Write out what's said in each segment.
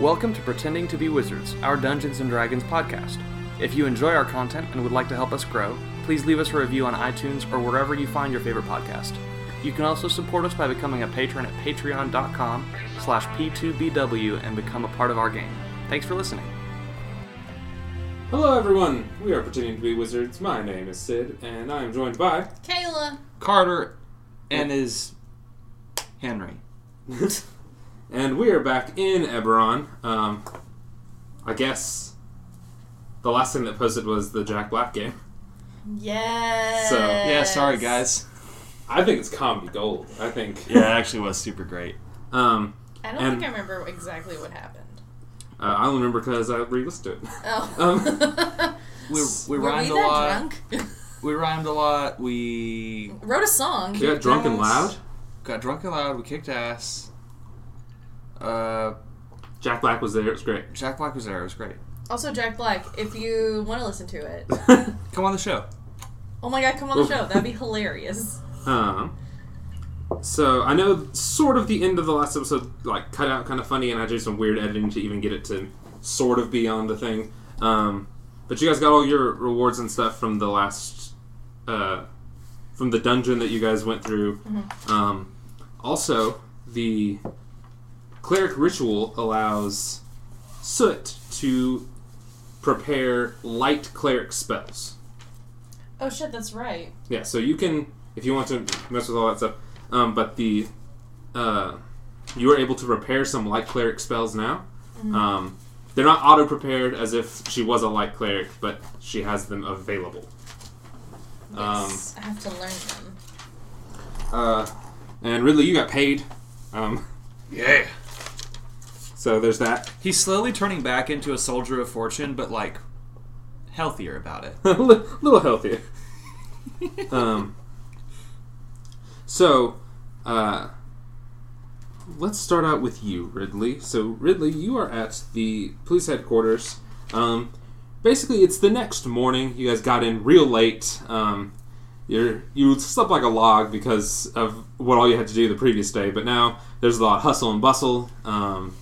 Welcome to Pretending to be Wizards, our Dungeons and Dragons podcast. If you enjoy our content and would like to help us grow, please leave us a review on iTunes or wherever you find your favorite podcast. You can also support us by becoming a patron at patreon.com slash p2bw and become a part of our game. Thanks for listening. Hello, everyone. We are pretending to be wizards. My name is Sid, and I am joined by. Kayla. Carter and oh. his Henry. and we are back in Eberron. Um, I guess the last thing that posted was the Jack Black game. Yes. So- Yeah, sorry guys. I think it's comedy gold. I think. Yeah, it actually was super great. Um, I don't and- think I remember exactly what happened. uh, I only remember because I re-listened to it. Oh. Um, We, we Were rhymed we a lot. drunk? We rhymed a lot. We Wrote a song. You got drunk and loud. got drunk and loud. We kicked ass. Uh, Jack Black was there. It was great. Jack Black was there. It was great. Also, Jack Black. If you want to listen to it, Come on the show. oh my god, come on the show. That'd be hilarious. Um, so I know sort of the end of the last episode like cut out kind of funny, and I did some weird editing to even get it to sort of be on the thing. Um, but you guys got all your rewards and stuff from the last, uh, from the dungeon that you guys went through. Um, also, the cleric ritual allows Soot to prepare light cleric spells. Oh shit, that's right. Yeah, so you can, if you want to mess with all that stuff, um, but the, uh, you are able to prepare some light cleric spells now. Um, they're not auto prepared as if she was a light cleric, but she has them available. Yes, I have to learn them. Uh, and Ridley, you got paid. Um, Yeah. So there's that. He's slowly turning back into a soldier of fortune, but like healthier about it. a little healthier. um, so, uh, let's start out with you, Ridley. So, Ridley, you are at the police headquarters. Um, basically, it's the next morning. You guys got in real late. Um, you're you slept like a log because of what all you had to do the previous day. But now there's a lot of hustle and bustle. Um,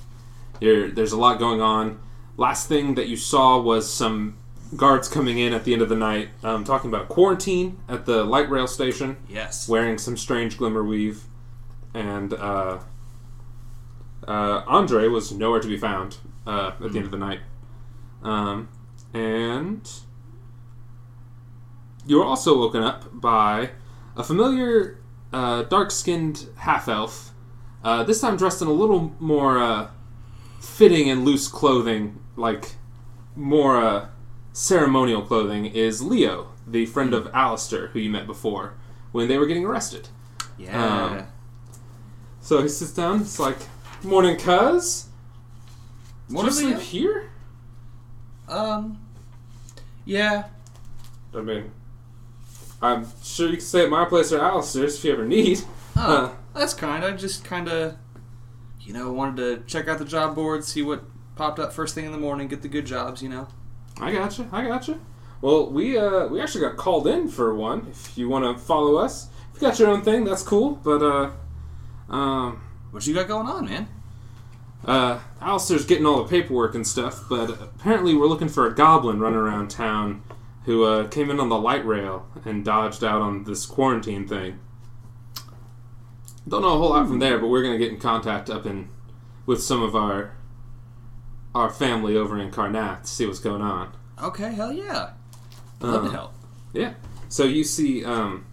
you're, there's a lot going on. Last thing that you saw was some guards coming in at the end of the night, um, talking about quarantine at the light rail station, Yes. wearing some strange glimmer weave, and uh, uh, Andre was nowhere to be found uh, at the end of the night. Um, and you were also woken up by a familiar uh, dark-skinned half elf. Uh, this time dressed in a little more uh, fitting and loose clothing, like more uh, ceremonial clothing, is Leo, the friend of Alistair, who you met before when they were getting arrested. Yeah. Um, So he sits down. It's like, "Morning, cuz. Did Morning, you sleep here?" um. Yeah. I mean, I'm sure you can stay at my place or Alistair's if you ever need. Oh, Uh. that's kind. I just kind of, you know, wanted to check out the job board, see what popped up first thing in the morning, get the good jobs. You know. I gotcha. I gotcha. Well, we uh we actually got called in for one. If you want to follow us, if you got your own thing, that's cool. But uh, um, What you got going on, man? uh, Alistair's getting all the paperwork and stuff. But apparently, we're looking for a goblin running around town who uh, came in on the light rail and dodged out on this quarantine thing. Don't know a whole lot from there, but we're gonna get in contact up in with some of our our family over in Karrnath to see what's going on. Okay, hell yeah. I'd love Uh, to help. Yeah. So you see, um,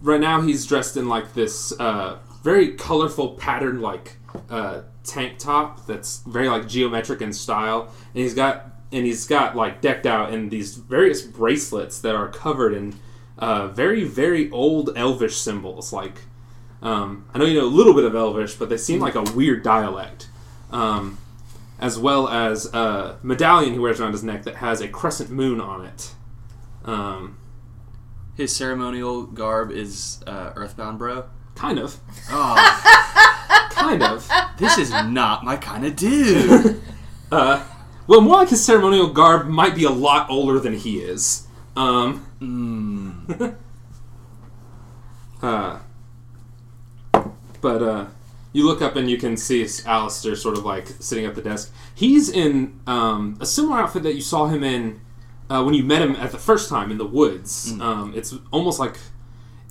right now he's dressed in like this uh, very colorful pattern, like uh, tank top that's very like geometric in style, and he's got and he's got like decked out in these various bracelets that are covered in uh, very very old Elvish symbols. Like um, I know you know a little bit of Elvish, but they seem like a weird dialect. Um, as well as a medallion he wears around his neck that has a crescent moon on it. Um, His ceremonial garb is uh, Earthbound Bro. kind of, Oh, kind of. this is not my kind of dude. Uh, well, more like his ceremonial garb might be a lot older than he is. Um, mm. uh, but uh, you look up and you can see Alistair sort of like sitting at the desk. He's in um, a similar outfit that you saw him in uh, when you met him at the first time in the woods. Um, it's almost like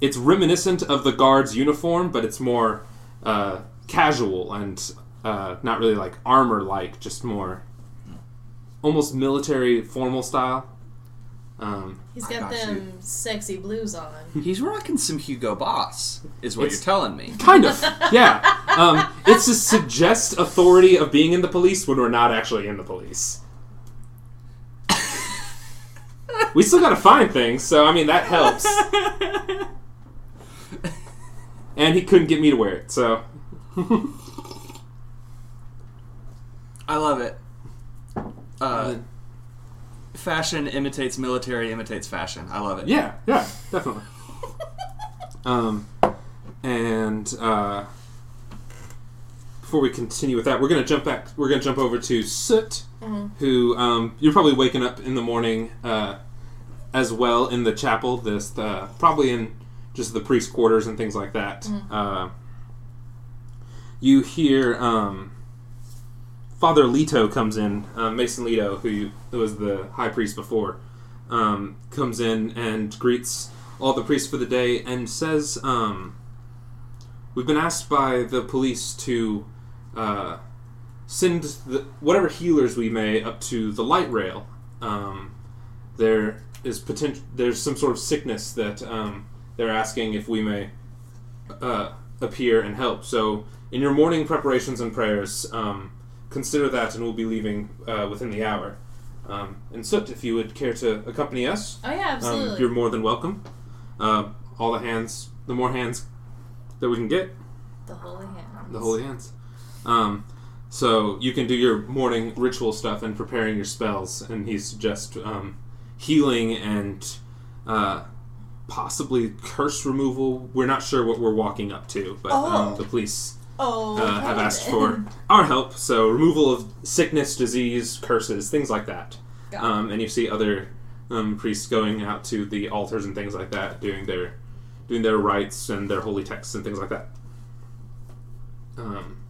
it's reminiscent of the guard's uniform, but it's more uh, casual and uh, not really like armor like, just more almost military formal style. Um, He's I got got them sexy blues on. He's rocking some Hugo Boss, is what It's- you're telling me. Kind of, yeah. Um, it's to suggest authority of being in the police when we're not actually in the police. We still gotta find things, so I mean that helps. And he couldn't get me to wear it, so I love it. Uh, fashion imitates military, imitates fashion. I love it. yeah, yeah, definitely. Um, and uh, before we continue with that, we're gonna jump back. We're gonna jump over to Soot, who um, you're probably waking up in the morning uh, as well in the chapel. This uh, probably in just the priest quarters and things like that. Uh, you hear um, Father Leto comes in. Uh, Mason Leto, who, was the high priest before, um, comes in and greets all the priests for the day and says, um, "We've been asked by the police to." Uh, send the, whatever healers we may up to the light rail. Um, there is potential. There's some sort of sickness that um, they're asking if we may uh, appear and help. So, in your morning preparations and prayers, um, consider that, and we'll be leaving uh, within the hour. Um, and Soot, if you would care to accompany us, Oh yeah, um, you're more than welcome. Uh, all the hands, the more hands that we can get, the holy hands. the holy hands. Um, so you can do your morning ritual stuff and preparing your spells, and he's just um, healing and uh, possibly curse removal. We're not sure what we're walking up to, but um, Oh. the police Oh, uh, have asked for our help. So removal of sickness, disease, curses, things like that. Got Um, and you see other um, priests going out to the altars and things like that, doing their doing their rites and their holy texts and things like that. Um,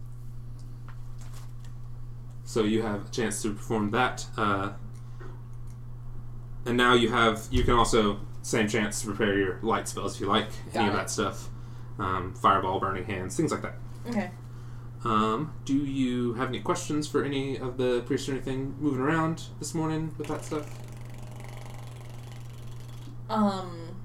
so you have a chance to perform that, uh, and now you have you can also same chance to prepare your light spells if you like any Got of that stuff, um, fireball, burning hands, things like that. Okay. Um, do you have any questions for any of the priests or anything moving around this morning with that stuff? Um.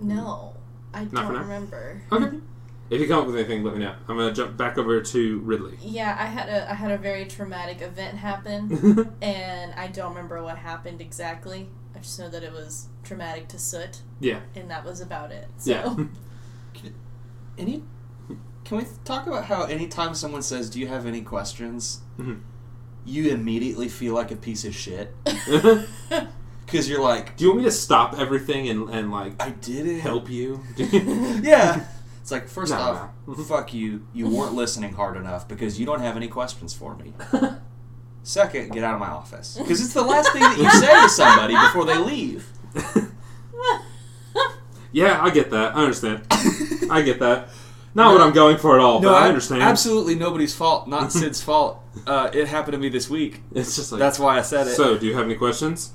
No, I Not don't remember. Okay. if you come up with anything, let me know. I'm gonna jump back over to Ridley. Yeah, I had a I had a very traumatic event happen, and I don't remember what happened exactly. I just know that it was traumatic to Soot, yeah. and that was about it. So. Yeah. Any? Can we talk about how anytime someone says, "Do you have any questions?" Mhm. you immediately feel like a piece of shit because you're like, "Do you want me to stop everything and, and like "I did it." help you? yeah. It's like first No, off, no. fuck you. You weren't listening hard enough because you don't have any questions for me. Second, get out of my office because it's the last thing that you say to somebody before they leave. yeah, I get that. I understand. I get that. Not what I'm going for at all, but I understand. Absolutely nobody's fault. Not Sid's fault. Uh, it happened to me this week. It's just like That's why I said it. So, do you have any questions?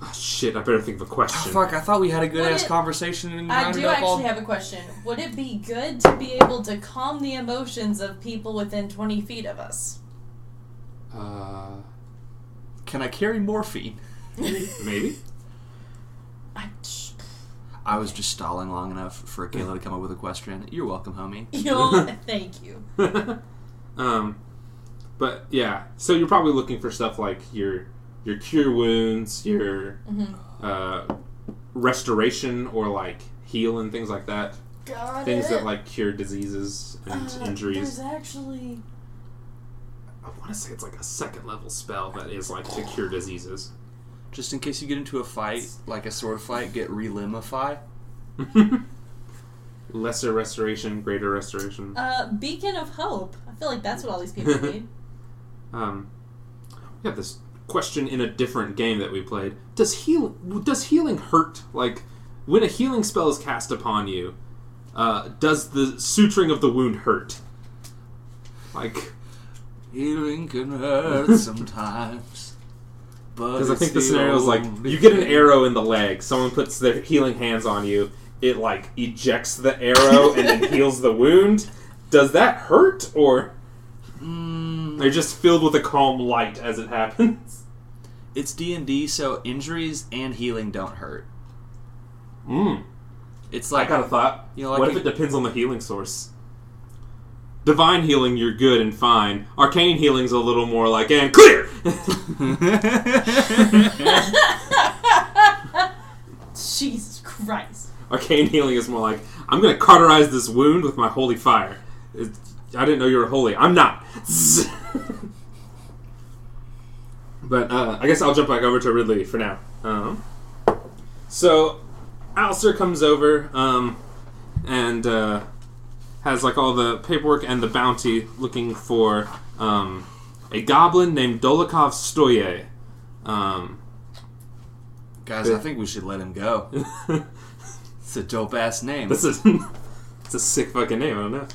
Oh, shit, I better think of a Oh, question. fuck! I thought we had a good Would ass it- conversation and I rounded do up all. actually have a question. Would it be good to be able to calm the emotions of people within 20 feet of us? Uh, Can I carry morphine? maybe. I, I was just stalling long enough for Kayla to come up with a question. You're welcome, homie. yo, thank you. um, but yeah, so you're probably looking for stuff like your your cure wounds, your Mhm. uh, restoration, or like heal and things like that. Got Things it. that like cure diseases and Uh, injuries. There's actually. I want to say it's like a second level spell that is like to cure diseases. Just in case you get into a fight, like a sword fight, get relimify. Lesser restoration, greater restoration. Uh, Beacon of Hope. I feel like that's what all these people need. Um, we have this question in a different game that we played. Does heal? Does healing hurt? Like when a healing spell is cast upon you, Uh, does the suturing of the wound hurt? Like, Healing can hurt sometimes. because I think the scenario is like you get an arrow in the leg. Someone puts their healing hands on you. It like ejects the arrow and then heals the wound. Does that hurt or Mm, they're just filled with a calm light as it happens? it's D and D, so injuries and healing don't hurt. Mm. It's like I kind of thought. You know, like what if a- it depends on the healing source? Divine healing, you're good and fine. Arcane healing's a little more like, and clear! Jesus Christ. Arcane healing is more like, I'm gonna cauterize this wound with my holy fire. It- I didn't know you were holy. I'm not. But uh, I guess I'll jump back over to Ridley for now. Um, so, Alistair comes over um, and uh, has like all the paperwork and the bounty looking for um, a goblin named Dolokhov Stoye. Um, guys, I think we should let him go. It's a dope ass name. This is it's a sick fucking name. I don't know.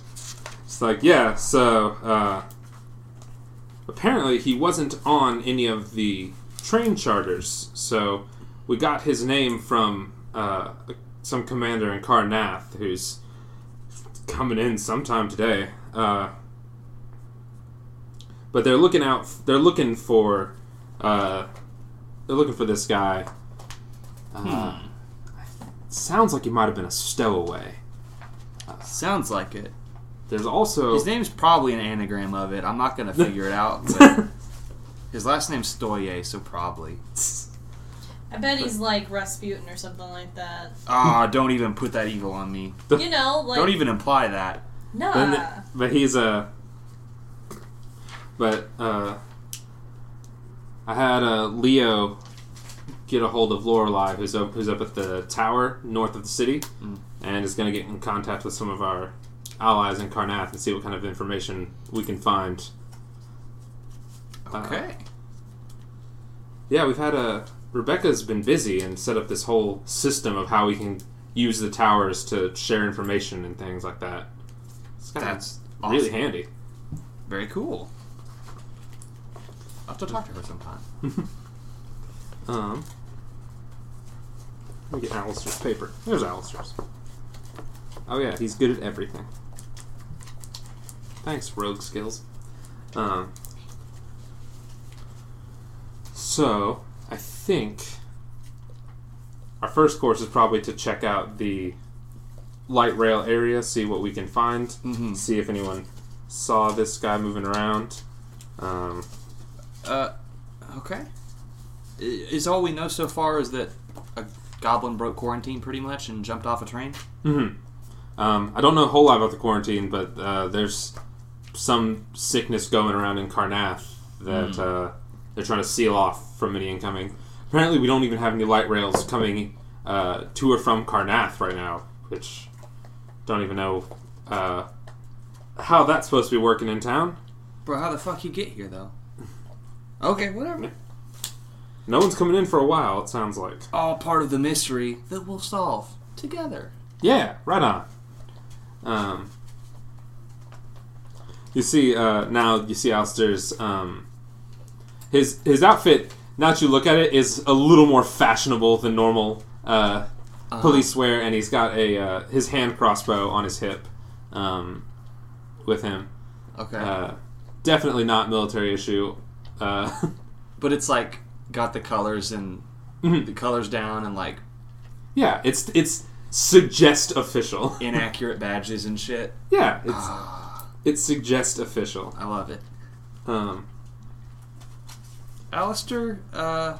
It's like yeah. So uh, apparently he wasn't on any of the train charters. So we got his name from uh, some commander in Karrnath who's coming in sometime today. Uh, but they're looking out. They're looking for. Uh, they're looking for this guy. Uh, Sounds like he might have been a stowaway. Sounds like it. There's also His name's probably an anagram of it. I'm not gonna figure it out. But his last name's Stoye, so probably. I bet he's like Rasputin or something like that. Ah, don't even put that evil on me. You know, like Don't even imply that. nah. But, but he's a. But uh, I had uh, Leo get a hold of Lorelei, who's up, who's up at the tower north of the city, Mm. and is going to get in contact with some of our allies in Karrnath and see what kind of information we can find. Uh, Okay. Yeah, we've had a. Rebecca's been busy and set up this whole system of how we can use the towers to share information and things like that. It's That's really handy. Very cool. I'll have to talk to her sometime. Um, let me get Alistair's paper. There's Alistair's. Oh yeah, he's good at everything. Thanks, rogue skills. Um, so I think our first course is probably to check out the light rail area, see what we can find, Mhm. see if anyone saw this guy moving around. Um, Uh, okay. Is all we know so far is that a goblin broke quarantine pretty much and jumped off a train? hmm Um, I don't know a whole lot about the quarantine, but uh, there's some sickness going around in Karrnath that uh, they're trying to seal off from any incoming. Apparently, we don't even have any light rails coming uh, to or from Karrnath right now, which don't even know uh, how that's supposed to be working in town. Bro, how the fuck you get here though? Okay, whatever. No one's coming in for a while. It sounds like. All part of the mystery that we'll solve together. Yeah, right on. Um, you see uh, now. You see Alistair's um, his his outfit. Now that you look at it, is a little more fashionable than normal uh, Uh-huh. police wear, and he's got a uh, his hand crossbow on his hip um, with him. Okay. Uh, definitely not military issue. Uh, but it's like got the colors and Mhm. the colors down and like yeah, it's it's suggest official. inaccurate badges and shit. Yeah, it's Ah, suggests official. I love it. Um, Alistair, uh,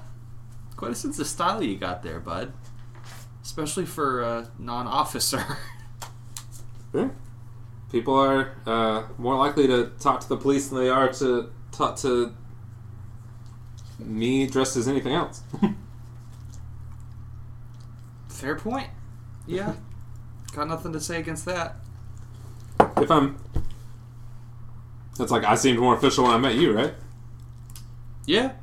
quite a sense of style you got there, bud. Especially for a non-officer. Yeah. People are uh, more likely to talk to the police than they are to talk to me dressed as anything else. Fair point. Yeah. Got nothing to say against that. if I'm. That's like I seemed more official when I met you, right? Yeah.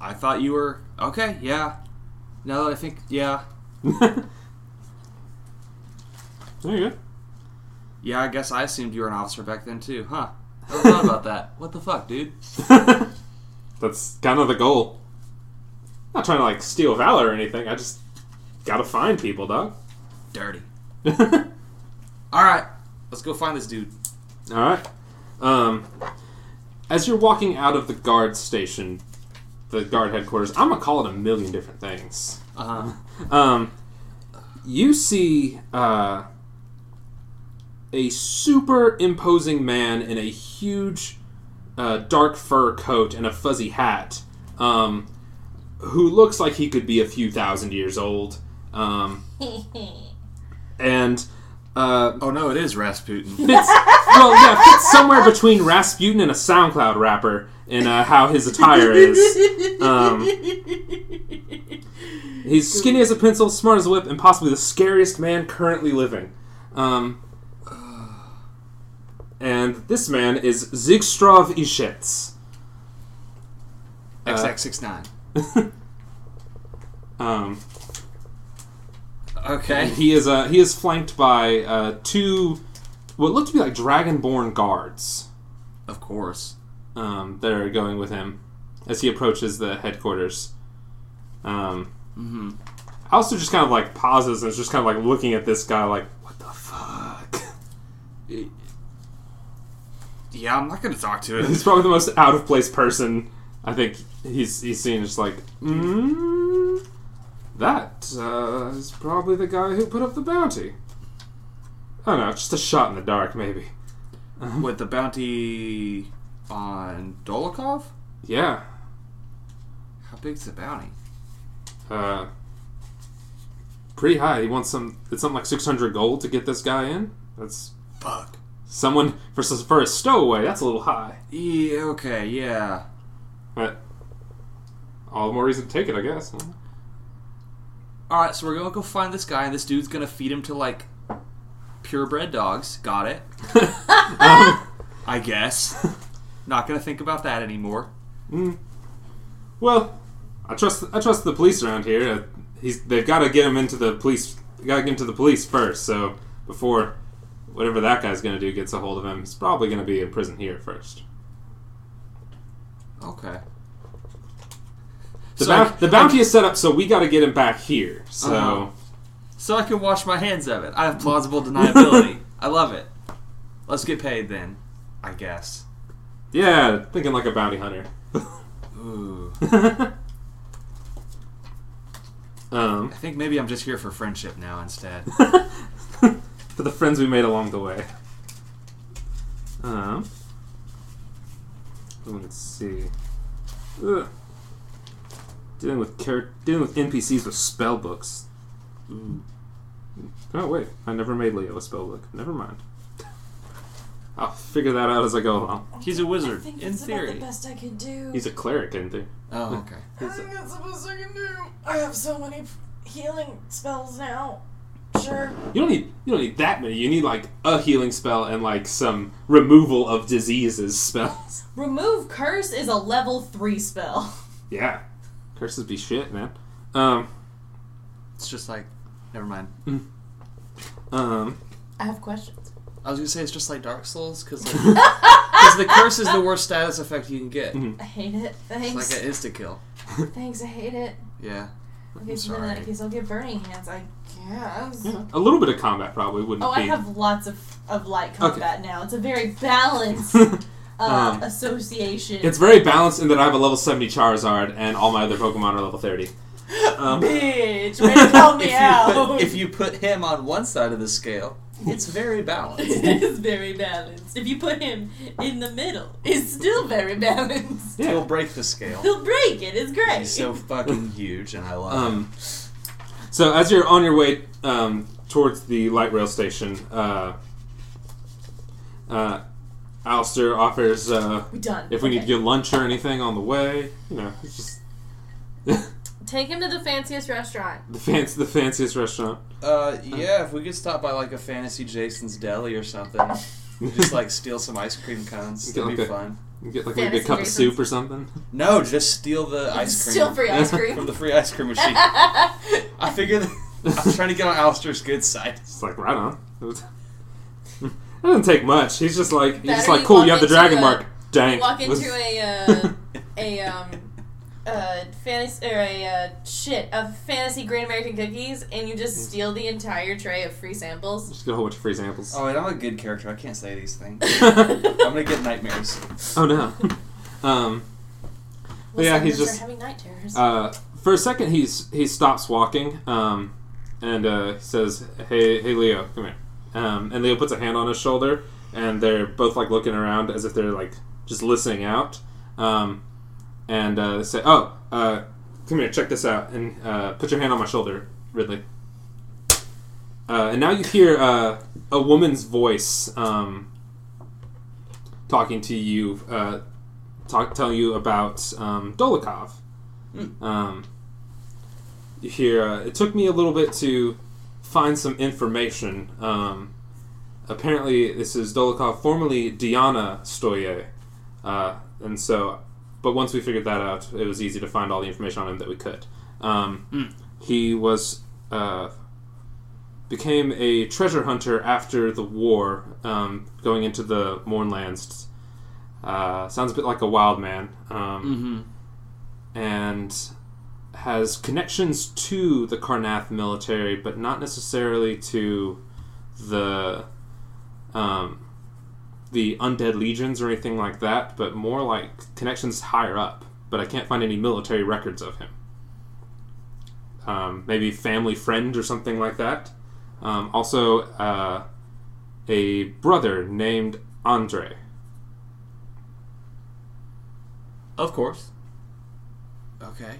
I thought you were okay. Yeah. Now that I think, yeah. there you go. Yeah, I guess I assumed you were an officer back then too, huh? Never thought about that. What the fuck, dude? That's kind of the goal. Not trying to like steal valor or anything. I just gotta find people, dog. Dirty. All right, let's go find this dude. All right. Um, as you're walking out of the guard station, the guard headquarters, I'm gonna call it a million different things. Uh huh. Um, you see uh, a super imposing man in a huge uh, dark fur coat and a fuzzy hat, um, who looks like he could be a few thousand years old. Um, and uh, Oh no, it is Rasputin. fits well, yeah, fits somewhere between Rasputin and a SoundCloud rapper in uh, how his attire is. Um, he's skinny as a pencil, smart as a whip, and possibly the scariest man currently living. Um, and this man is Zigstrov Ishets. XX69. Um, Okay. he is uh, he is flanked by uh, two what look to be like dragonborn guards. Of course. um, that are going with him as he approaches the headquarters. Um, Mm-hmm. Alistair just kind of like pauses and is just kind of like looking at this guy like, what the fuck? Yeah, I'm not gonna talk to him. He's probably the most out of place person I think he's he's seen. Just like, mm, that uh, is probably the guy who put up the bounty. I don't know, just a shot in the dark, maybe. With the bounty on Dolokhov? Yeah. How big's the bounty? Uh, pretty high. He wants some. It's something like six hundred gold to get this guy in. That's Fuck. someone for for a stowaway. That's a little high, Yeah. Okay. Yeah. but all the more reason to take it, I guess. huh? All right. So we're gonna go find this guy, and this dude's gonna feed him to like purebred dogs. Got it. Um, I guess. not gonna think about that anymore. mm. Well, I trust I trust the police around here. Uh, he's they've got to get him into the police. Got to get him to the police first. So before whatever that guy's to do gets a hold of him, he's probably to be in prison here first. Okay. The, So I- the bounty is set up, so we got to get him back here. So. Uh-huh. So I can wash my hands of it. I have plausible deniability. I love it. Let's get paid then. I guess. Yeah, thinking like a bounty hunter. Ooh. um, I think maybe I'm just here for friendship now instead. for the friends we made along the way. Um, let's see. Ugh. Dealing with char- dealing with NPCs with spell books. Ooh. Oh wait, I never made Leo a spell book. Never mind. I'll figure that out as I go along. He's a wizard, I think in that's theory. about the best I can do. He's a cleric, isn't he? Oh, okay. I think that's the best I can do. I have so many healing spells now. Sure. You don't need you don't need that many. You need like a healing spell and like some removal of diseases spells. Remove curse is a level three spell. Yeah, curses be shit, man. Um, It's just like, never mind. um, I have questions. I was gonna say it's just like Dark Souls because the curse is the worst status effect you can get. Mhm. I hate it. Thanks. It's like an insta kill. Thanks. I hate it. Yeah. Okay, so then in that case, I'll get burning hands. I guess. yeah, a little bit of combat probably wouldn't Oh, I have lots of of light Okay. combat now. It's a very balanced uh, Um, association. It's very balanced in that I have a level seventy Charizard and all my other Pokemon are level thirty. Um, Bitch, way to call me if, you out. put, if you put him on one side of the scale, it's very balanced. it is very balanced. If you put him in the middle, it's still very balanced. Yeah. He'll break the scale. He'll break it. It's great. He's so fucking huge, and I love him. Um, so as you're on your way um, towards the light rail station, uh, uh, Alistair offers uh, we done. if we need to get lunch or anything on the way. You know, it's just take him to the fanciest restaurant. the fancy, the fanciest restaurant. Uh, yeah, if we could stop by like a fantasy Jason's Deli or something, just like steal some ice cream cones, Get that'd like be a- fun. Get like maybe a Fantasy cup of soup or something. No, just steal the ice cream Still free ice cream from the free ice cream machine. I figured I'm trying to get on Alistair's good side. It's like right on. Doesn't take much. He's just like he's just like cool. You have the dragon a- mark. Dang. Walk Was- into a uh, a um uh fantasy or a uh, shit a fantasy Great American Cookies, and you just steal the entire tray of free samples. just get a whole bunch of free samples. Oh wait, I'm a good character. I can't say these things. I'm gonna get nightmares. Oh no. um, Well, yeah, he's just- having night terrors. uh, for a second, he's he stops walking, um, and uh, says, "Hey, hey, Leo, come here." Um, and Leo puts a hand on his shoulder, and they're both like looking around as if they're like just listening out. Um, and uh, they say, "Oh, uh, come here, check this out," and uh, put your hand on my shoulder, Ridley. Uh, and now you hear uh, a woman's voice um, talking to you, uh, talk, telling you about um, Dolokhov. Um, you hear, uh, it took me a little bit to find some information. Um, apparently, this is Dolokhov, formerly Diana Stoye. Uh, and so, but once we figured that out, it was easy to find all the information on him that we could. Um, He was, uh, became a treasure hunter after the war, um, going into the Mournlands. Uh, sounds a bit like a wild man. Um, Mm-hmm. and has connections to the Karrnath military, but not necessarily to the um, the undead legions or anything like that, but more like connections higher up. But I can't find any military records of him. Um, maybe family friend or something like that. Um, also, uh, a brother named Andre. Of course. Okay.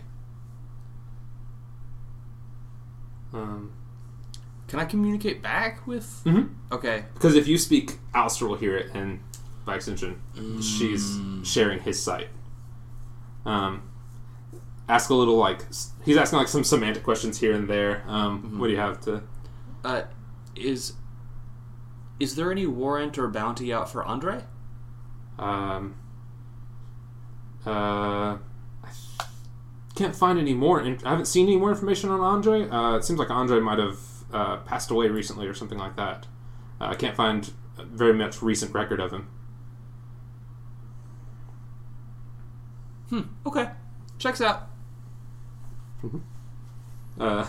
Um, Can I communicate back with? mhm. Okay. Because if you speak, Alistair will hear it, and by extension, she's sharing his sight. Um, ask a little like he's asking like some semantic questions here and there. Um, What do you have to? Uh, is is there any warrant or bounty out for Andre? Um, uh, I can't find any more. I haven't seen any more information on Andre. Uh, it seems like Andre might have uh, passed away recently or something like that. Uh, I can't find very much recent record of him. Hmm. Okay. Checks out. Uh,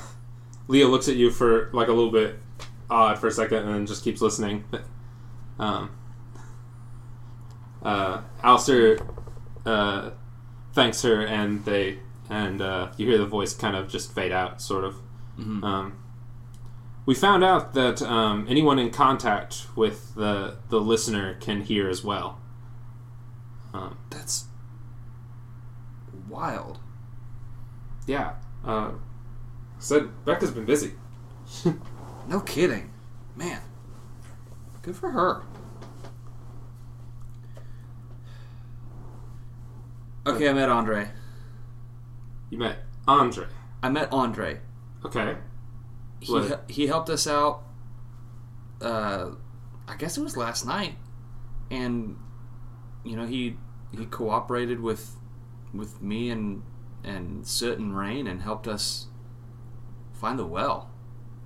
Leo looks at you for like a little bit odd for a second, and then just keeps listening. Um, uh, Alistair uh, thanks her, and they and uh, you hear the voice kind of just fade out, sort of. Mhm. Um, we found out that um, anyone in contact with the the listener can hear as well. Um, That's wild. yeah. Uh, said Becca's been busy. No kidding, man. Good for her. Okay, I met Andre. You met Andre. I met Andre. Okay. He What? he helped us out. Uh, I guess it was last night, and you know he he cooperated with with me and and Soot and Rain and helped us find the well.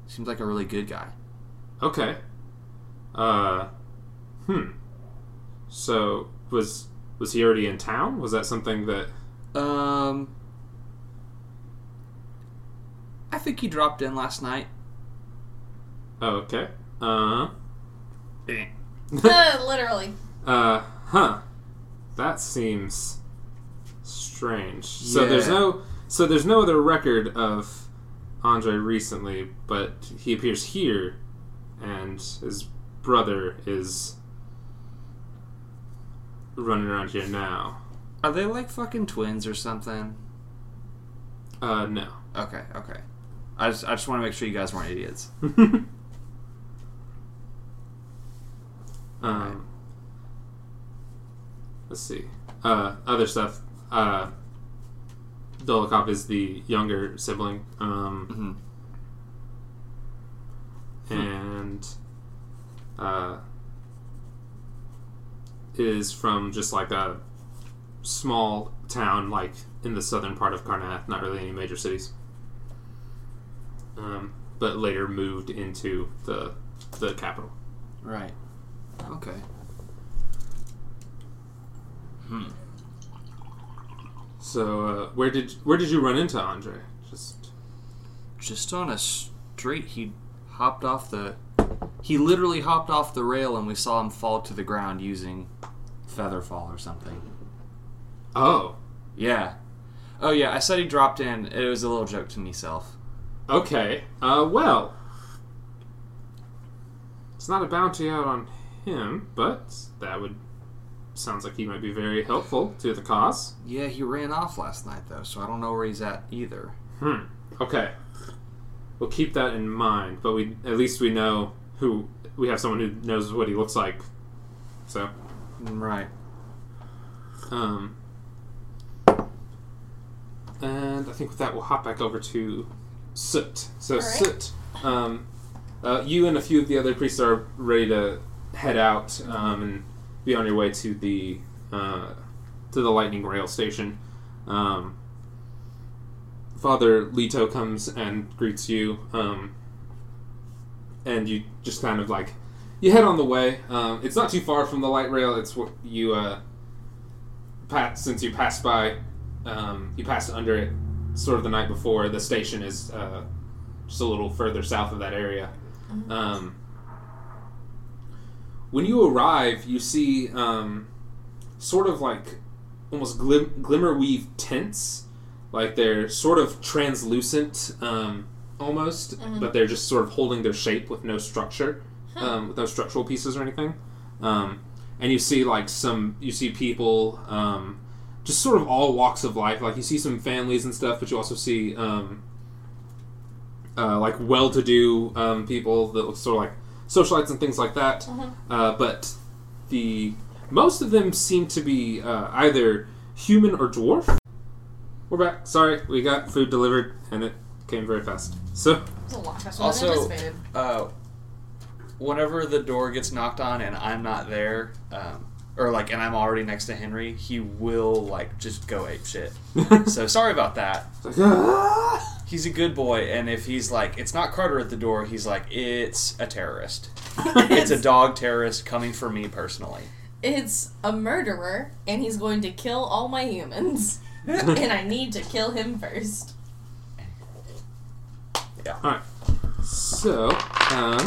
Seems like a really good guy. Okay. Uh, hmm. So was was he already in town? Was that something that? Um, I think he dropped in last night. Oh, okay. Uh. Uh, literally. uh. Huh. That seems strange. So there's Yeah. no. So there's no other record of Andre recently, but he appears here, and his brother is running around here now. Are they like fucking twins or something? Uh, no. Okay, okay. I just I just want to make sure you guys weren't idiots. Um, let's see. Uh, other stuff. Uh, Dolokhov is the younger sibling, um, hmm and uh, is from just like a small town, like in the southern part of Karrnath. Not really any major cities. Um, but later moved into the the capital. Right. Okay. Hmm. So uh, where did where did you run into Andre? Just Just on a street, he hopped off the. He literally hopped off the rail, and we saw him fall to the ground using feather fall or something. oh Yeah. Oh yeah, I said he dropped in. It was a little joke to myself. Okay. Uh, well, it's not a bounty out on him, but that would sounds like he might be very helpful to the cause. Yeah, he ran off last night though, so I don't know where he's at either. Hmm. Okay. We'll keep that in mind, but we at least we know who we have someone who knows what he looks like. So, Right. um and I think with that we'll hop back over to Soot. So right. Soot, um uh, you and a few of the other priests are ready to head out um, and be on your way to the uh, to the lightning rail station. Um, Father Leto comes and greets you, um, and you just kind of like you head on the way. Um, it's not too far from the light rail. It's what you uh, pass since you passed by. Um, you passed under it sort of the night before. The station is uh, just a little further south of that area. Um, when you arrive, you see um, sort of like almost glim- glimmer weave tents, like they're sort of translucent, um, almost, but they're just sort of holding their shape with no structure, um, with no structural pieces or anything. Um, and you see like some, you see people, um, just sort of all walks of life. Like you see some families and stuff, but you also see um, uh, like well-to-do um, people that look sort of like socialites and things like that. Uh, but the most of them seem to be uh, either human or dwarf. We're back. Sorry, we got food delivered and it came very fast. So It's a lot Also- than. Uh, whenever the door gets knocked on and I'm not there, um, or like, and I'm already next to Henry, he will like just go ape shit. so sorry about that. It's like, "Ah!" He's a good boy, and if he's like, it's not Carter at the door, he's like, it's a terrorist. it's a dog terrorist coming for me personally. It's a murderer, and he's going to kill all my humans. and I need to kill him first. Yeah. Alright. So, um,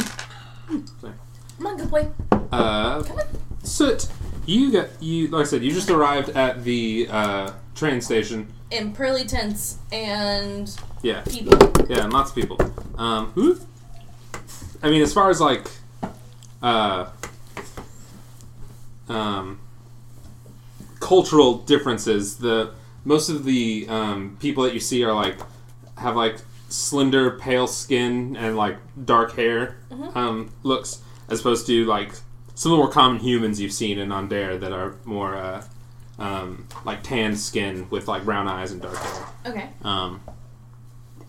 sorry. Come on, good boy. Uh, Come on. Soot, you got you. Like I said, you just arrived at the uh, train station. In pearly tents and Yeah, people. yeah, and lots of people. Um, who? I mean, as far as like, uh, um, cultural differences, the most of the um, people that you see are like have like slender, pale skin and like dark hair um, looks, as opposed to like some of the more common humans you've seen in Aundair that are more uh, um, like tan skin with like brown eyes and dark hair. Okay. Um,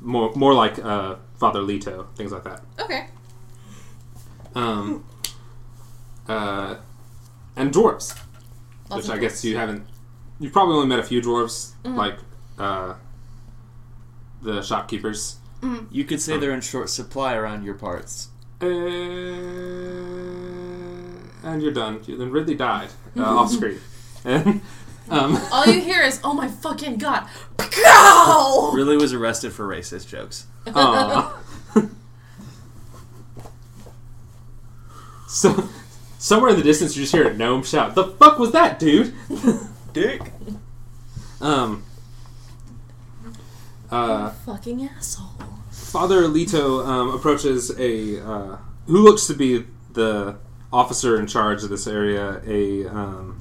more more like uh, Father Leto, things like that. Okay. Um, uh, and dwarves, Lots which of I guess dwarves. you haven't. You've probably only met a few dwarves, Mhm. like uh, the shopkeepers. You could say they're in short supply around your parts. Uh, and you're done. Then Ridley died uh, off screen. And um, All you hear is, oh my fucking god. Pow! Really was arrested for racist jokes. Aw. so, somewhere in the distance, you just hear a gnome shout, "The fuck was that, dude?" Dick. um. Uh, fucking asshole. Father Leto um, approaches a uh, who looks to be the officer in charge of this area, a um,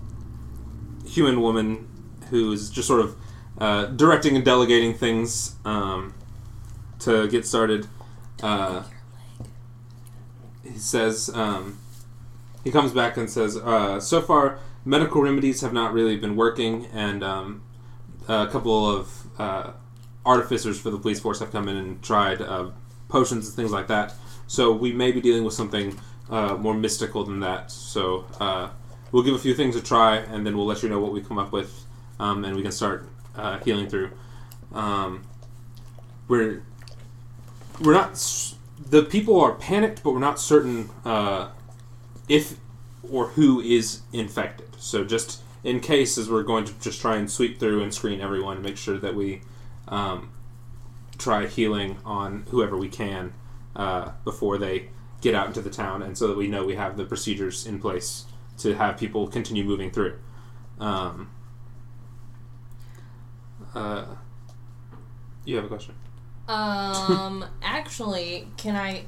human woman who's just sort of uh, directing and delegating things um, to get started. Uh, he says um, he comes back and says, uh, "So far, medical remedies have not really been working, and um, a couple of uh, artificers for the police force have come in and tried uh, potions and things like that. So we may be dealing with something uh, more mystical than that. So uh, we'll give a few things a try, and then we'll let you know what we come up with, um, and we can start uh, healing through. Um, we're we're not the people are panicked, but we're not certain uh, if or who is infected. So just in case, as we're going to just try and sweep through and screen everyone and make sure that we um, try healing on whoever we can uh, before they get out into the town, and so that we know we have the procedures in place to have people continue moving through. Um, uh, you have a question? Um, actually, can I?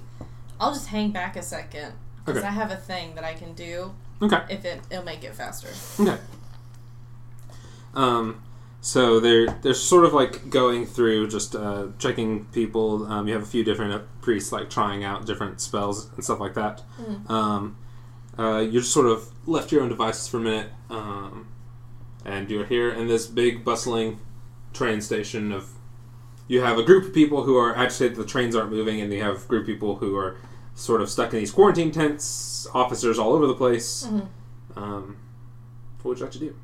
I'll just hang back a second because Okay. I have a thing that I can do Okay. if it it'll make it faster. Okay. Um, so they're they're sort of like going through just uh, checking people. Um, you have a few different uh, priests like trying out different spells and stuff like that. Um, uh, you're just sort of left to your own devices for a minute, um, and you're here in this big bustling train station of. You have a group of people who are agitated. The trains aren't moving, and you have a group of people who are sort of stuck in these quarantine tents. Officers all over the place. Mhm. Um, what would you like to do?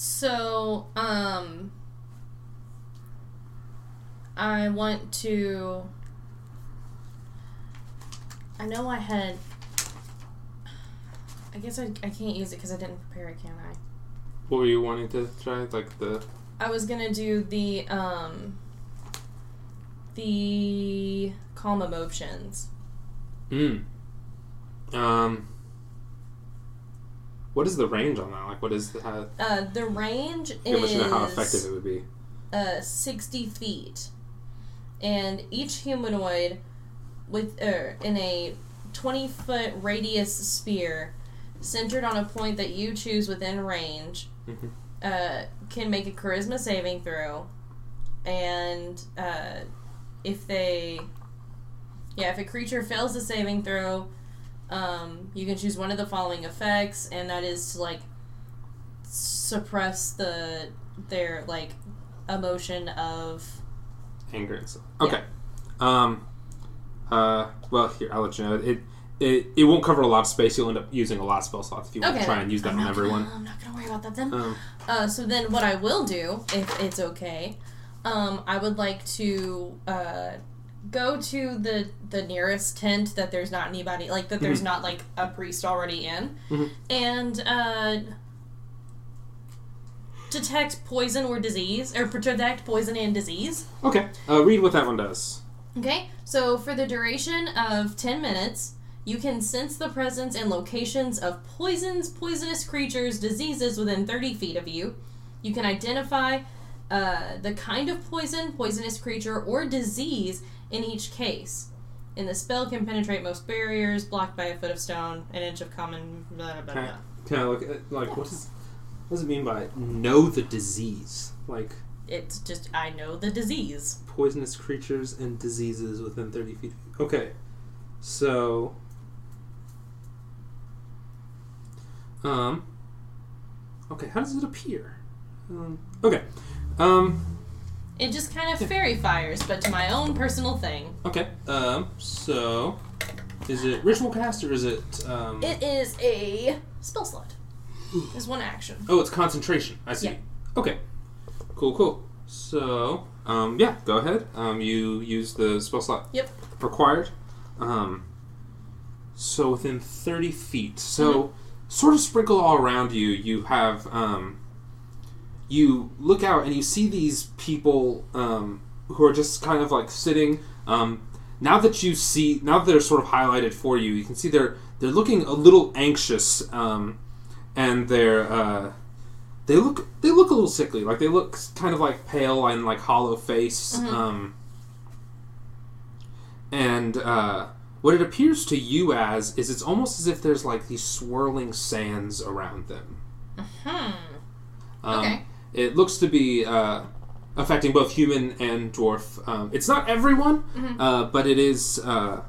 So, um, I want to. I know I had. I guess I, I can't use it because I didn't prepare it, can I? What were you wanting to try? Like the I was gonna do the um. The calm emotions. mm. Um. What is the range on that? Like, what is the? How, Uh, the range you is know how effective it would be. uh, 60 feet. And each humanoid with uh, in a 20 foot radius sphere centered on a point that you choose within range Mhm. uh, can make a charisma saving throw. And uh, if they. Yeah, if a creature fails the saving throw, um, you can choose one of the following effects, and that is to like suppress the their like emotion of Anger and stuff. Okay. Um. Uh. Well, here I'll let you know. It. It, it won't cover a lot of space. You'll end up using a lot of spell slots if you want to try and use that I'm on everyone. gonna- i'm not gonna worry about that then Um, uh, so then what i will do if it's okay um, i would like to uh, go to the the nearest tent that there's not anybody like that there's not like a priest already in Mhm. and uh, detect poison or disease or detect poison and disease okay. Uh, read what that one does. Okay, so for the duration of 10 minutes, you can sense the presence and locations of poisons, poisonous creatures, diseases within 30 feet of you. You can identify uh, the kind of poison, poisonous creature, or disease in each case. And the spell can penetrate most barriers, blocked by a foot of stone, an inch of common. Blah, blah, blah, Can I, can I look at like what is what does it mean by know the disease? Like It's just, I know the disease. poisonous creatures and diseases within 30 feet. Okay. So. Um. Okay, how does it appear? Um, okay. Um. It just kind of fairy fires, but to my own personal thing. Okay. Um. So. Is it ritual cast or is it. Um, It is a spell slot. It's one action. oh, it's concentration. I see. Yeah. Okay. Cool, cool. So. Um, yeah, go ahead. Um, you use the spell slot Yep. required. Um, so within 30 feet. So, sort of sprinkled all around you, you have. Um, you look out and you see these people um, who are just kind of like sitting. Um, now that you see, now that they're sort of highlighted for you, you can see they're they're looking a little anxious, um, and they're uh, they look they look a little sickly. Like they look kind of like pale and like hollow face. Mhm. Um, and uh, what it appears to you as is it's almost as if there's like these swirling sands around them. Hmm. Um, Okay. It looks to be uh, affecting both human and dwarf. Um, it's not everyone, Mhm. uh, but it is. Uh,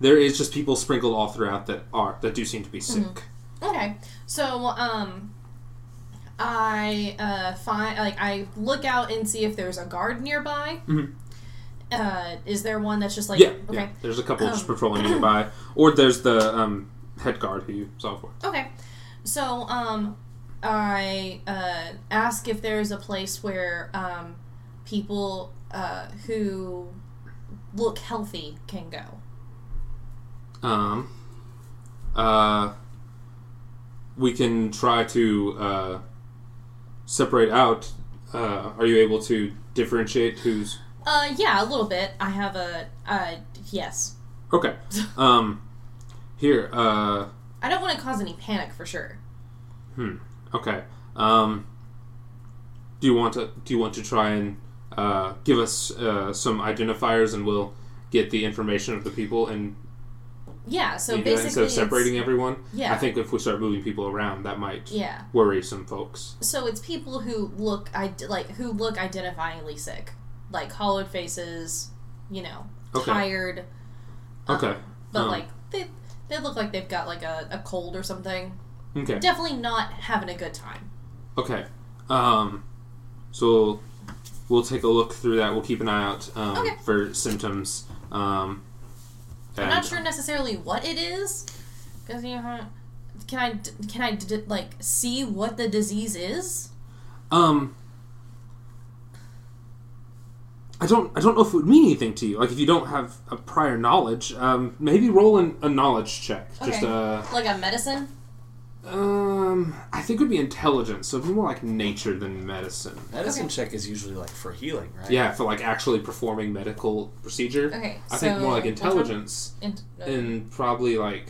there is just people sprinkled all throughout that are that do seem to be sick. Okay. So, um, I uh, find like I look out and see if there's a guard nearby. Mhm. Uh, is there one that's just like Yeah, okay? yeah. There's a couple just Um, patrolling nearby, or there's the um, head guard who you saw for. Okay. So, um, I uh, ask if there's a place where um, people uh, who look healthy can go. Um, uh, we can try to uh, separate out. Uh, are you able to differentiate who's Uh, yeah, a little bit. I have a uh, yes. okay? Um, here. Uh, I don't want to cause any panic for sure. Hmm. Okay. Um, do you want to do you want to try and uh, give us uh, some identifiers and we'll get the information of the people and Yeah. So you that basically, instead of separating everyone? Yeah. I think if we start moving people around, that might Yeah. worry some folks. So it's people who look id- like who look identifyingly sick, like hollowed faces, you know, Okay. tired. um, Okay. but Um, like they they look like they've got like a, a cold or something. Okay. Definitely not having a good time. Okay. Um, so we'll take a look through that. We'll keep an eye out um, Okay. for symptoms. Um, I'm not sure necessarily what it is, because you know, can I can I d- like see what the disease is? Um, I don't. I don't know if it would mean anything to you. Like if you don't have a prior knowledge, um, maybe roll an, a knowledge check. Just Okay. uh, Like a medicine? Um, I think it would be intelligence. So it'd be more like nature than medicine. Medicine Okay. check is usually like for healing, right? Yeah, for like actually performing medical procedure. Okay, I think more like so- intelligence And, and probably like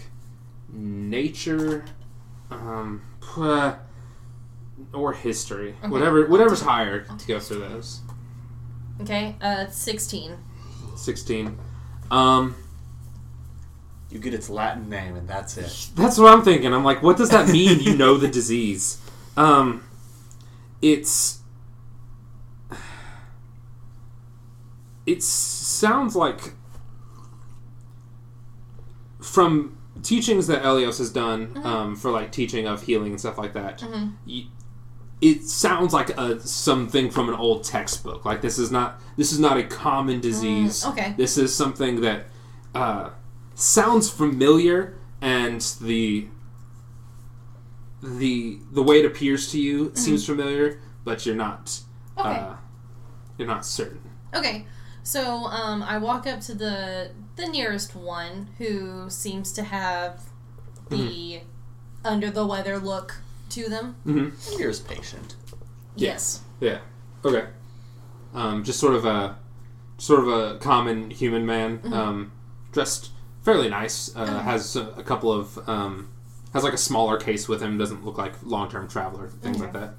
nature, um, uh, or history. Okay. Whatever, whatever's higher to go through those. okay, uh, sixteen. 16. Um, You get its Latin name, and that's it. that's what I'm thinking. I'm like, what does that mean? you know the disease. Um, it's. It sounds like from teachings that Elios has done um, for like teaching of healing and stuff like that. Mhm. y- it sounds like a something from an old textbook. Like this is not this is not a common disease. okay. This is something that uh, sounds familiar, and the the the way it appears to you seems familiar, but you're not Okay. uh, you're not certain. Okay, so um, I walk up to the the nearest one who seems to have the under the weather look to them. Mm-hmm. Here's patient. Yes. Yeah. Okay. Um, just sort of a sort of a common human man, um, dressed fairly nice. Uh, has a, a couple of um, has like a smaller case with him. Doesn't look like long term traveler things like that.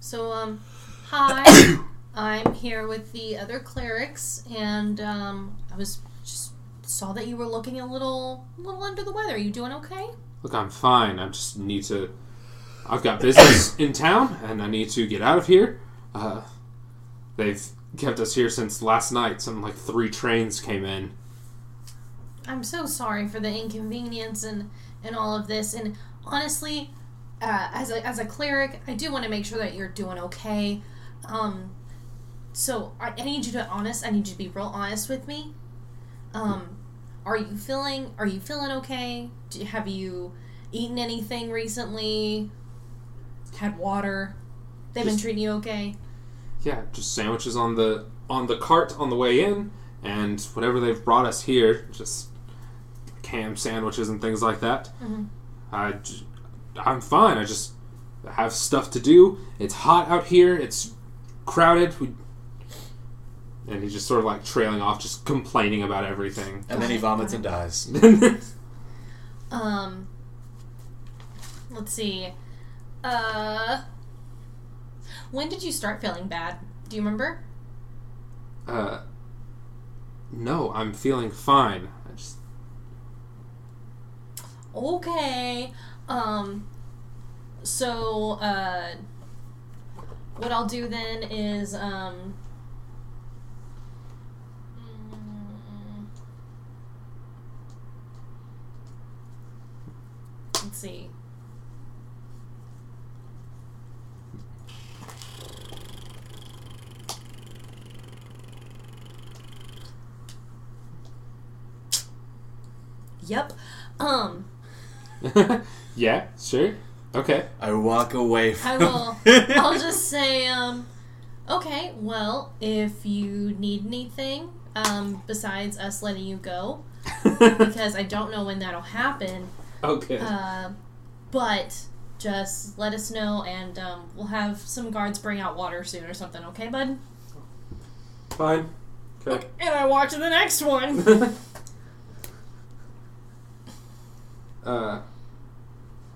So um, hi, I'm here with the other clerics, and um, I was just saw that you were looking a little a little under the weather. Are you doing okay? Look, I'm fine. I just need to. I've got business in town, and I need to get out of here. Uh, they've kept us here since last night. Some like three trains came in. I'm so sorry for the inconvenience and and all of this. And honestly, uh, as a as a cleric, I do want to make sure that you're doing okay. Um, so I, I need you to honest. I need you to be real honest with me. Um, are you feeling Are you feeling okay? Do, have you eaten anything recently? Had water? They've been treating you okay? Yeah, just sandwiches on the on the cart on the way in, and whatever they've brought us here, just ham sandwiches and things like that. Mhm. I, j- I'm fine. I just have stuff to do. It's hot out here. It's crowded. We, and he's just sort of like trailing off, just complaining about everything. And then he vomits and dies. Um, let's see. Uh, when did you start feeling bad? Do you remember? uh, no, I'm feeling fine. Okay. Um, so, uh, what I'll do then is, um, let's see. Yep. Um, yeah, sure, okay. I walk away from. I will. I'll just say, um, okay, well, if you need anything, um, besides us letting you go, because I don't know when that'll happen, okay. uh, but just let us know, and um, we'll have some guards bring out water soon or something. Okay, bud? Fine. Okay. And I watch the next one. uh,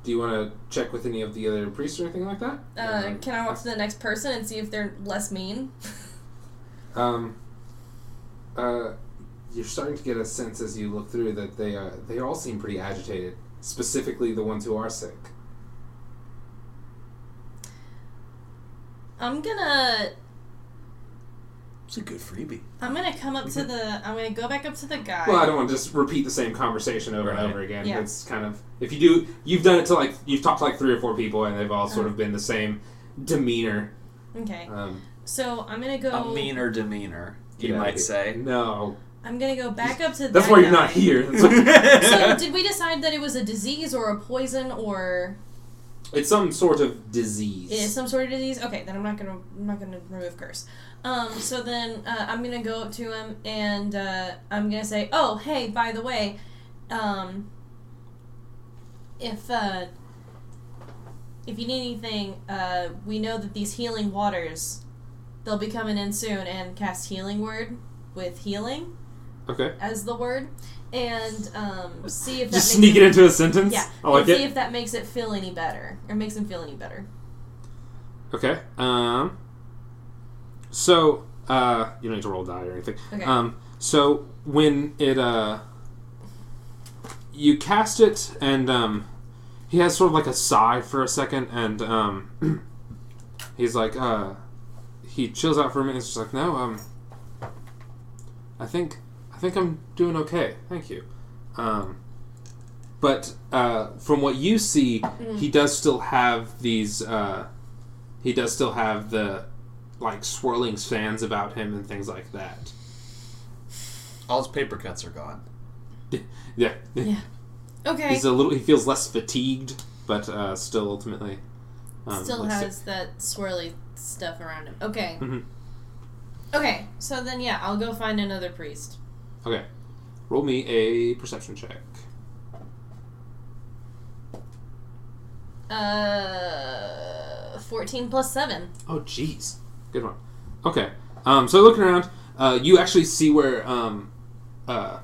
do you want to check with any of the other priests or anything like that? Uh, can I walk to the next person and see if they're less mean? Um, uh, you're starting to get a sense as you look through that they uh, they all seem pretty agitated. Specifically, the ones who are sick. I'm gonna It's a good freebie. I'm gonna come up to the I'm gonna go back up to the guy. Well, I don't want to just repeat the same conversation over Right. and over again. Yeah. It's kind of if you do, you've done it to like you've talked to like three or four people, and they've all sort of been the same demeanor. Okay. Um, So I'm gonna go A meaner demeanor, you yeah, might say. No, I'm gonna go back up to the that's that why you're guy. not here. That's what- So did we decide that it was a disease or a poison or it's some sort of disease. it is some sort of disease? Okay, then I'm not gonna I'm not gonna remove curse. Um, so then uh, I'm gonna go up to him and uh, I'm gonna say, oh hey, by the way, um, if uh, if you need anything, uh, we know that these healing waters, they'll be coming in soon and cast healing word with healing okay. as the word, and um, see if that Just makes sneak it into a sentence. Yeah, I like and see if that makes it feel any better or makes him feel any better. Okay. Um. So, uh, you don't need to roll die or anything. Okay. Um. So when it uh, you cast it, and um, he has sort of like a sigh for a second, and um, he's like, uh, he chills out for a minute. He's just like, no, um, I think, think I'm doing okay. Thank you. Um. But uh, from what you see, he does still have these. Uh, he does still have the like swirling sands about him and things like that. All his paper cuts are gone. Yeah, Yeah. Okay. he's a little. He feels less fatigued, but uh, still ultimately um, Still looks has that swirly stuff around him. Okay. Mhm. Okay, so then yeah, I'll go find another priest. Okay, roll me a perception check. Uh, fourteen plus seven. Oh, jeez, good one. Okay, um, so looking around, uh, you actually see where um, uh,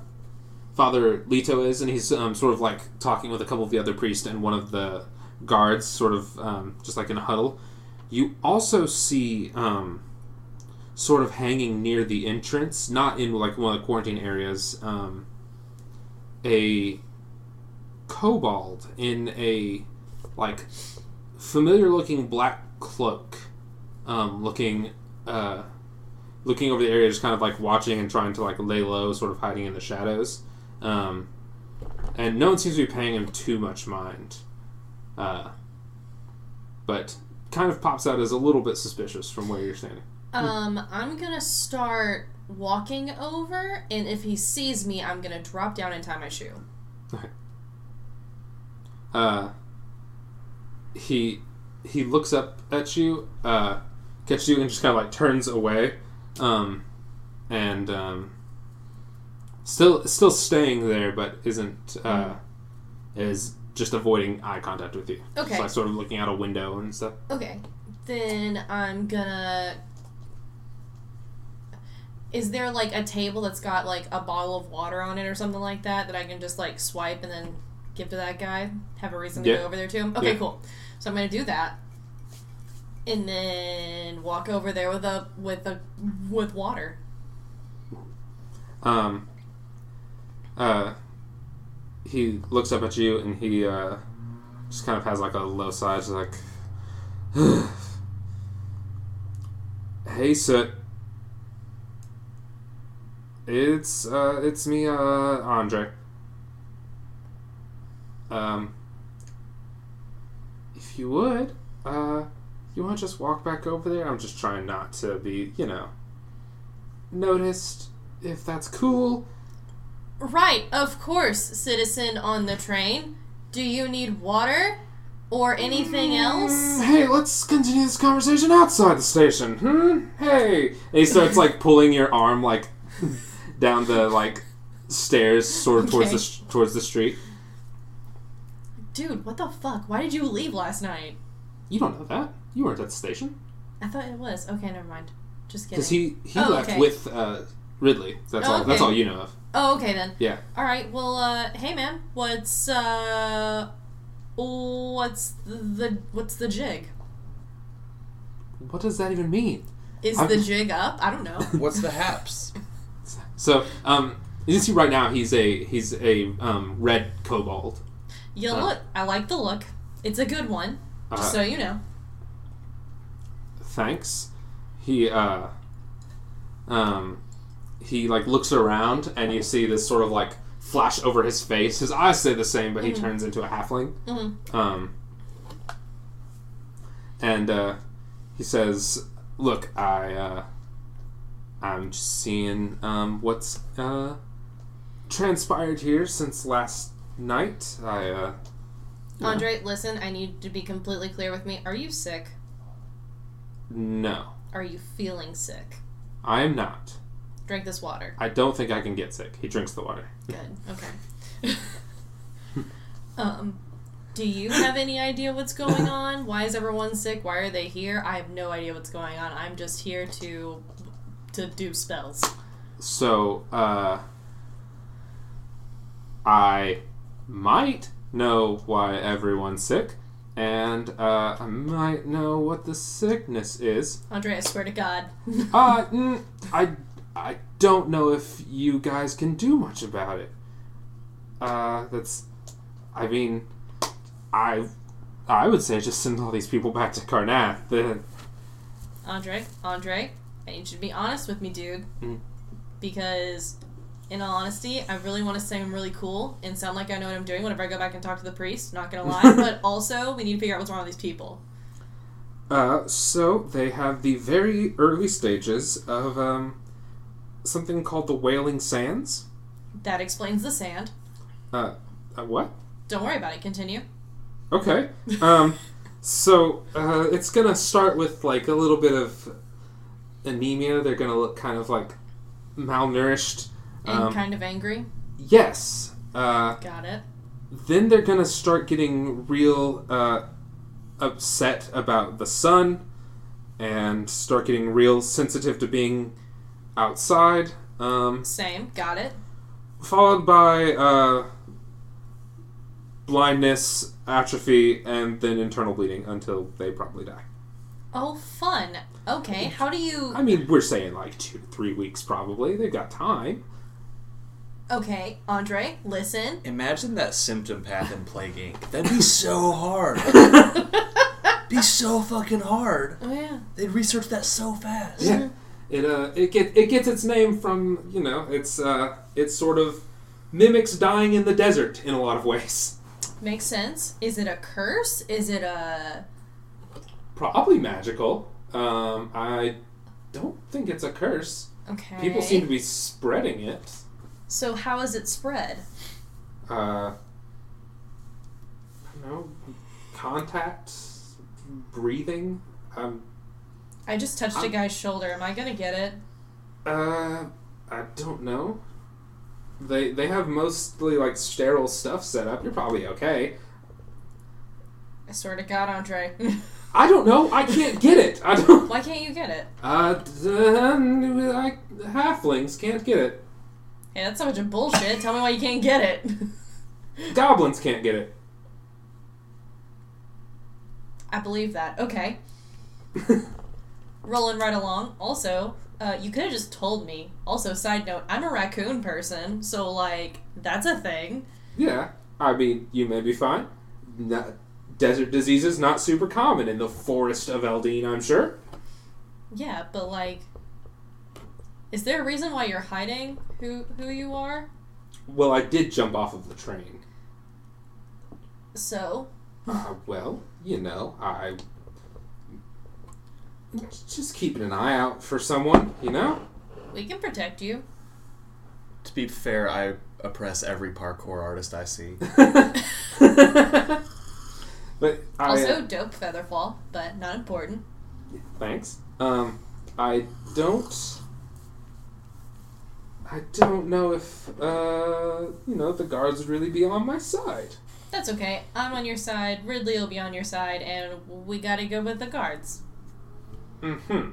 Father Leto is, and he's um, sort of like talking with a couple of the other priests and one of the guards, sort of um, just like in a huddle. You also see um, sort of hanging near the entrance, not in like one of the quarantine areas, um, a kobold in a like familiar looking black cloak, um, looking uh, looking over the area, just kind of like watching and trying to like lay low, sort of hiding in the shadows. Um, and no one seems to be paying him too much mind. Uh, but kind of pops out as a little bit suspicious from where you're standing. Um, I'm gonna start walking over, and if he sees me, I'm gonna drop down and tie my shoe. Okay. Uh, he he looks up at you, uh, catches you, and just kind of like turns away, um, and um, still still staying there, but isn't uh, is just avoiding eye contact with you. Okay. Just like sort of looking out a window and stuff. Okay, then I'm gonna. Is there like a table that's got like a bottle of water on it or something like that that I can just like swipe and then give to that guy? Have a reason to Yeah. go over there to him? Okay, Yeah. cool. So I'm gonna do that. And then walk over there with a with a with water. Um, uh, he looks up at you and he uh, just kind of has like a low sigh, just like, "Hey, Soot. It's uh, it's me, uh, Andre. Um, if you would, uh, you want to just walk back over there? I'm just trying not to be, you know, noticed. If that's cool." Right, of course, citizen on the train. Do you need water or anything else? Mm, Hey, let's continue this conversation outside the station. Hmm. Hey. And he starts like pulling your arm like down the like stairs, sort of towards the towards the street. Dude, what the fuck? Why did you leave last night? You don't know that. You weren't at the station. I thought it was. Okay, never mind. Just kidding. Because he, he Oh, left okay. with uh, Ridley. That's Oh, all. That's all you know of. Oh, okay then. Yeah. All right. Well, uh, hey man, what's uh, what's the what's the jig? What does that even mean? Is I'm- the jig up? I don't know. What's the haps? So, um, you can see right now he's a he's a um, red kobold. You Uh. look. I like the look. It's a good one. Just Uh, so you know. thanks. He uh, um, he like looks around and you see this sort of like flash over his face. His eyes stay the same, but he Mhm. turns into a halfling. Mhm. Um, and uh, he says, "Look, I uh, I'm just seeing um, what's uh, transpired here since last night. I uh, Yeah. Andre, listen. I need to be completely clear with me. Are you sick? no, Are you feeling sick? I am not. Drink this water. I don't think I can get sick." He drinks the water. Good. Okay. um, do you have any idea what's going on? Why is everyone sick? Why are they here? I have no idea what's going on. I'm just here to to do spells. So, uh, I might know why everyone's sick, and uh, I might know what the sickness is. Andre, I swear to God. Uh, mm, I, I don't know if you guys can do much about it. Uh, that's, I mean, I, I would say just send all these people back to Karrnath. Andre, Andre, I need you to be honest with me, dude. Mm. Because, in all honesty, I really want to say I'm really cool and sound like I know what I'm doing whenever I go back and talk to the priest. Not gonna lie, but also we need to figure out what's wrong with these people. Uh, so they have the very early stages of um, something called the Wailing Sands. That explains the sand. Uh, uh, what? Don't worry about it. Continue. Okay. Um, so uh, it's gonna start with like a little bit of anemia. They're gonna look kind of like malnourished. And Um, kind of angry. yes. Uh, Got it. then they're gonna start getting real uh, upset about the sun and start getting real sensitive to being outside um, Same. Got it. followed by uh, blindness atrophy and then internal bleeding until they probably die Oh, fun. Okay. How do you? i mean we're saying like two three weeks probably they've got time Okay, Andre, listen. Imagine that symptom path in Plague Inc. That'd be so hard. be so fucking hard. Oh yeah. They'd research that so fast. yeah it uh it get it gets its name from you know it's uh it sort of mimics dying in the desert in a lot of ways Makes sense. Is it a curse? Is it a? probably magical. Um, I don't think it's a curse. Okay. People seem to be spreading it. So how is it spread? Uh, I don't know, contact, breathing. Um, I just touched a I'm- guy's shoulder. Am I gonna get it? uh, I don't know. They they have mostly like sterile stuff set up. You're probably okay. I swear to God, Andre. I don't know. I can't get it. I don't. Why can't you get it? Uh, I, halflings can't get it. Hey, that's so much of bullshit. Tell me why you can't get it. Goblins can't get it. I believe that. Okay. Rolling right along. Also, uh, you could have just told me. Also, side note, I'm a raccoon person, so like that's a thing. Yeah, I mean, you may be fine. Not, desert diseases not super common in the forest of Eldeen, I'm sure. Yeah, but like, is there a reason why you're hiding who who you are? Well, I did jump off of the train. So, Uh, well, you know, I just keeping an eye out for someone, you know. we can protect you. To be fair, I oppress every parkour artist I see. but I, Also, dope featherfall, but not important. Thanks. Um, I don't. I don't know if uh, you know the guards would really be on my side. That's okay. I'm on your side. Ridley will be on your side, and we gotta go with the guards. Mm-hmm.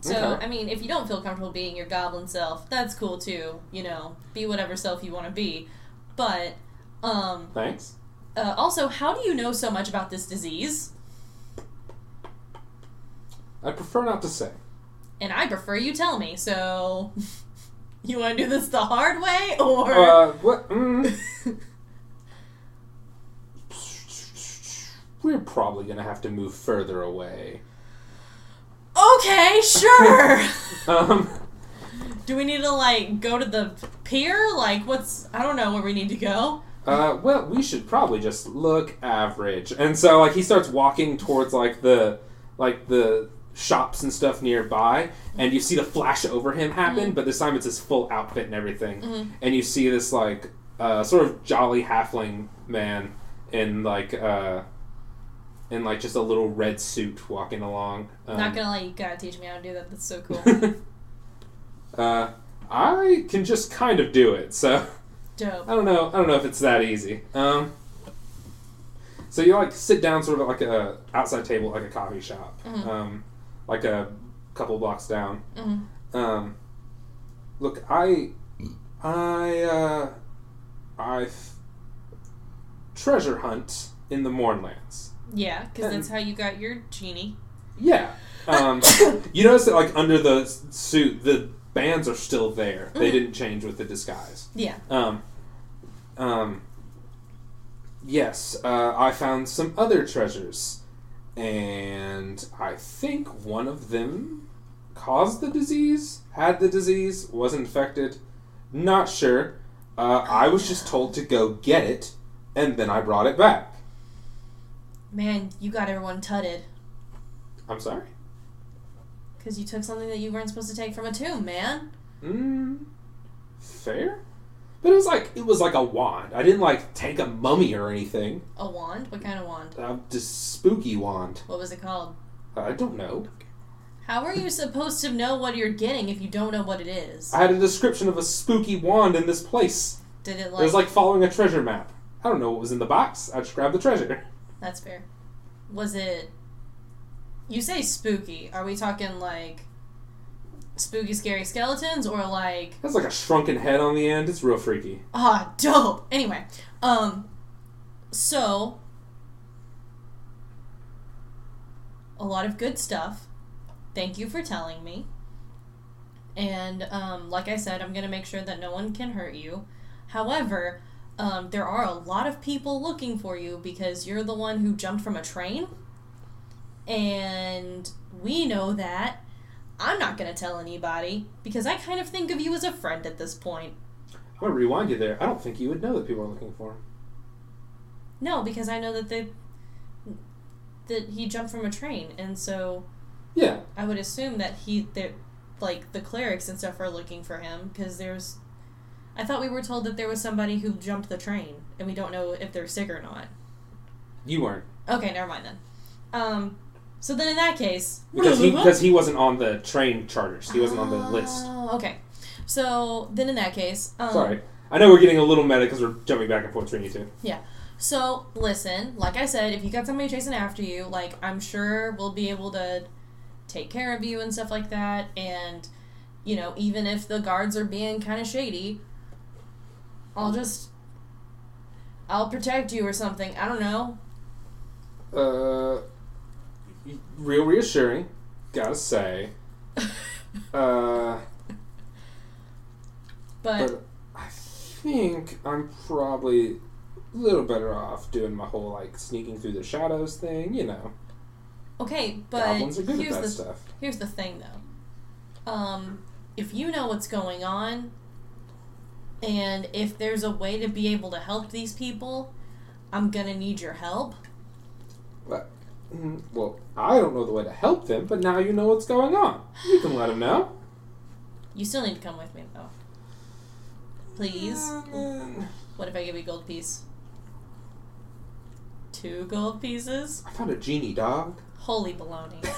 So, Okay. I mean, if you don't feel comfortable being your goblin self, that's cool too. You know, be whatever self you want to be. But, um, Thanks. Uh, also, how do you know so much about this disease? I prefer not to say. And I prefer you tell me. So, you want to do this the hard way, or Uh, what? Mm, we're probably gonna have to move further away. okay, sure. Um, do we need to like go to the pier? Like, what's I don't know where we need to go. Uh, well, we should probably just look average. And so, like, he starts walking towards like the, like the shops and stuff nearby, and you see the flash over him happen, but this time it's his full outfit and everything, Mhm. and you see this like, uh, sort of jolly halfling man in like, uh, in like just a little red suit walking along. Um, Not gonna lie, you gotta teach me how to do that. That's so cool. uh, I can just kind of do it, so. Dope. I don't know. I don't know if it's that easy. Um, so you like sit down sort of like a outside table, like a coffee shop, Mhm. um, like a couple blocks down. Mhm. Um, look, I, I, uh, I treasure hunt in the Mournlands. Yeah, because that's how you got your genie. Yeah. Um, you notice that like under the suit, the bands are still there. They Mhm. didn't change with the disguise. Yeah. Um, um, yes, uh, I found some other treasures, and I think one of them caused the disease, had the disease, was infected. Not sure. Uh, I was just told to go get it, and then I brought it back. Man, you got everyone tutted. I'm sorry. Because you took something that you weren't supposed to take from a tomb, man. Mm, fair. But it was like it was like a wand. I didn't like take a mummy or anything. A wand? What kind of wand? Uh, just spooky wand. What was it called? I don't know. How are you supposed to know what you're getting if you don't know what it is? I had a description of a spooky wand in this place. Did it It was like following a treasure map. I don't know what was in the box. I just grabbed the treasure. That's fair. Was it. You say spooky. Are we talking like. Spooky, scary skeletons or like. That's like a shrunken head on the end. It's real freaky. Ah, dope. Anyway, um, so a lot of good stuff. Thank you for telling me. And um, like I said, I'm gonna make sure that no one can hurt you. However, um, there are a lot of people looking for you because you're the one who jumped from a train, and we know that. I'm not gonna tell anybody because I kind of think of you as a friend at this point. I'm gonna rewind you there. I don't think you would know that people are looking for him. No, because I know that they that he jumped from a train, and so Yeah. I would assume that he that like the clerics and stuff are looking for him because there's. I thought we were told that there was somebody who jumped the train, and we don't know if they're sick or not. You weren't. Okay, never mind then. Um, so then in that case, Because he because he wasn't on the train charters. He wasn't on the list. Oh, okay. So then in that case, um, Sorry. I know we're getting a little meta because we're jumping back and forth between you two. Yeah. So listen, like I said, if you got somebody chasing after you, like I'm sure we'll be able to take care of you and stuff like that. And you know, even if the guards are being kind of shady, I'll just I'll protect you or something. I don't know. Uh, real reassuring, gotta say. Uh, But but I think I'm probably a little better off doing my whole like sneaking through the shadows thing. You know, okay, but goblins are good at here's the stuff. here's the thing though. Um, if you know what's going on, and if there's a way to be able to help these people, I'm gonna need your help. Mm, Well, I don't know the way to help them, but now you know what's going on. You can let them know. You still need to come with me though. Please. Mm, What if I give you a gold piece? Two gold pieces? I found a genie dog. Holy baloney. I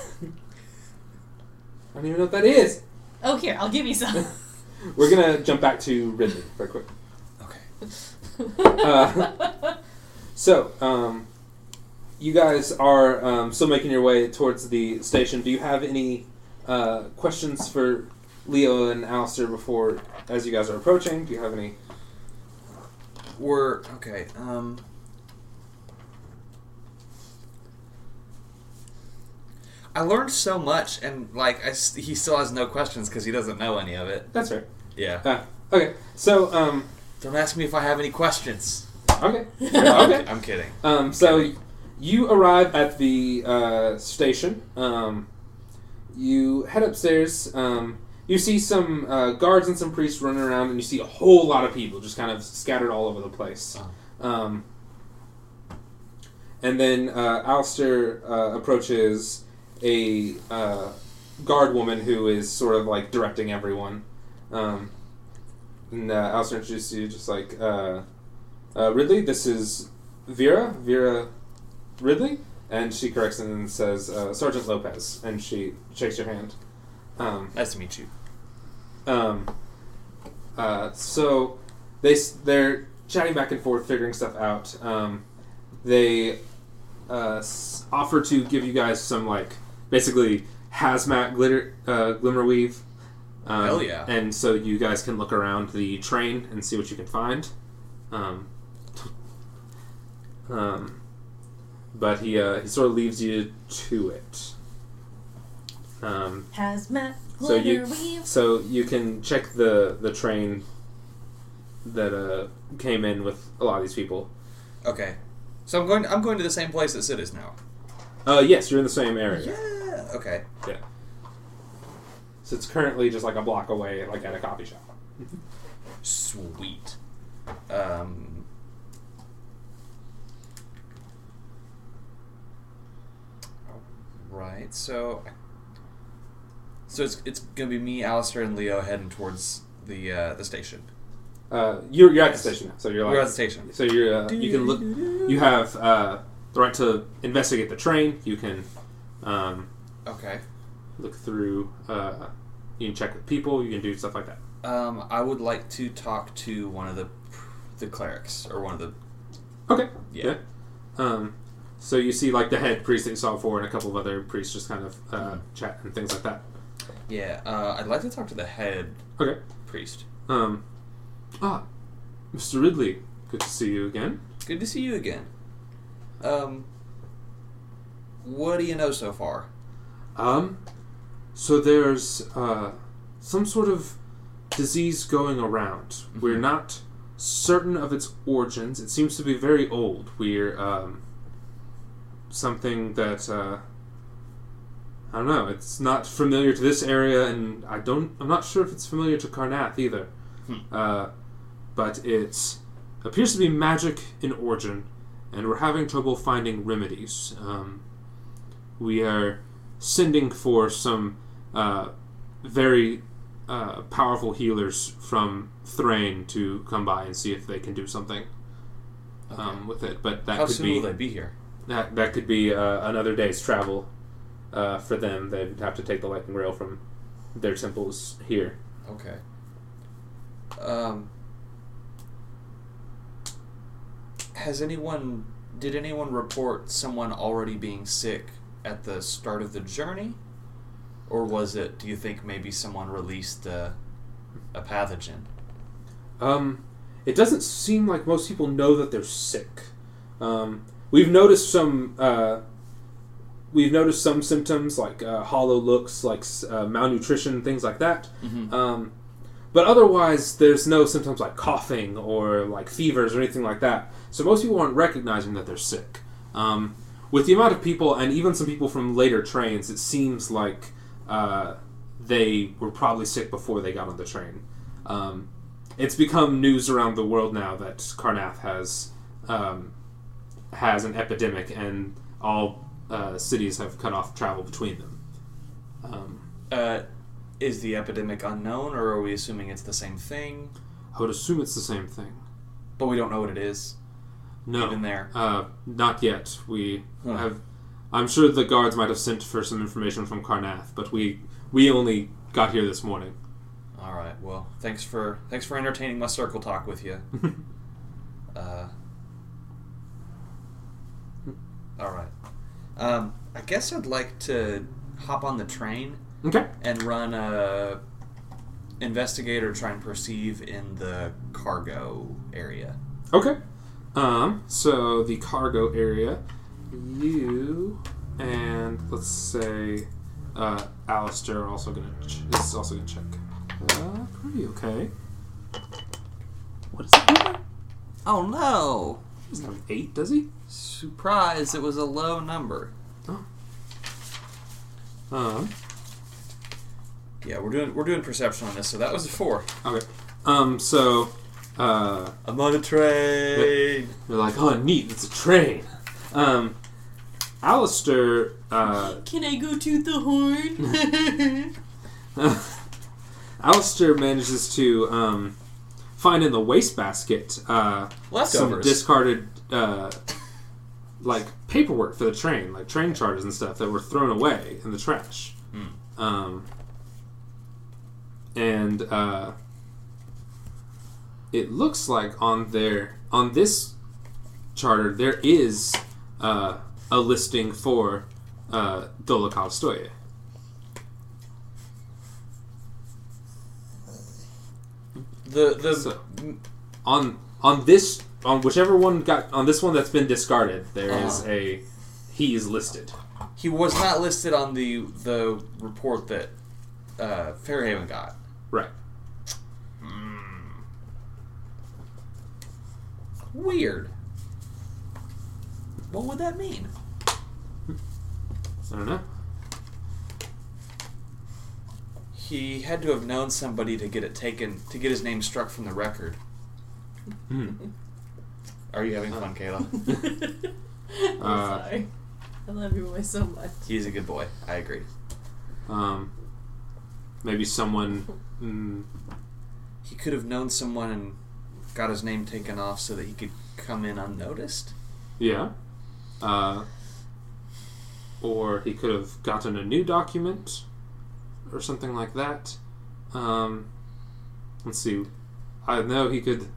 don't even know what that is. Oh, here, I'll give you some. We're gonna jump back to Ridley very quick. Okay. Uh, So, um, you guys are um, still making your way towards the station. Do you have any uh, questions for Leo and Alistair before, as you guys are approaching? Do you have any? We're okay. Um, I learned so much, and like I, he still has no questions because he doesn't know any of it. That's right. Yeah. Uh, okay. So, um, Don't ask me if I have any questions. okay. Okay. I'm kidding. Um, so you arrive at the uh, station. Um, you head upstairs. Um, you see some uh, guards and some priests running around, and you see a whole lot of people just kind of scattered all over the place. Um, and then uh, Alistair uh, approaches a uh, guard woman who is sort of like directing everyone. Um, and uh, Alistair introduces you just like, uh, uh, Ridley, this is Vera, Vera Ridley, and she corrects him and says uh, Sergeant Lopez, and she shakes your hand. Um, Nice to meet you. um, uh, so they, they're chatting back and forth, figuring stuff out. Um, they uh, offer to give you guys some like basically hazmat glitter uh, glimmer weave. Um, Hell yeah. And so you guys can look around the train and see what you can find. Um, um, but he uh, he sort of leaves you to it. Um, Hazmat, so you weave. so you can check the the train that uh, came in with a lot of these people. Okay. So I'm going. I'm going to the same place that Sid is now. Uh, yes, you're in the same area. Yeah. Okay. Yeah. So it's currently just like a block away, like at a coffee shop. Sweet. Um. Right. So. So it's it's gonna be me, Alistair, and Leo heading towards the uh, the station. Uh, you're you're at the station now, so you're like We're at the station. so you're uh, you can look. You have uh, the right to investigate the train. You can um, Okay. look through. Uh, you can check with people. You can do stuff like that. Um, I would like to talk to one of the the clerics or one of the Okay. yeah. Um, so you see like the head priest that you saw before, and a couple of other priests just kind of uh, Mhm. chat and things like that. Yeah. Uh, I'd like to talk to the head Okay. priest. Um, ah, Mr. Ridley, good to see you again. Good to see you again. Um, what do you know so far? Um, so there's uh, some sort of disease going around. We're not certain of its origins. It seems to be very old. We're um, something that uh, I don't know. It's not familiar to this area, and I don't. I'm not sure if it's familiar to Karrnath either. Hmm. Uh, but it appears to be magic in origin, and we're having trouble finding remedies. Um, we are sending for some uh, very uh, powerful healers from Thrane to come by and see if they can do something um, with it. But that How could soon be will they be here? That that could be uh, another day's travel uh, for them. They'd have to take the lightning rail from their temples here. Okay. Um, has anyone? Did anyone report someone already being sick at the start of the journey, or was it? Do you think maybe someone released a, a pathogen? Um, it doesn't seem like most people know that they're sick. Um, we've noticed some. Uh, we've noticed some symptoms like uh, hollow looks, like uh, malnutrition, things like that. Mm-hmm. Um, but otherwise, there's no symptoms like coughing or like fevers or anything like that. So most people aren't recognizing that they're sick. Um, with the amount of people, and even some people from later trains, it seems like uh, they were probably sick before they got on the train. Um, it's become news around the world now that Karrnath has um, has an epidemic, and all uh, cities have cut off travel between them. Um, Uh, is the epidemic unknown, or are we assuming it's the same thing? I would assume it's the same thing. But we don't know what it is. No, Even there. Uh, not yet. We Huh. have. I'm sure the guards might have sent for some information from Karrnath, but we we only got here this morning. All right. Well, thanks for thanks for entertaining my circle talk with you. uh, All right. Um, I guess I'd like to hop on the train Okay. and run a investigator try and perceive in the cargo area. Okay. Um, so the cargo area, you and let's say uh, Alistair are also gonna ch- is also gonna check. Uh, pretty okay. What is it? Oh no! He doesn't have eight, does he? Surprise! It was a low number. Oh. Um, Yeah, we're doing we're doing perception on this, so that was a four. okay. Um, so uh, I'm on a train. they're like, oh, neat, it's a train. Um, Alistair, uh, Can I go to the horn? Alistair manages to um, find in the wastebasket uh, some Leftovers. discarded uh, like paperwork for the train, like train charters and stuff that were thrown away in the trash. Hmm. Um, and uh, it looks like on their on this charter there is uh, a listing for uh, Dolokhov Stoye. The the So- on on this on whichever one got on this one that's been discarded there is Uh-huh. a he is listed he was not listed on the the report that uh, Fairhaven got. right Weird. What would that mean? i don't know He had to have known somebody to get it taken to get his name struck from the record. Hmm. Are you having fun, Kayla? I'm Uh, sorry. I love your boy so much. He's a good boy. I agree. um maybe someone mm, He could have known someone and got his name taken off so that he could come in unnoticed. yeah uh, or he could have gotten a new document or something like that. Um, let's see. I know he could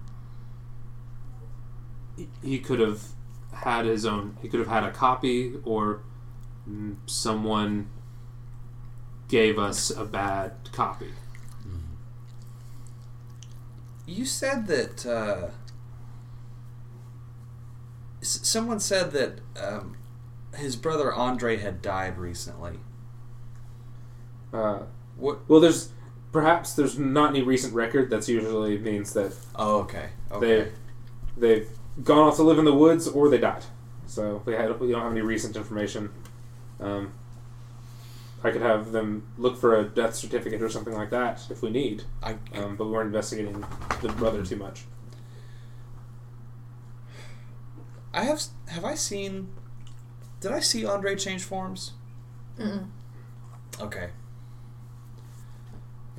he- could have had his own he could have had a copy or someone gave us a bad copy. You said that uh, someone said that um, his brother Andre had died recently. Uh, What? well there's perhaps there's not any recent record that's usually means that Oh, okay. they Okay. they've gone off to live in the woods or they died so we, had, we don't have any recent information um, I could have them look for a death certificate or something like that if we need I, um, but we weren't investigating the brother too much I have. Have I seen? Did I see Andre change forms? Mm-mm. Okay.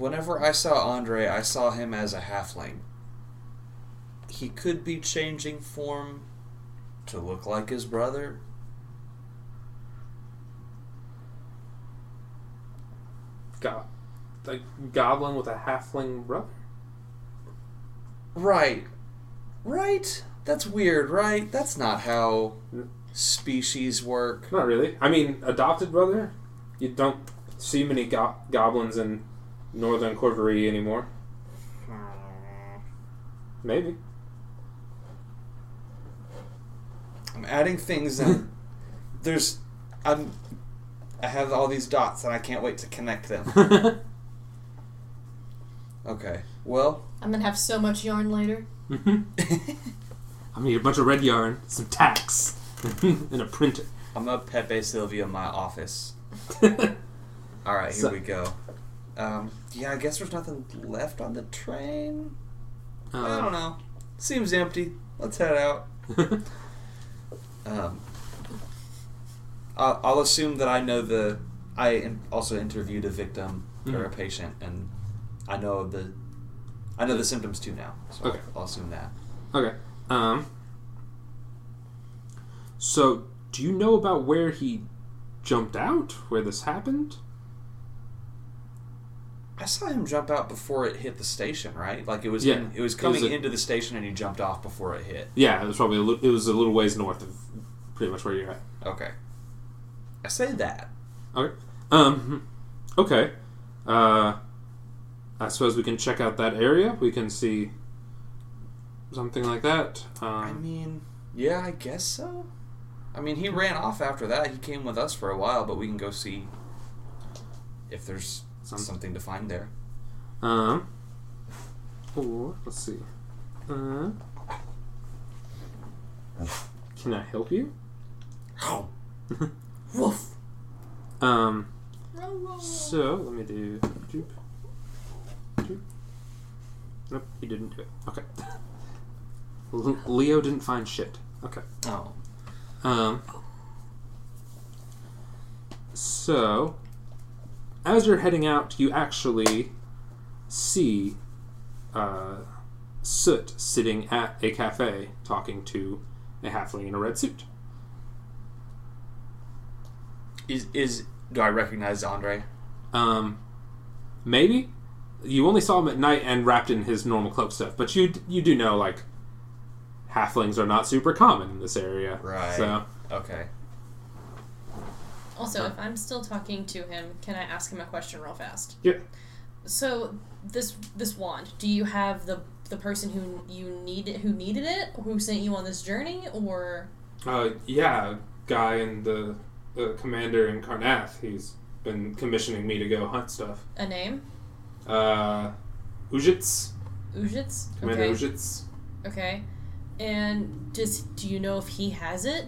Whenever I saw Andre, I saw him as a halfling. He could be changing form to look like his brother. Go- a goblin with a halfling brother Right. Right? That's weird, right? That's not how species work. not really I mean adopted brother you don't see many go- goblins in northern Corverie anymore maybe I'm adding things and there's I'm I have all these dots and I can't wait to connect them. Okay. Well, I'm gonna have so much yarn later. I'm gonna need a bunch of red yarn, some tacks, and a printer. I'm a Pepe Sylvia in my office. All right, here So- we go. Um, yeah, I guess there's nothing left on the train. I don't know. Seems empty. Let's head out. Um, I'll, I'll assume that I know the. I also interviewed a victim or a Mhm. patient, and I know the. I know the symptoms too now. So Okay. I'll assume that. Okay. Um. So, do you know about where he jumped out? Where this happened? I saw him jump out before it hit the station, right? Like it was. Yeah. In, it was It coming was a- into the station, and he jumped off before it hit. Yeah, it was probably a li- it was a little ways north of pretty much where you're at. Okay. I say that. Okay. Um. Okay. Uh. I suppose we can check out that area. We can see something like that. I Um, mean, yeah, I guess so. I mean, he ran off after that. He came with us for a while, but we can go see if there's Some- something to find there. um. Or let's see. Uh. Can I help you? How? Woof. Um. Row, row. So let me do. Doop, doop. Nope, he didn't do it. Okay. L- Leo didn't find shit. Okay. Oh. Um. So, as you're heading out, you actually see uh, Soot sitting at a cafe talking to a halfling in a red suit. Is is do I recognize Andre? Um, maybe you only saw him at night and wrapped in his normal cloak stuff, but you you do know like halflings are not super common in this area, Right. So Okay. Also, if I'm still talking to him, can I ask him a question real fast? yeah, So this this wand, do you have the the person who you needed who needed it, who sent you on this journey, or uh, yeah, guy and the the commander in Karrnath, he's been commissioning me to go hunt stuff. a name? Uh, Ujits, Ujits? Commander Okay. Ujits. Okay. And just do you know if he has it?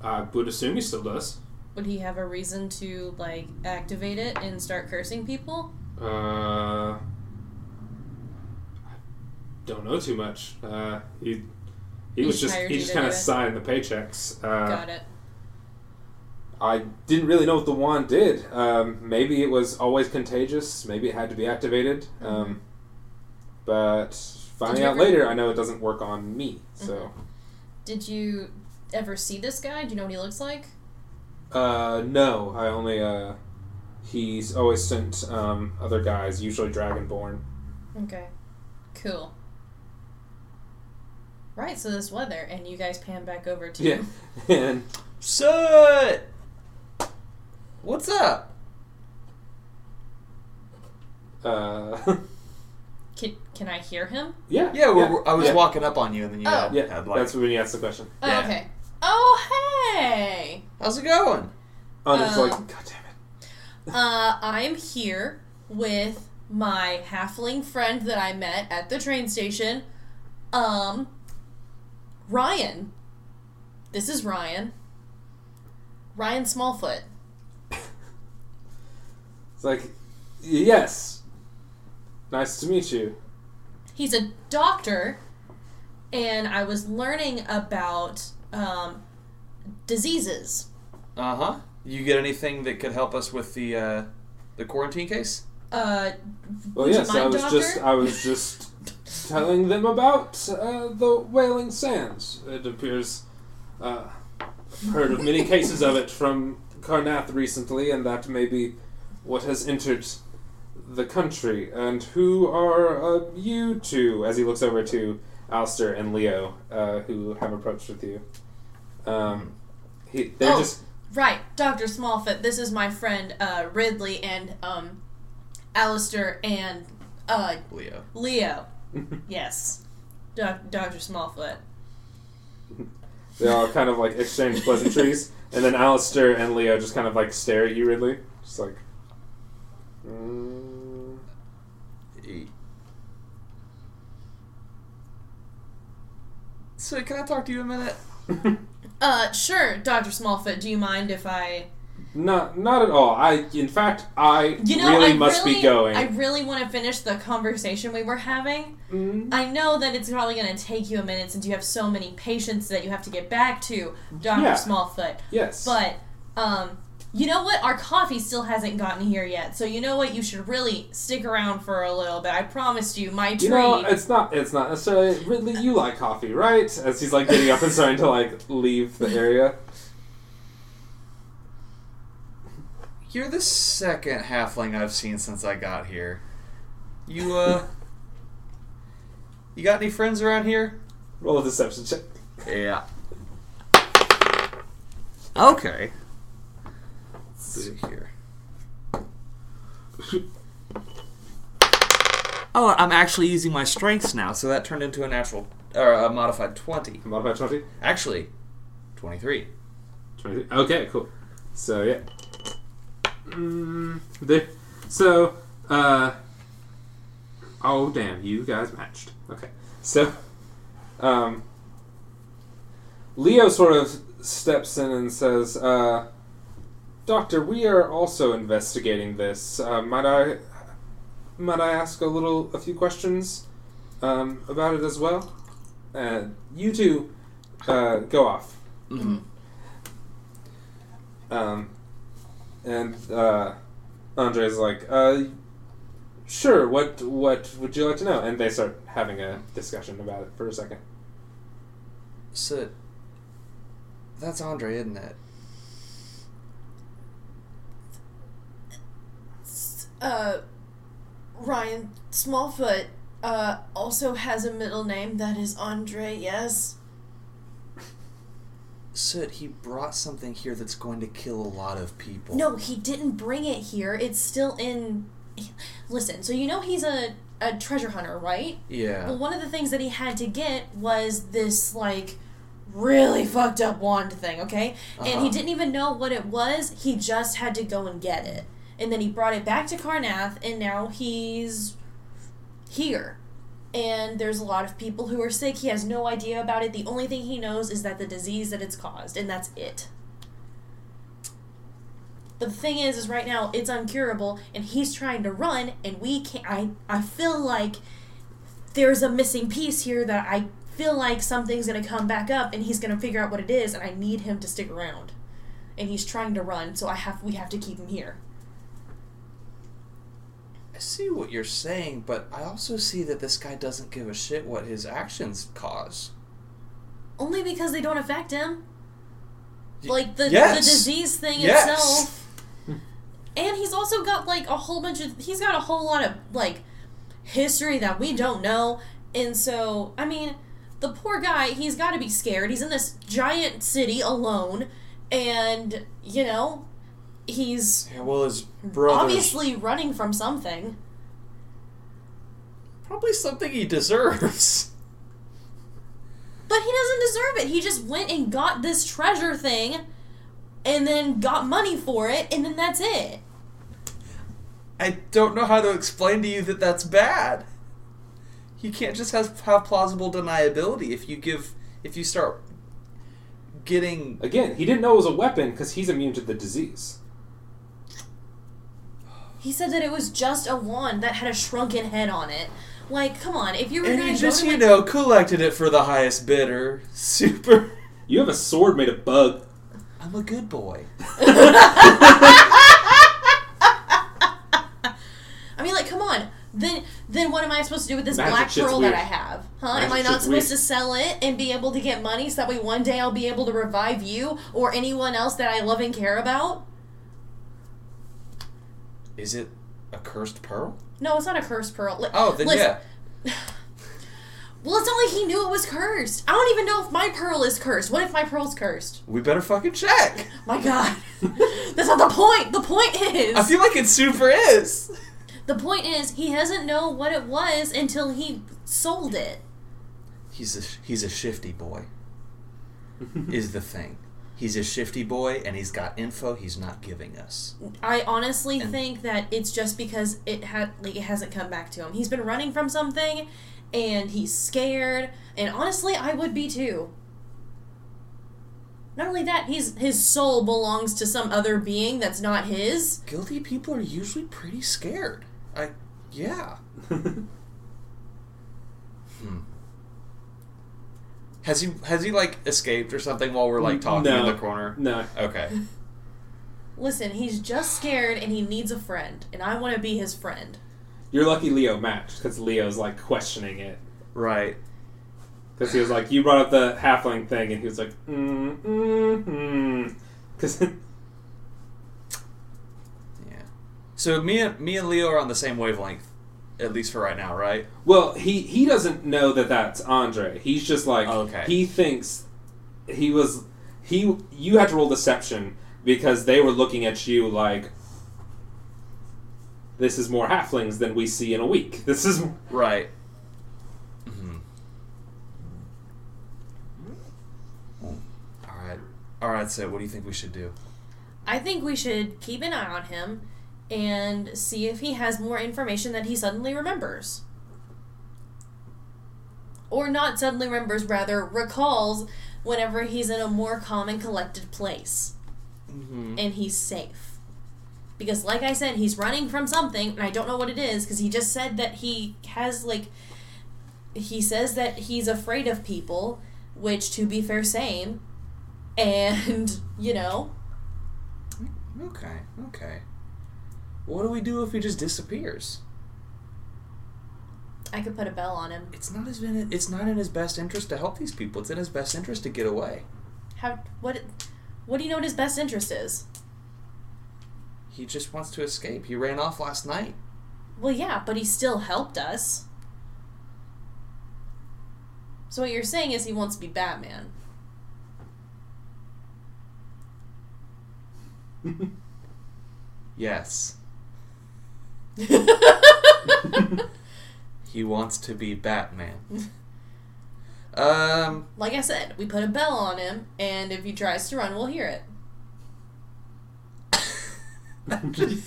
I would assume he still does. Would he have a reason to like activate it and start cursing people? Uh, I don't know too much. Uh, he he He was just he just kind of signed the paychecks. Uh, Got it. I didn't really know what the wand did. Um, maybe it was always contagious. Maybe it had to be activated. Um, but finding out ever- later, I know it doesn't work on me. So, Did you ever see this guy? Do you know what he looks like? Uh, no, I only uh, he's always sent um, other guys, usually Dragonborn. Okay. Cool. Right, so this weather, and you guys pan back over to Yeah, and Soot! What's up? uh, Can, can I hear him? yeah, Yeah, we're, we're- I was yeah. walking up on you, and then you Oh. had, Yeah, had like, that's when you asked the question. Oh, Yeah. okay. Oh, hey! how's it going? Oh, and it's Um, like, God damn it. Uh, I'm here with my halfling friend that I met at the train station. Um, Ryan. This is Ryan. Ryan Smallfoot. It's like, yes, nice to meet you. He's a doctor, and I was learning about um, diseases. Uh huh. You get anything that could help us with the uh, the quarantine case? Uh, Well, yes, I was doctor? just I was just telling them about uh, the Wailing Sands. It appears uh, I've heard of many cases of it from Karrnath recently, and that may be what has entered the country. And who are uh, you two? As he looks over to Alistair and Leo, uh, who have approached with you. Um, he, they're Oh. just Right, Dr. Smallfoot. This is my friend uh, Ridley and um, Alistair and uh, Leo. Leo. Yes, Doc- Dr. Smallfoot. They all kind of like exchange pleasantries, and then Alistair and Leo just kind of like stare at you, Ridley. Just like. Mm, E- So can I talk to you a minute? Uh, sure, Dr. Smallfoot. Do you mind if I? not, not at all. I, in fact, I You know, really I must really, be going. I really want to finish the conversation we were having. Mm, I know that it's probably going to take you a minute since you have so many patients that you have to get back to, Dr. Yeah. Smallfoot. yes. But, um, you know what? Our coffee still hasn't gotten here yet. So you know what? You should really stick around for a little bit. I promised you my treat. you know, it's not. It's not necessarily Ridley. You like coffee, right? As he's like getting up and starting to like leave the area. You're the second halfling I've seen since I got here. You uh You got any friends around here? Roll a deception check. Yeah. Okay. Let's see here. Oh, I'm actually using my strengths now, so that turned into a natural or a modified twenty. Modified 20? Actually, twenty-three. 23. Okay, cool. So, yeah. Mm, so, uh. Oh, damn, you guys matched. Okay. So, um. Leo sort of steps in and says, uh. Doctor, we are also investigating this. Uh, might I. Might I ask a little. a few questions um, about it as well? Uh, you two uh, go off. Mm-hmm. Um, and uh, Andre's like, uh, sure. What what would you like to know? And they start having a discussion about it for a second. So, that's Andre, isn't it? Uh, Ryan Smallfoot uh, also has a middle name that is Andre, yes? Soot, he brought something here that's going to kill a lot of people. No, he didn't bring it here. It's still in. Listen, so you know he's a, a treasure hunter, right? Yeah. Well, one of the things that he had to get was this, like, really fucked up wand thing, okay? And he Uh-huh. didn't even know what it was. He just had to go and get it. And then he brought it back to Karrnath, and now he's here. And there's a lot of people who are sick. He has no idea about it. The only thing he knows is that the disease that it's caused, and that's it. The thing is, is right now it's uncurable, and he's trying to run, and we can't. I I feel like there's a missing piece here that I feel like something's gonna come back up, and he's gonna figure out what it is, and I need him to stick around. And he's trying to run, so I have we have to keep him here. I see what you're saying, but I also see that this guy doesn't give a shit what his actions cause. Only because they don't affect him. Like the yes. the disease thing Yes. itself. Hmm. And he's also got like a whole bunch of he's got a whole lot of like history that we don't know. And so, I mean, the poor guy, he's got to be scared. He's in this giant city alone and, you know, he's Yeah, well, his brother. obviously running from something. Probably something he deserves. But he doesn't deserve it. He just went and got this treasure thing and then got money for it and then that's it. I don't know how to explain to you that that's bad. You can't just have, have plausible deniability if you give if you start getting Again, he didn't know it was a weapon because he's immune to the disease. He said that it was just a wand that had a shrunken head on it. Like, come on, if you were and gonna he go just to, you like- know collected it for the highest bidder. Super. You have a sword made of bug. I'm a good boy. I mean, like, come on. Then, then what am I supposed to do with this Magic black shit's pearl that. I have? Huh? Magic am I not supposed weird. to sell it and be able to get money so that way one day I'll be able to revive you or anyone else that I love and care about? Is it a cursed pearl? No, it's not a cursed pearl. Li- Oh, then listen- yeah. Well, it's not like he knew it was cursed. I don't even know if my pearl is cursed. What if my pearl's cursed? We better fucking check. My God, that's not the point. The point is, I feel like it super is. the point is, he doesn't know what it was until he sold it. He's a he's a shifty boy. is the thing. He's a shifty boy, and he's got info he's not giving us. I honestly And- think that it's just because it had like it hasn't come back to him. He's been running from something, and he's scared. And honestly, I would be too. Not only that, he's his soul belongs to some other being that's not his. Guilty people are usually pretty scared. I yeah. Hmm. Has he has he like escaped or something while we're like talking No. in the corner? no. Okay. Listen, he's just scared and he needs a friend, and I want to be his friend. You're lucky Leo matched because Leo's like questioning it. Right. Because he was like, you brought up the halfling thing, and he was like, mm, mm, mm. Because Yeah. So me and me and Leo are on the same wavelength, at least for right now, right? Well, he he doesn't know that that's Andre. He's just like Okay. he thinks he was he you had to roll deception because they were looking at you like this is more halflings than we see in a week. This is Right. hmm All right. All right, so what do you think we should do? I think we should keep an eye on him and see if he has more information that he suddenly remembers. Or not suddenly remembers, rather, recalls whenever he's in a more calm and collected place Mm-hmm. and he's safe. Because, like I said, he's running from something, and I don't know what it is, because he just said that he has, like, he says that he's afraid of people, which, to be fair, same. And, you know, Okay. Okay. What do we do if he just disappears? I could put a bell on him. It's not his. It's not in his best interest to help these people. It's in his best interest to get away. How what what do you know what his best interest is? He just wants to escape. He ran off last night. Well, yeah, but he still helped us. So what you're saying is he wants to be Batman. Yes. He wants to be Batman. um. like I said, we put a bell on him, and if he tries to run, we'll hear it.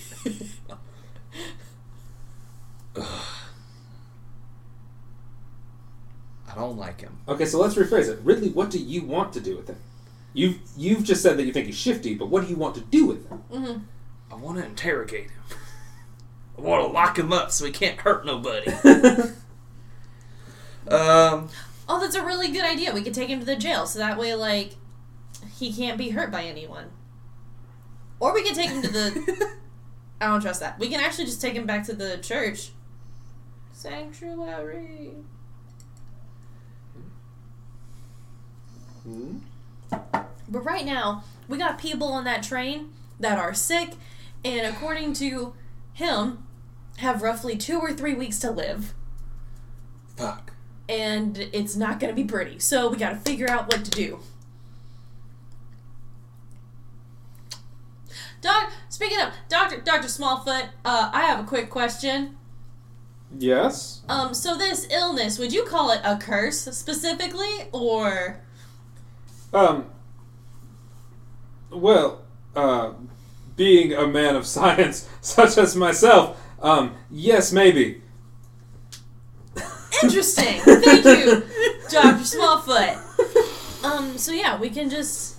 I don't like him. Okay, so let's rephrase it. Ridley, what do you want to do with him? You've you've just said that you think he's shifty, but what do you want to do with him? hmm I want to interrogate him. I want to lock him up so he can't hurt nobody. um. Oh, that's a really good idea. We could take him to the jail, so that way, like, he can't be hurt by anyone. Or we could take him to the. I don't trust that. We can actually just take him back to the church. Sanctuary. Hmm? But right now, we got people on that train that are sick, and according to him, have roughly two or three weeks to live. Fuck. And it's not gonna be pretty. So we gotta figure out what to do. Doc, speaking of Doctor Doctor Smallfoot, uh, I have a quick question. Yes. Um, so this illness, would you call it a curse specifically, or Um. Well, uh, being a man of science such as myself, um, yes, maybe. interesting? Thank you, Doctor Smallfoot. Um, so yeah, we can just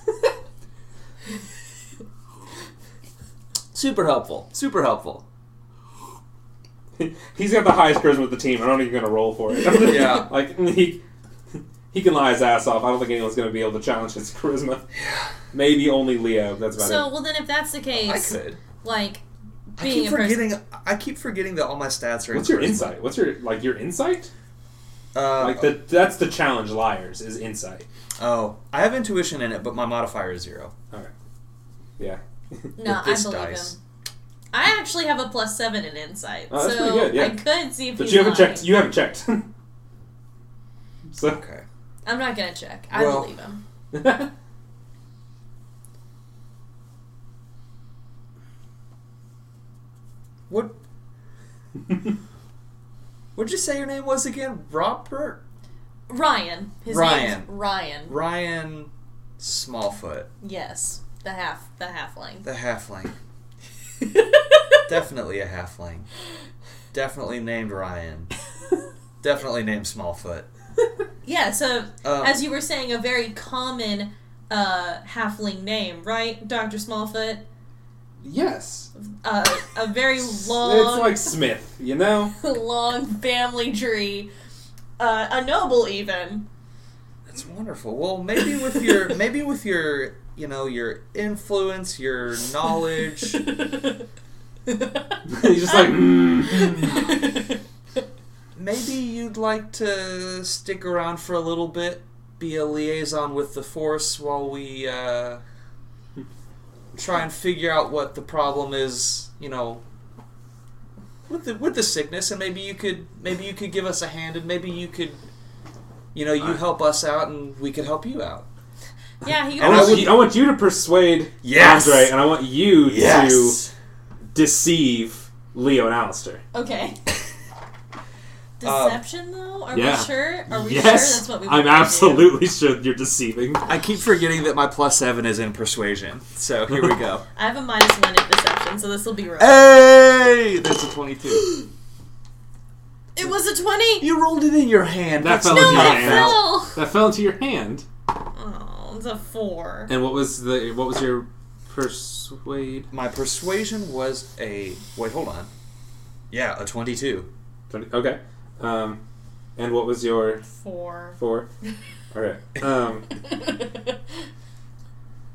Super helpful. Super helpful. He's got the highest charisma with the team. I don't think he's gonna roll for it. Yeah. like he he can lie his ass off. I don't think anyone's gonna be able to challenge his charisma. Maybe only Leo. That's about So it. So well then if that's the I case, could. like I keep a person forgetting. I keep forgetting that all my stats are. in What's your insight? What's your like your insight? Uh, Like the that's the challenge. Liars is insight. oh, I have intuition in it, but my modifier is zero. All right. Yeah. No, I believe dice. him. I actually have a plus seven in insight, Oh, that's so good, yeah. I could see if But he's you haven't lying. checked. You haven't checked. so. Okay. I'm not gonna check. I Well- believe him. What? What'd you say your name was again? Robert Ryan. His Ryan. name's Ryan. Ryan Smallfoot, Yes, the half, the halfling. the halfling. Definitely a halfling. Definitely named Ryan. Definitely named Smallfoot. yeah. So Um, as you were saying, a very common uh, halfling name, right, Doctor Smallfoot? Yes. Uh, a very long, It's like Smith, you know. long family tree. Uh, a noble, even. That's wonderful. Well, maybe with your maybe with your you know your influence, your knowledge. He's just like. mm. maybe you'd like to stick around for a little bit, be a liaison with the force while we uh, try and figure out what the problem is. You know, with the with the sickness, and maybe you could maybe you could give us a hand, and maybe you could, you know, you I- help us out, and we could help you out. Yeah, he And I, want you, I want you to persuade Yes! Andre, and I want you Yes. to deceive Leo and Alistair. Okay. Uh, Deception, though? Are yeah. we sure? Are we yes, sure that's what we I'm want to do? I'm absolutely sure you're deceiving. I keep forgetting that my plus seven is in persuasion. So here we go. I have a minus one in deception, so this will be right. hey, that's a twenty-two. it was a 20! You rolled it in your hand. That fell No, into your hand. fell! That fell into your hand. Oh, it's a 4. And what was the what was your persuade? My persuasion was a wait. Hold on. Yeah, a twenty-two. 20, okay. Um, and what was your 4. four? All right. Um,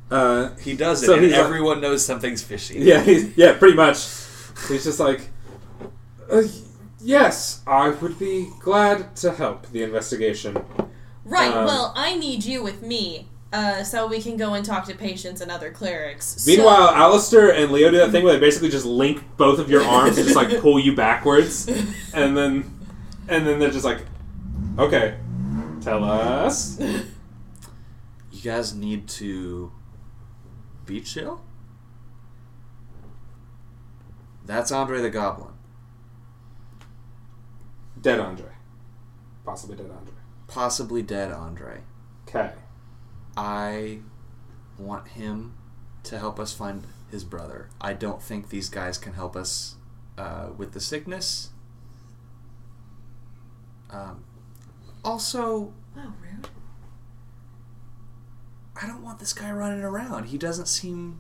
uh, He does it, So and he's like- everyone knows something's fishy. yeah, he's, yeah, pretty much. He's just like, uh, yes, I would be glad to help the investigation. Right, Um, well, I need you with me. Uh, so we can go and talk to patients and other clerics. Meanwhile, so, Alistair and Leo do that thing where they basically just link both of your arms and just like pull you backwards, and then and then they're just like, okay, tell us. You guys need to be chill. That's Andre the Goblin. Dead Andre, possibly dead Andre. Possibly dead Andre. Okay. I want him to help us find his brother. I don't think these guys can help us uh, with the sickness. Um, also, Wow, rude. I don't want this guy running around. He doesn't seem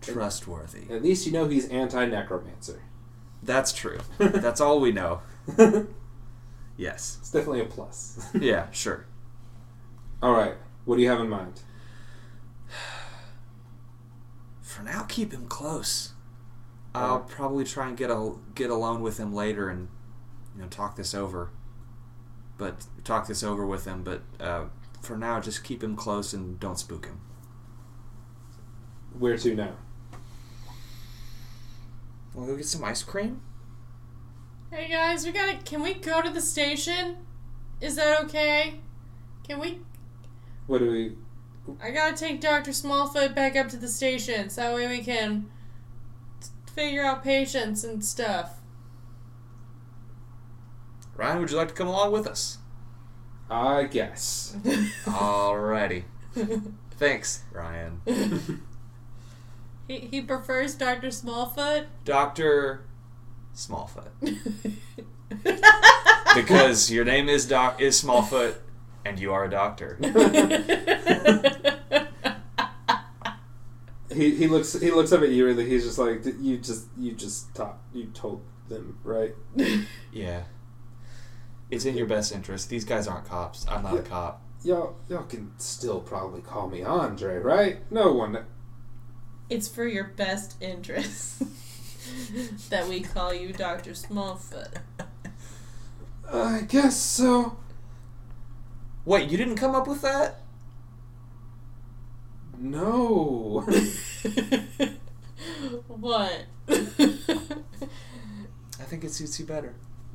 trustworthy. At least you know he's anti-necromancer. That's true. That's all we know. Yes. It's definitely a plus. Yeah, sure. All right. What do you have in mind? For now, keep him close. I'll probably try and get a get alone with him later and you know talk this over. But talk this over with him. But uh, for now, just keep him close and don't spook him. Where to now? We'll go get some ice cream. Hey guys, we gotta. Can we go to the station? Is that okay? Can we? What do we? I gotta take Dr. Smallfoot back up to the station so that way we can t- figure out patients and stuff. Ryan, would you like to come along with us? I guess. Alrighty. Thanks, Ryan. he, he prefers Dr. Smallfoot. Doctor Smallfoot. Because your name is Doc is Smallfoot, and you are a doctor. He, he looks he looks up at you and he's just like you just you just taught you told them right Yeah. It's in your best interest. These guys aren't cops. I'm not a cop. y'all y'all can still probably call me Andre right no one it's for your best interest that we call you Dr. Smallfoot. I guess so Wait, you didn't come up with that? No what? I think it suits you better.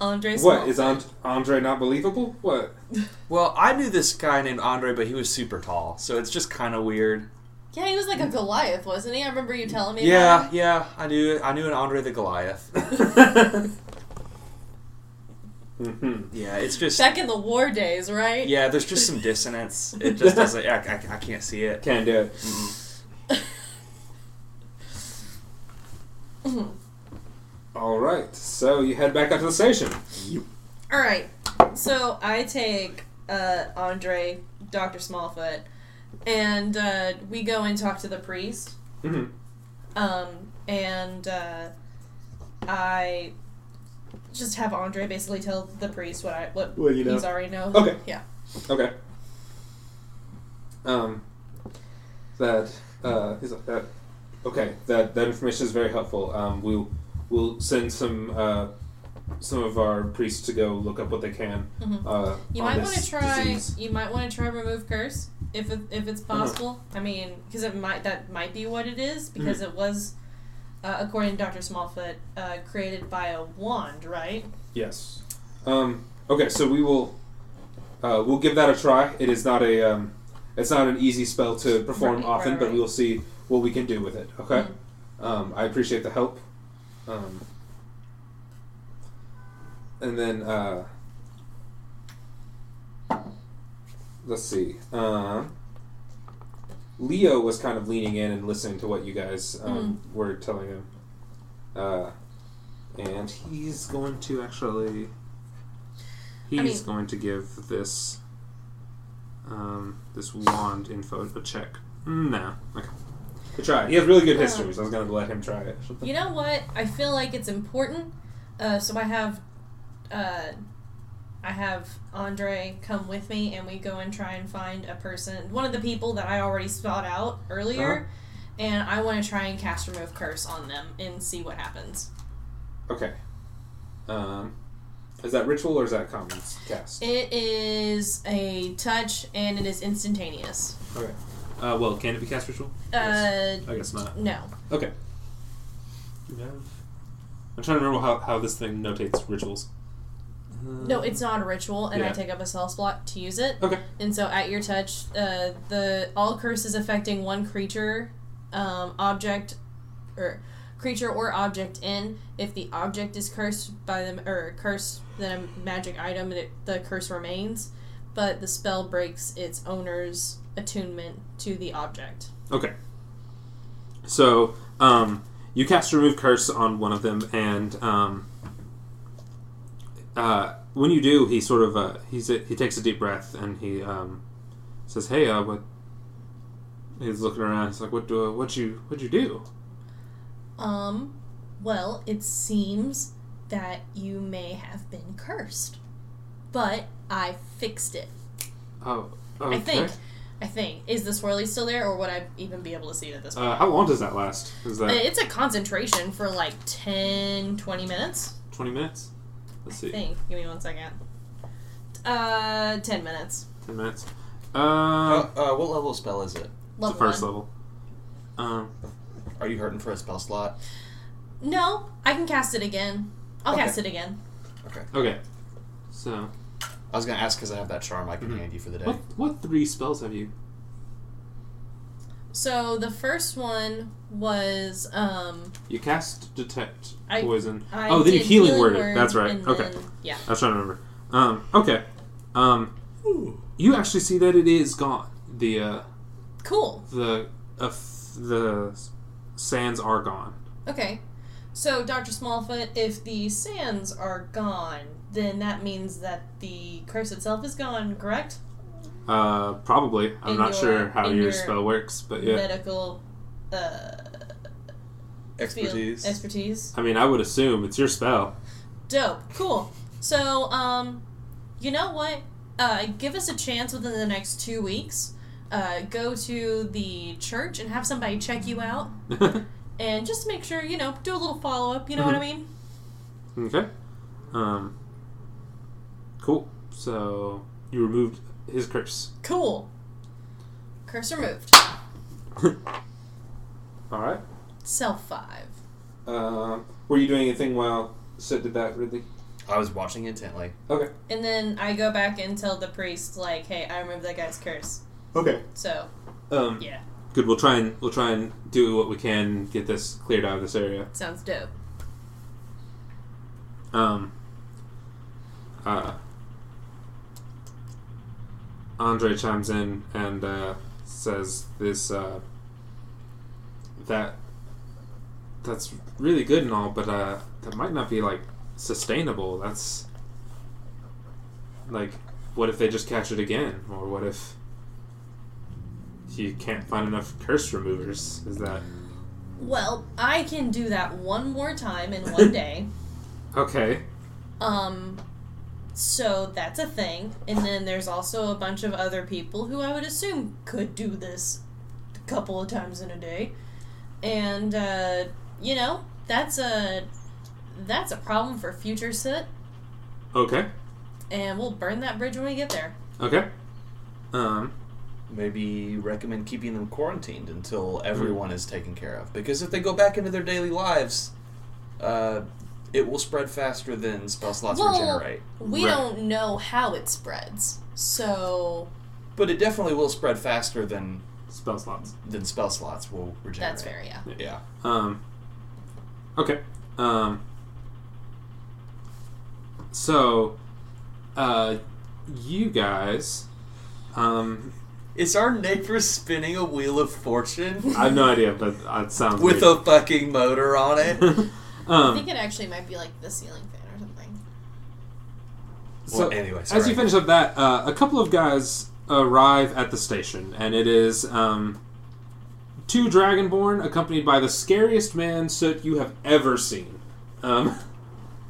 Andre what is Smallfoot. Ant- Andre not believable what Well, I knew this guy named Andre, but he was super tall, so it's just kind of weird. Yeah, he was like a Goliath, wasn't he? I remember you telling me. Yeah, about yeah, I knew I knew an Andre the Goliath. Hmm yeah, it's just Back in the war days, right? yeah. There's just some dissonance. It just doesn't. I, I, I can't see it. can't do it all right so you head back up to the station All right. So I take uh, Andre, Doctor Smallfoot, and uh, we go and talk to the priest. hmm Um, and uh, I just have Andre basically tell the priest what I what What you know. he's already know. Okay. Yeah. Okay. Um, that uh, he's like that. Okay, that that information is very helpful. Um, we'll we'll send some uh, some of our priests to go look up what they can. Mhm. Uh, You might want to try. disease. You might want to try remove curse if it, if it's Uh-huh. possible. I mean, because it might that might be what it is because Mm-hmm. it was uh, according to Dr. Smallfoot, uh, created by a wand, right? Yes. Um, okay, so we will uh, we'll give that a try. It is not a um, it's not an easy spell to perform Right, often, right, but we will see what we can do with it. Okay. Mhm. Um, I appreciate the help. Um, and then uh, let's see. Um, Leo was kind of leaning in and listening to what you guys um, were telling him. Uh, and he's going to actually. He's mean- going to give this um, this wand info a check. No. Okay. To try. He has really good history, so I was going to let him try it. You know what? I feel like it's important. Uh, so I have, uh, I have Andre come with me, and we go and try and find a person, one of the people that I already sought out earlier, Uh-huh. and I want to try and cast remove curse on them and see what happens. Okay. Um, is that ritual or is that common cast? It is a touch, and it is instantaneous. Okay. Uh, well, can it be cast ritual? Uh, I guess not. no. Okay. I'm trying to remember how, how this thing notates rituals. No, it's not a ritual, and I take up a spell slot to use it. Okay. And so, at your touch, uh, the all curses affecting one creature, um, object, or creature or object in. If the object is cursed by them or cursed, then a magic item, it, the curse remains. But the spell breaks its owner's attunement to the object. Okay. So, um, you cast remove curse on one of them, and um, uh, when you do, he sort of uh, he's he takes a deep breath and he um, says, "Hey, uh, what?" He's looking around. He's like, "What do? Uh, what you? What you do?" Um, well, it seems that you may have been cursed, but I fixed it. Oh, okay. I think. I think. Is the swirly still there, or would I even be able to see it at this point? Uh, how long does that last? Is Uh, that it's a concentration for like 10, 20 minutes. twenty minutes? Let's I see, think. Give me one second. Uh, 10 minutes. ten minutes. Uh, Uh, uh, what level spell is it? it's Level the first one. level. Um, Are you hurting for a spell slot? No, I can cast it again. I'll Okay. cast it again. Okay. okay. So, I was gonna ask because I have that charm I can Mhm. hand you for the day. what what three spells have you? So the first one was um You cast detect I- poison. I oh, then you did healing, word it. That's right. and Okay, then- yeah. I was trying to remember. Um, okay. Um, you actually see that it is gone. The uh, Cool. the uh, f- the sands are gone. Okay. So Dr. Smallfoot, if the sands are gone, then that means that the curse itself is gone, correct? Uh, probably. I'm In not your- sure how your, your spell works, but yeah. Medical uh field- Expertise. expertise. I mean, I would assume it's your spell. Dope. Cool. So, um, you know what? Uh, give us a chance within the next two weeks. Uh, go to the church and have somebody check you out, and just make sure you know, do a little follow up. You know what I mean? okay. Um. Cool. So you removed his curse. Cool. Curse removed. All right. Self five. Um. were you doing anything while Sid did that, Ridley? I was watching intently. Okay. And then I go back and tell the priest, like, hey, I removed that guy's curse. Okay. So, Um. yeah, Good. We'll try and we'll try and do what we can get this cleared out of this area. sounds dope. Um. Uh. Andre chimes in and uh, says this. Uh, that. That's really good and all, but uh, that might not be like sustainable. That's like, what if they just catch it again, or what if you can't find enough curse removers? Is that Well, I can do that one more time in one day. okay? Um, so that's a thing. And then there's also a bunch of other people who I would assume could do this a couple of times in a day. And, uh, you know, that's a. That's a problem for future sit, Okay. and we'll burn that bridge when we get there. Okay. Um. maybe recommend keeping them quarantined until everyone is taken care of. Because if they go back into their daily lives, uh, it will spread faster than spell slots Well, regenerate. We Right. don't know how it spreads. So But it definitely will spread faster than Spell slots. than spell slots will regenerate. that's fair, yeah. Yeah. Um. Okay. Um. So, uh, you guys, um, Is our neighbor spinning a wheel of fortune I have no idea, but that sounds with weird. a fucking motor on it? I um. think it actually might be like the ceiling fan or something. So, Well, anyway, as you finish up that, uh, a couple of guys arrive at the station, and it is um, two Dragonborn accompanied by the scariest man Soot you have ever seen. Um,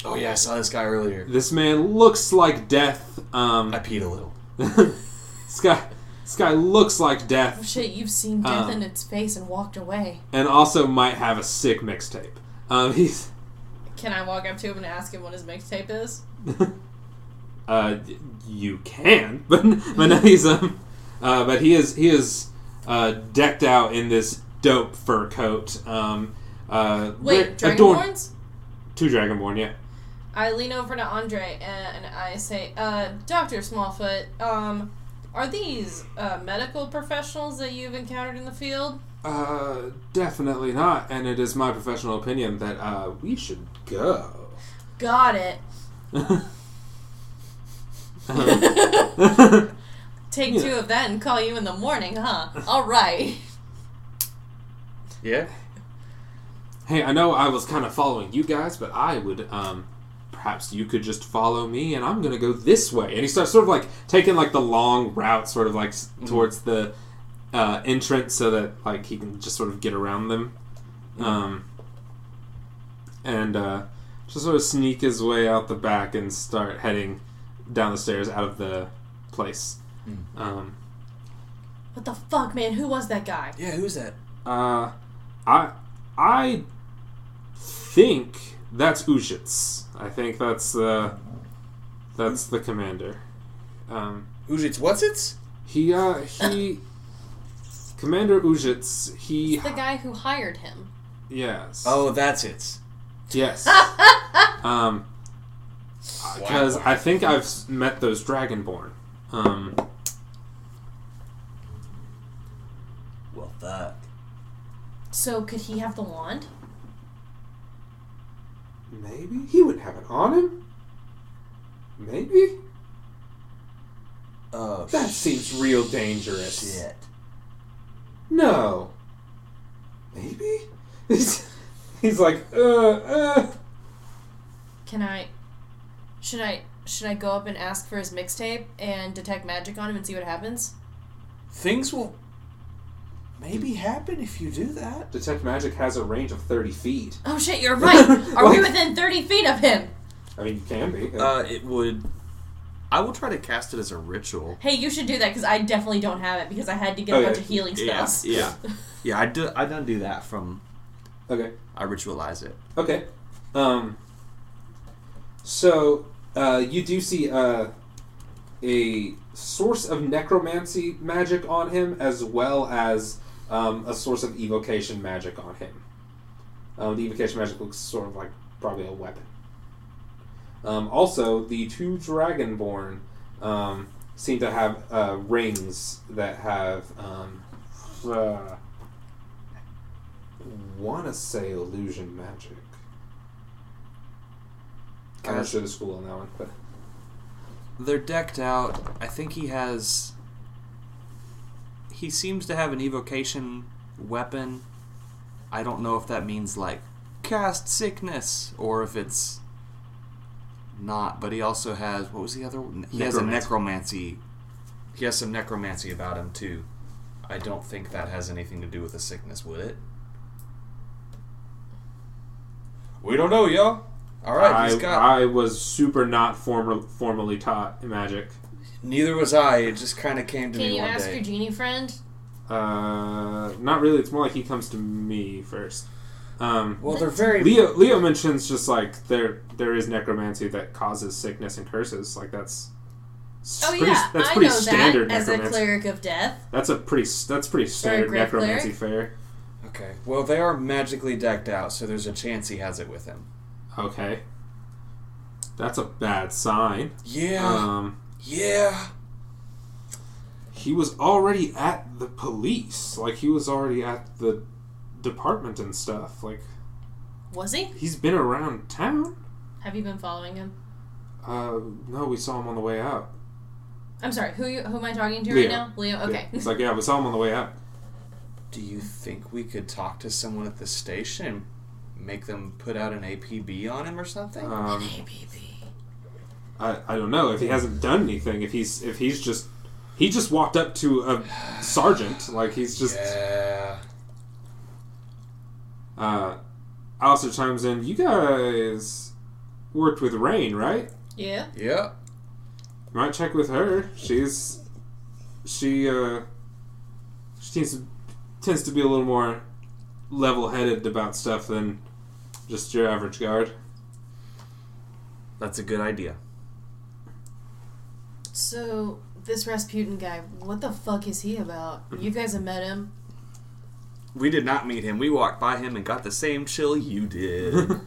oh yeah, I saw this guy earlier. this man looks like death. Um, I peed a little. this guy, this guy looks like death. Oh death, shit, you've seen death Um, in its face and walked away. and also might have a sick mixtape. Um, he's, Can I walk up to him and ask him what his mixtape is? uh, you can, but but no, he's um, uh, but he is he is uh, decked out in this dope fur coat. Um, uh, Wait, Dragonborns? Two Dragonborn, yeah. I lean over to Andre and I say, uh, Dr. Smallfoot, um, are these uh, medical professionals that you've encountered in the field? Uh, definitely not. And it is my professional opinion that uh, we should go. Got it. Take Yeah. two of that and call you in the morning, huh? All right. Yeah. hey, I know I was kind of following you guys, but I would um, perhaps you could just follow me, and I'm gonna go this way. And he starts sort of like taking like the long route, sort of like s towards the uh, entrance, so that like he can just sort of get around them. Um, and uh, just sort of sneak his way out the back and start heading down the stairs out of the place. Um, What the fuck, man? Who was that guy? Yeah, who's that? uh, I I think that's Ujits. I think that's the that's the commander. Um, Ujits what's it? he uh he Commander Ujits. He The guy who hired him. yes. Oh, that's it. yes. um, because I think I've met those Dragonborn. Um, Well, fuck. So could he have the wand? maybe he would have it on him. Maybe Oh, that seems real dangerous. shit. No. Maybe? He's, he's like, uh, uh. Can I? Should I? Should I go up and ask for his mixtape and detect magic on him and see what happens? Things will maybe happen if you do that. Detect Magic has a range of 30 feet. Oh shit, you're right. Are we Like- within thirty feet of him? I mean, you can be. Uh, it would. I will try to cast it as a ritual. Hey, you should do that because I definitely don't have it because I had to get a yeah. bunch of healing spells. Yeah, yeah. I do. I don't do that from. okay. I ritualize it. Okay. Um, so, uh, you do see uh, a source of necromancy magic on him, as well as um, a source of evocation magic on him. Um, the evocation magic looks sort of like probably a weapon. Um, also, the two Dragonborn um, seem to have uh, rings that have. Um, uh, want to say illusion magic. I'm not Guys- sure the school on that one, but They're decked out. I think he has. He seems to have an evocation weapon. I don't know if that means like cast sickness or if it's not. But he also has what was the other one? He has a necromancy. He has some necromancy about him too. I don't think that has anything to do with the sickness, would it? We don't know, y'all. All right, I, he's got. I was super not formal, formally taught magic. Neither was I. It just kind of came to Can me Can you one ask day. your genie friend? Uh, not really. It's more like he comes to me first. Um, well, they're very. Leo Leo mentions just like there there is necromancy that causes sickness and curses. Like that's Oh pretty, yeah, that's I pretty know standard that as a necromancy. cleric of death. That's a pretty that's pretty standard great necromancy cleric. fare. Okay. Well, they are magically decked out, so there's a chance he has it with him. Okay. That's a bad sign. Yeah. Um, yeah. he was already at the police. Like he was already at the department and stuff. Like Was he? he's been around town. Have you been following him? Uh, no, we saw him on the way out. I'm sorry. Who you, who am I talking to Leo. right now? Leo. Okay. Yeah. It's like yeah, we saw him on the way out. Do you think we could talk to someone at the station and make them put out an APB on him or something? Um, APB. I, I don't know if he hasn't done anything. If he's if he's just he just walked up to a sergeant like he's just yeah. Uh Alistair chimes in, you guys worked with Rain, right? Yeah. Yeah. Might check with her. She's she uh she tends to, tends to be a little more level headed about stuff than just your average guard. That's a good idea. So this Rasputin guy, what the fuck is he about? You guys have met him. We did not meet him. We walked by him and got the same chill you did. Who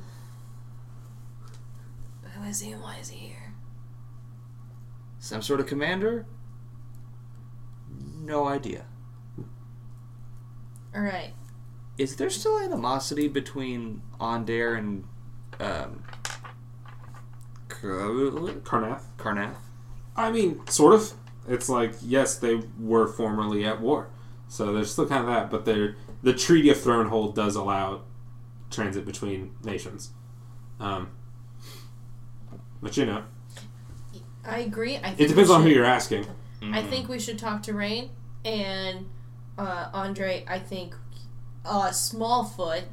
is he and why is he here? Some sort of commander? No idea. All right. Is there still animosity between Aundair and um, Kar- Karrnath. Karrnath? I mean, sort of. It's like yes, they were formerly at war, so there's still kind of that. But they're the Treaty of Thronehold does allow transit between nations. Um, but you know, I agree. I think it depends we on who you're asking. I think we should talk to Rain and uh, Andre. I think uh, Smallfoot,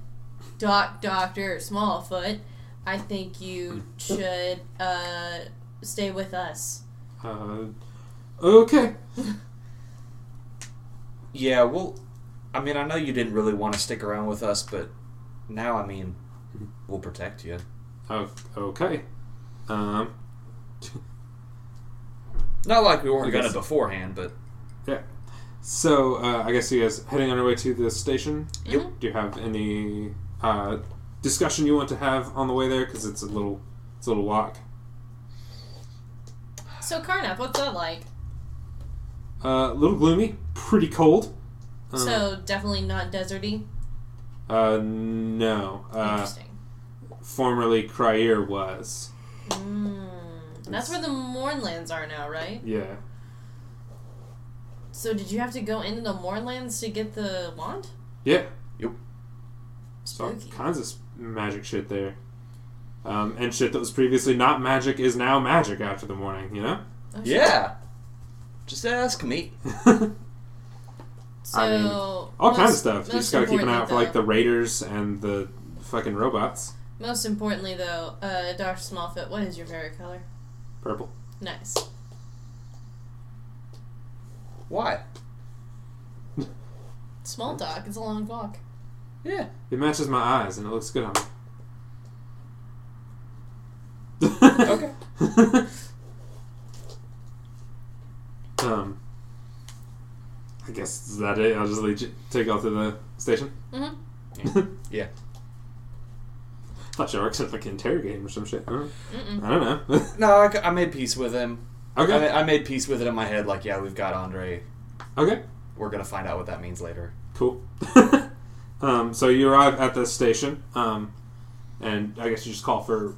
Doc Doctor Smallfoot. I think you should uh, stay with us. Uh, okay. Yeah, well, I mean, I know you didn't really want to stick around with us, but now, I mean, we'll protect you. Oh, okay. Um, Not like we weren't I guess- gonna beforehand, but yeah. so uh, I guess you guys heading on your way to the station. Yep. Do you have any uh, discussion you want to have on the way there? Because it's a little, it's a little walk. So Karrnath, what's that like? Uh, a little gloomy, pretty cold. Uh, so definitely not deserty. uh, no. Uh, Interesting. formerly Cyre was. Mm. That's where the Mournlands are now, right? Yeah. So did you have to go into the Mournlands to get the wand? Yeah. Yep. So all kinds of magic shit there. Um, and shit that was previously not magic is now magic after the Mourning, you know? Oh, yeah. Just ask me. So I mean, All kinds of stuff. You just gotta keep an eye out for like the raiders and the fucking robots. Most importantly, though, uh, Doctor Smallfoot, what is your favorite color? Purple. Nice. Why? Small talk. It's a long walk. Yeah. It matches my eyes and it looks good on me. Okay. um, I guess is that it. I'll just lead you, take y'all to the station. Mm-hmm. Yeah. Thought y'all were except like interrogate him or some shit. I don't. I don't know. No, I made peace with him. okay. I, I made peace with it in my head. Like, yeah, we've got Andre. Okay. We're gonna find out what that means later. Cool. um, so you arrive at the station, um, and I guess you just call for,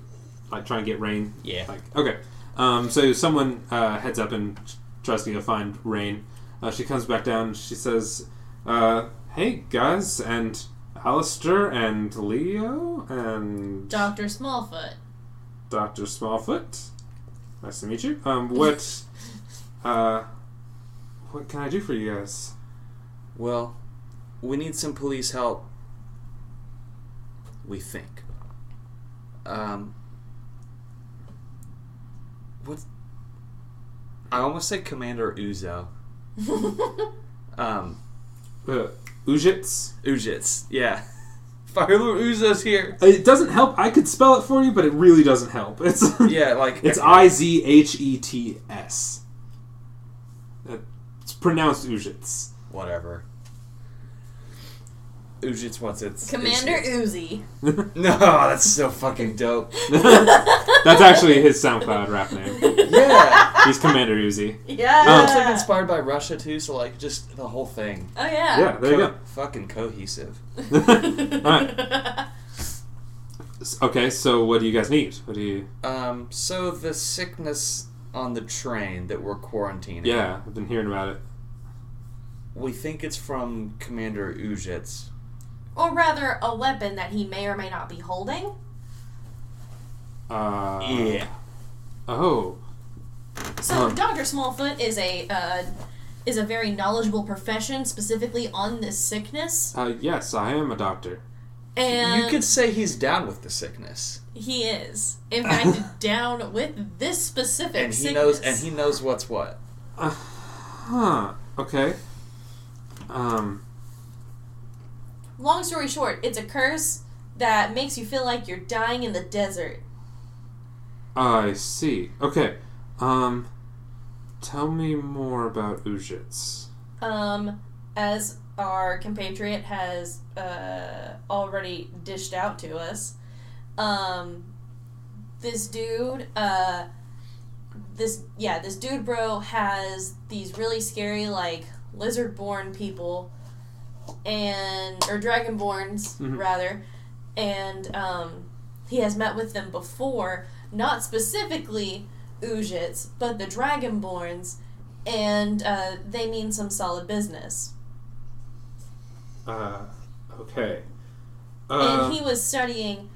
like, try and get Rain. Yeah. Like, okay. Um, so someone uh, heads up and tries to go find Rain. Uh, she comes back down. and She says, uh, "Hey guys, and Alistair and Leo and Doctor Smallfoot. Doctor Smallfoot. Nice to meet you. Um, what, uh, what can I do for you guys? Well, we need some police help. We think. Um. What? I almost said Commander Uzo. um, uh, Ujits? Ujits, yeah. Fire Lord Uzo's here. It doesn't help. I could spell it for you, but it really doesn't help. It's yeah, like it's I Z H E T S. It's pronounced Ujits. Whatever. Ujits, what's its Commander its- Uzi. No, that's so fucking dope. That's actually his SoundCloud rap name. Yeah. He's Commander Uzi. Yeah. It's like inspired by Russia too, so like just the whole thing. Oh yeah. Yeah, there you Co- go. Fucking cohesive. Alright. Okay, so what do you guys need? What do you? Um, so the sickness on the train that we're quarantining. Yeah, I've been hearing about it. We think it's from Commander Ujits. Or rather, a weapon that he may or may not be holding. Uh, yeah. Oh. So Um. Doctor Smallfoot is a uh, is a very knowledgeable profession specifically on this sickness, Uh, yes, I am a doctor. and you could say he's down with the sickness, he is in fact down with this specific and he sickness. knows, and he knows what's what. Uh, huh. Okay. Um. Long story short, it's a curse that makes you feel like you're dying in the desert. I see. Okay. Um. Tell me more about Ujits. Um, as our compatriot has uh, already dished out to us, um, this dude, uh, this yeah, this dude bro has these really scary like lizard-born people, and or dragonborns Mhm. rather, and um, he has met with them before, not specifically Ujits, but the dragonborns and uh, they mean some solid business. Uh. Okay. Uh, and he was studying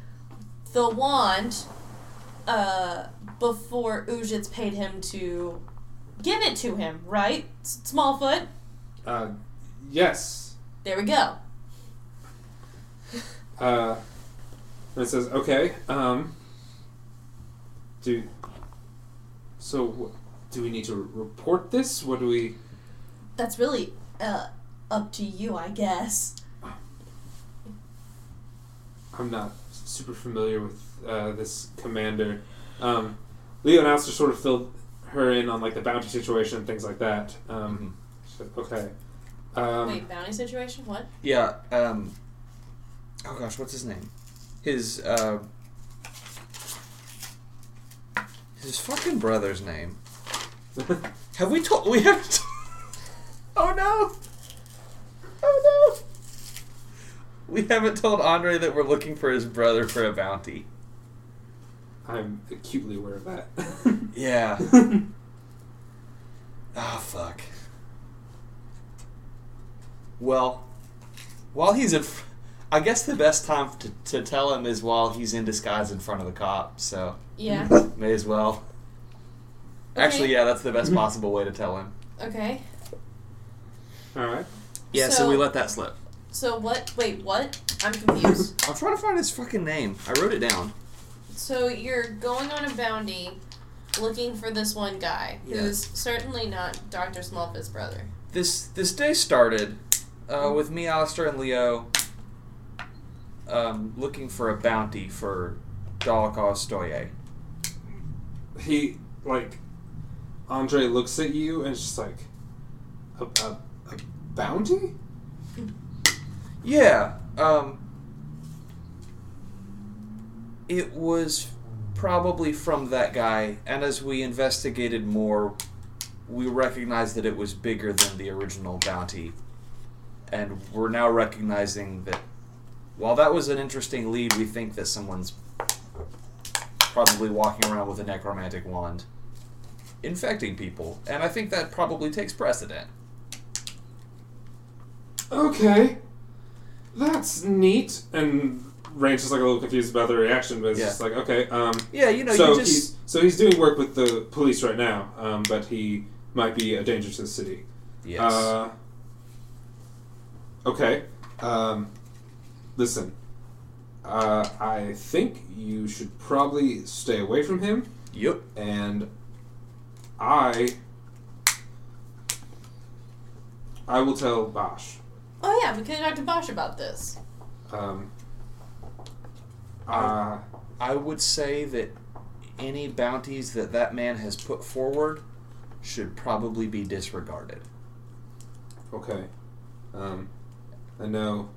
the wand uh, before Ujits paid him to give it to him, right? S- Smallfoot? uh. Yes. There we go. Uh. And it says, okay. Um. Do. So, wh- do we need to report this? What do we? That's really uh, up to you, I guess. I'm not super familiar with uh, this commander. Um, Leo and Alistair sort of filled her in on like the bounty situation and things like that. Um, so- okay. Um, Wait, bounty situation? What? Yeah. Um. Oh gosh, what's his name? His uh. His fucking brother's name. Have we told? We haven't. t- oh no! Oh no! We haven't told Andre that we're looking for his brother for a bounty. I'm acutely aware of that. Yeah. Oh fuck. Well, while he's in, fr- I guess the best time to, to tell him is while he's in disguise in front of the cop. So Yeah. may as well. Actually, yeah, that's the best possible way to tell him. Okay. All right. Yeah, so, So- we let that slip. So what? Wait, what? I'm confused. I'm trying to find his fucking name. I wrote it down. so you're going on a bounty looking for this one guy Yeah. who's certainly not Dr. Smallfoot's brother. This this day started uh, with me, Alistair, and Leo um, looking for a bounty for Dolokhov Stoye. He like Andre looks at you and is just like a, a, a bounty. Yeah. Um, it was probably from that guy, and as we investigated more, we recognized that it was bigger than the original bounty. And we're now recognizing that while that was an interesting lead, we think that someone's probably walking around with a necromantic wand, infecting people. And I think that probably takes precedent. Okay, that's neat. And Range is like a little confused about the reaction, but it's Yeah. just like okay. Um, Yeah, you know, so you just. he's so he's doing work with the police right now, um, but he might be a danger to the city. Yes. Uh, okay. Um, listen. Uh, I think you should probably stay away from him, yep. and I. I will tell Bosch. Oh yeah, we could talk to Bosch about this. Um, uh, I would say that any bounties that that man has put forward should probably be disregarded. Okay. Um, I know.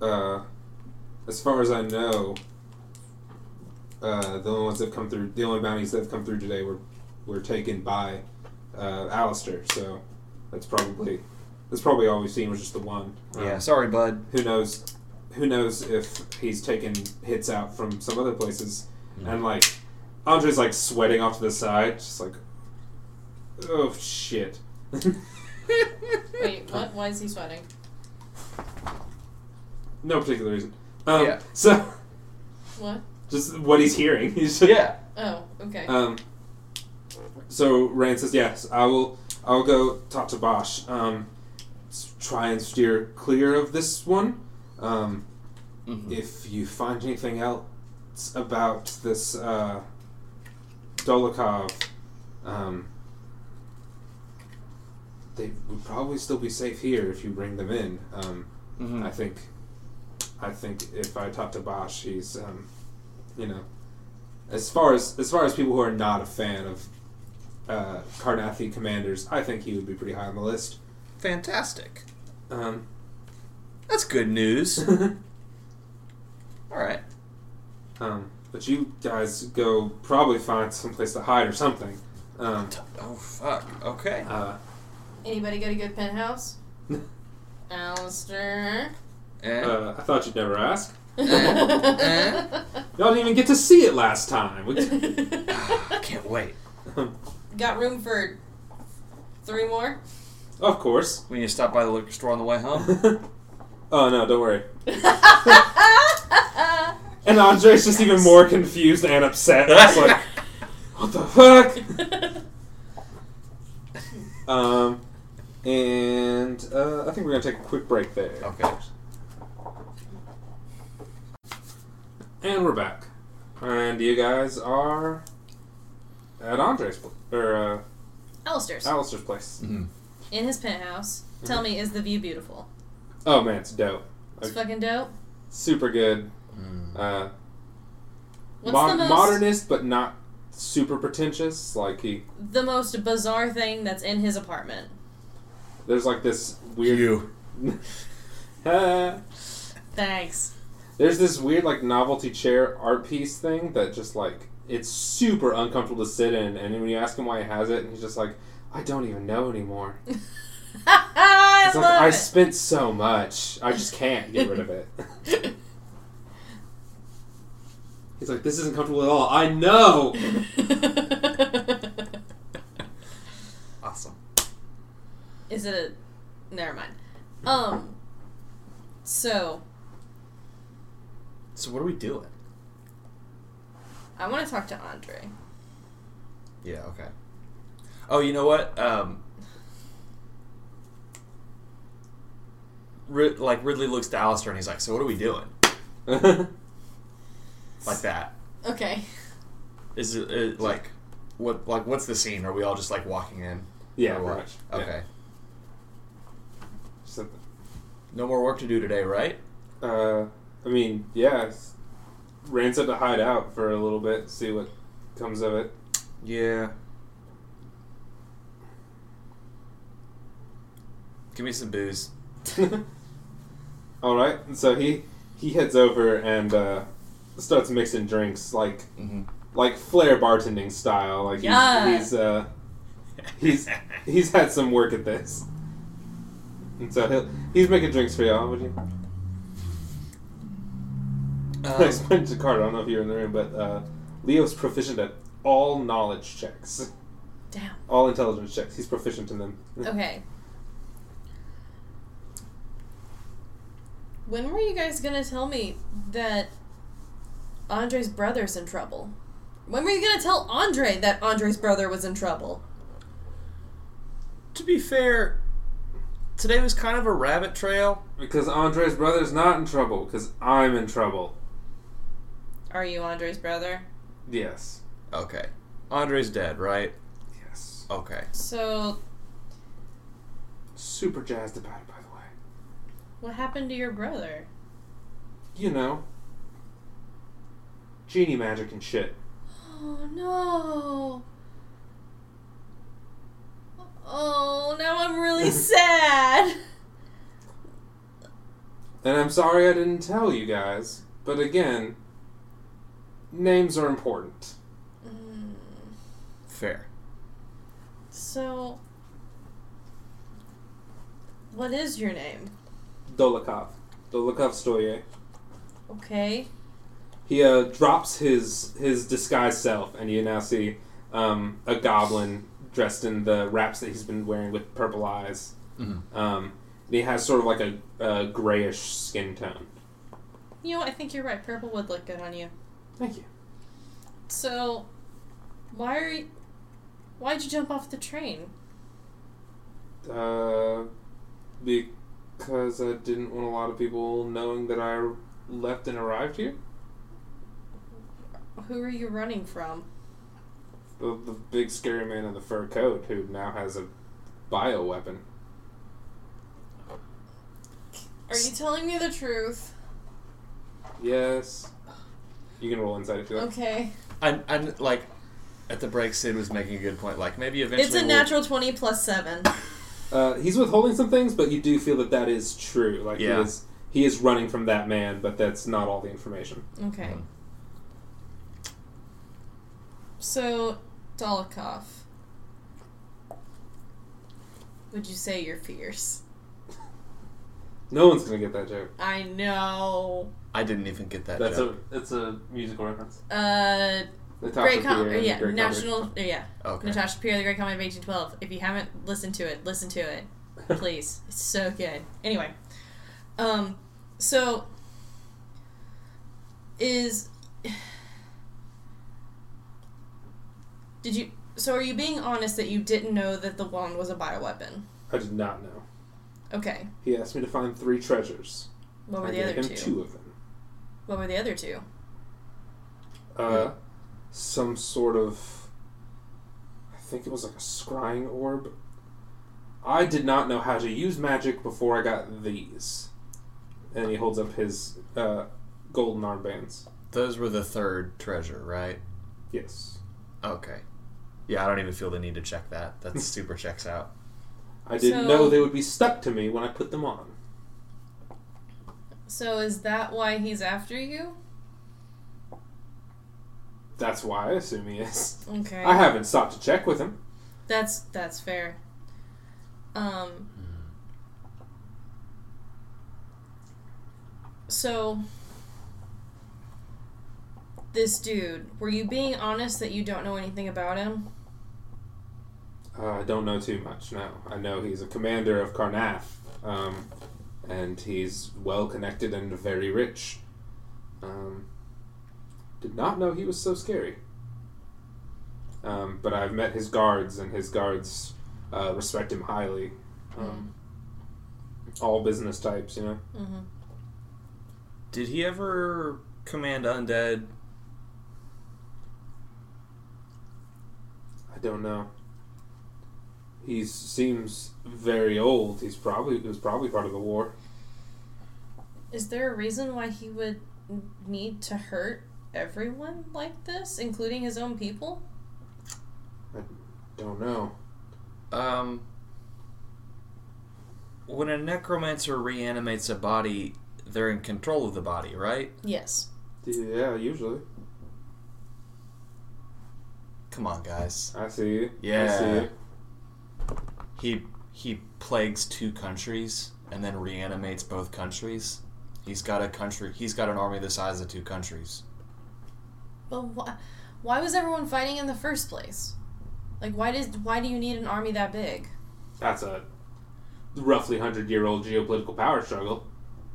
Uh, as far as I know, uh, the only ones that have come through, the only bounties that have come through today were were taken by uh, Alistair. So that's probably that's probably all we've seen was just the one. Um, Yeah, sorry, bud. Who knows? Who knows if he's taken hits out from some other places? And like, Andre's like sweating off to the side, just like, oh shit. Wait, what? Why is he sweating? No particular reason. Um, Yeah. So, What? just what he's hearing. He's just, Yeah. Oh, okay. Um. So Rand says, "Yes, I will. I will go talk to Bosch. Um, s- try and steer clear of this one. Um, Mhm. if you find anything else about this uh, Dolokhov, um, they would probably still be safe here if you bring them in. Um, Mhm. I think, I think if I talk to Bosch, he's, um, you know, as far as as far as people who are not a fan of uh, Karrnathi commanders, I think he would be pretty high on the list. Fantastic. Um, That's good news. All right. um, but you guys go probably find someplace to hide or something. Um, Oh fuck. Okay. uh, Anybody got a good penthouse? Alistair. Eh? uh, I thought you'd never ask. Eh? Y'all didn't even get to see it last time. What- I can't wait. got room for three more? of course. We need to stop by the liquor store on the way home. oh no, don't worry. And Andre's just even more confused and upset. It's like, what the fuck? Um, and uh, I think we're gonna take a quick break there. Okay. And we're back. And you guys are at Andre's pl- or uh, Alistair's. Alistair's place. Mhm. In his penthouse. Tell me, is the view beautiful? Oh man, it's dope. It's Like, fucking dope. super good. Mm. Uh, What's mod- the most modernist, but not super pretentious. Like he, the most bizarre thing that's in his apartment? there's like this weird. You. Ah. Thanks. There's this weird like novelty chair art piece thing that just like it's super uncomfortable to sit in, and when you ask him why he has it, and he's just like, I don't even know anymore. I It's like I it. spent so much, I just can't get rid of it. he's like, this isn't comfortable at all. I know. Awesome. Is it a? Never mind. Um. So So what are we doing? I want to talk to Andre. Yeah. Okay. Oh, you know what? Um, Rid- like Ridley looks to Alistair and he's like, "So what are we doing?" Like that. Okay. Is it, it like what? Like what's the scene? Are we all just like walking in? yeah, Or pretty what? much. Okay. Just like- No more work to do today, right? Uh, I mean, yeah. Rand said to hide out for a little bit, see what comes of it. Yeah. Give me some booze. All right, and so he he heads over and uh, starts mixing drinks like Mm-hmm. like flair bartending style. Like he's Yeah. he's uh, he's he's had some work at this, and so he'll he's making drinks for y'all. Would you? I Um, explained to Carter. I don't know if you're in the room, but uh, Leo's proficient at all knowledge checks, Damn. all intelligence checks. He's proficient in them. Okay. When were you guys gonna tell me that Andre's brother's in trouble? When were you gonna tell Andre that Andre's brother was in trouble? to be fair, today was kind of a rabbit trail. Because Andre's brother's not in trouble. Because I'm in trouble. Are you Andre's brother? Yes. Okay. Andre's dead, right? Yes. Okay. So, Super jazzed about it, by the way. what happened to your brother? You know, genie magic and shit. Oh no. Oh, now I'm really sad. And I'm sorry I didn't tell you guys, but again, names are important. Mm, Fair. So, what is your name? Dolokhov. Dolokhov Stoye. Okay. He uh, drops his his disguised self, and you now see um, a goblin dressed in the wraps that he's been wearing with purple eyes. Mhm. Um, and he has sort of like a, a grayish skin tone. You know. I think you're right. Purple would look good on you. Thank you. So, why are you? Why'd you jump off the train? Uh, because I didn't want a lot of people knowing that I left and arrived here. Who are you running from? The, the big scary man in the fur coat who now has a bio weapon. Are you telling me the truth? Yes. You can roll inside if you like. Okay. I, I like at the break. Sid was making a good point. Like maybe eventually It's a we'll- natural 20 plus 7. Uh, he's withholding some things, but you do feel that that is true. Like Yeah. he is, he is running from that man, but that's not all the information. Okay. So, Dolokhov. Would you say you're fierce? No one's gonna get that joke. I know. I didn't even get that. That's joke. a it's a musical reference. Uh, Natasha Great Com- Pierre yeah, Great National, yeah, okay. Natasha Pierre, The Great Comet of 1812. If you haven't listened to it, listen to it, please. It's so good. Anyway, um, so is did you? So are you being honest that you didn't know that the wand was a bioweapon? I did not know. Okay. He asked me to find three treasures. What were I the gave other him two? two of them. What were the other two? Uh, some sort of. I think it was like a scrying orb. I did not know how to use magic before I got these. And he holds up his uh, golden armbands. Those were the third treasure, right? Yes. Okay. Yeah, I don't even feel the need to check that. That super checks out. I didn't So- know they would be stuck to me when I put them on. So is that why he's after you? That's why I assume he is. Okay. I haven't stopped to check with him. That's that's fair. Um. So, this dude, were you being honest that you don't know anything about him? Uh, I don't know too much now. I know he's a commander of Karrnath, um, and he's well connected and very rich. Um, did not know he was so scary. Um, but I've met his guards, and his guards uh, respect him highly. Um, All business types, you know. Mm-hmm. Did he ever command undead? I don't know. He seems very old. He's probably he was probably part of the war. Is there a reason why he would need to hurt everyone like this, including his own people? I don't know. Um, when a necromancer reanimates a body, they're in control of the body, right? Yes. Yeah, usually. Come on, guys. I see you. I Yeah. see you. He he plagues two countries and then reanimates both countries. He's got a country. He's got an army the size of two countries. But why? Why was everyone fighting in the first place? Like, why does why do you need an army that big? That's a roughly hundred year old geopolitical power struggle.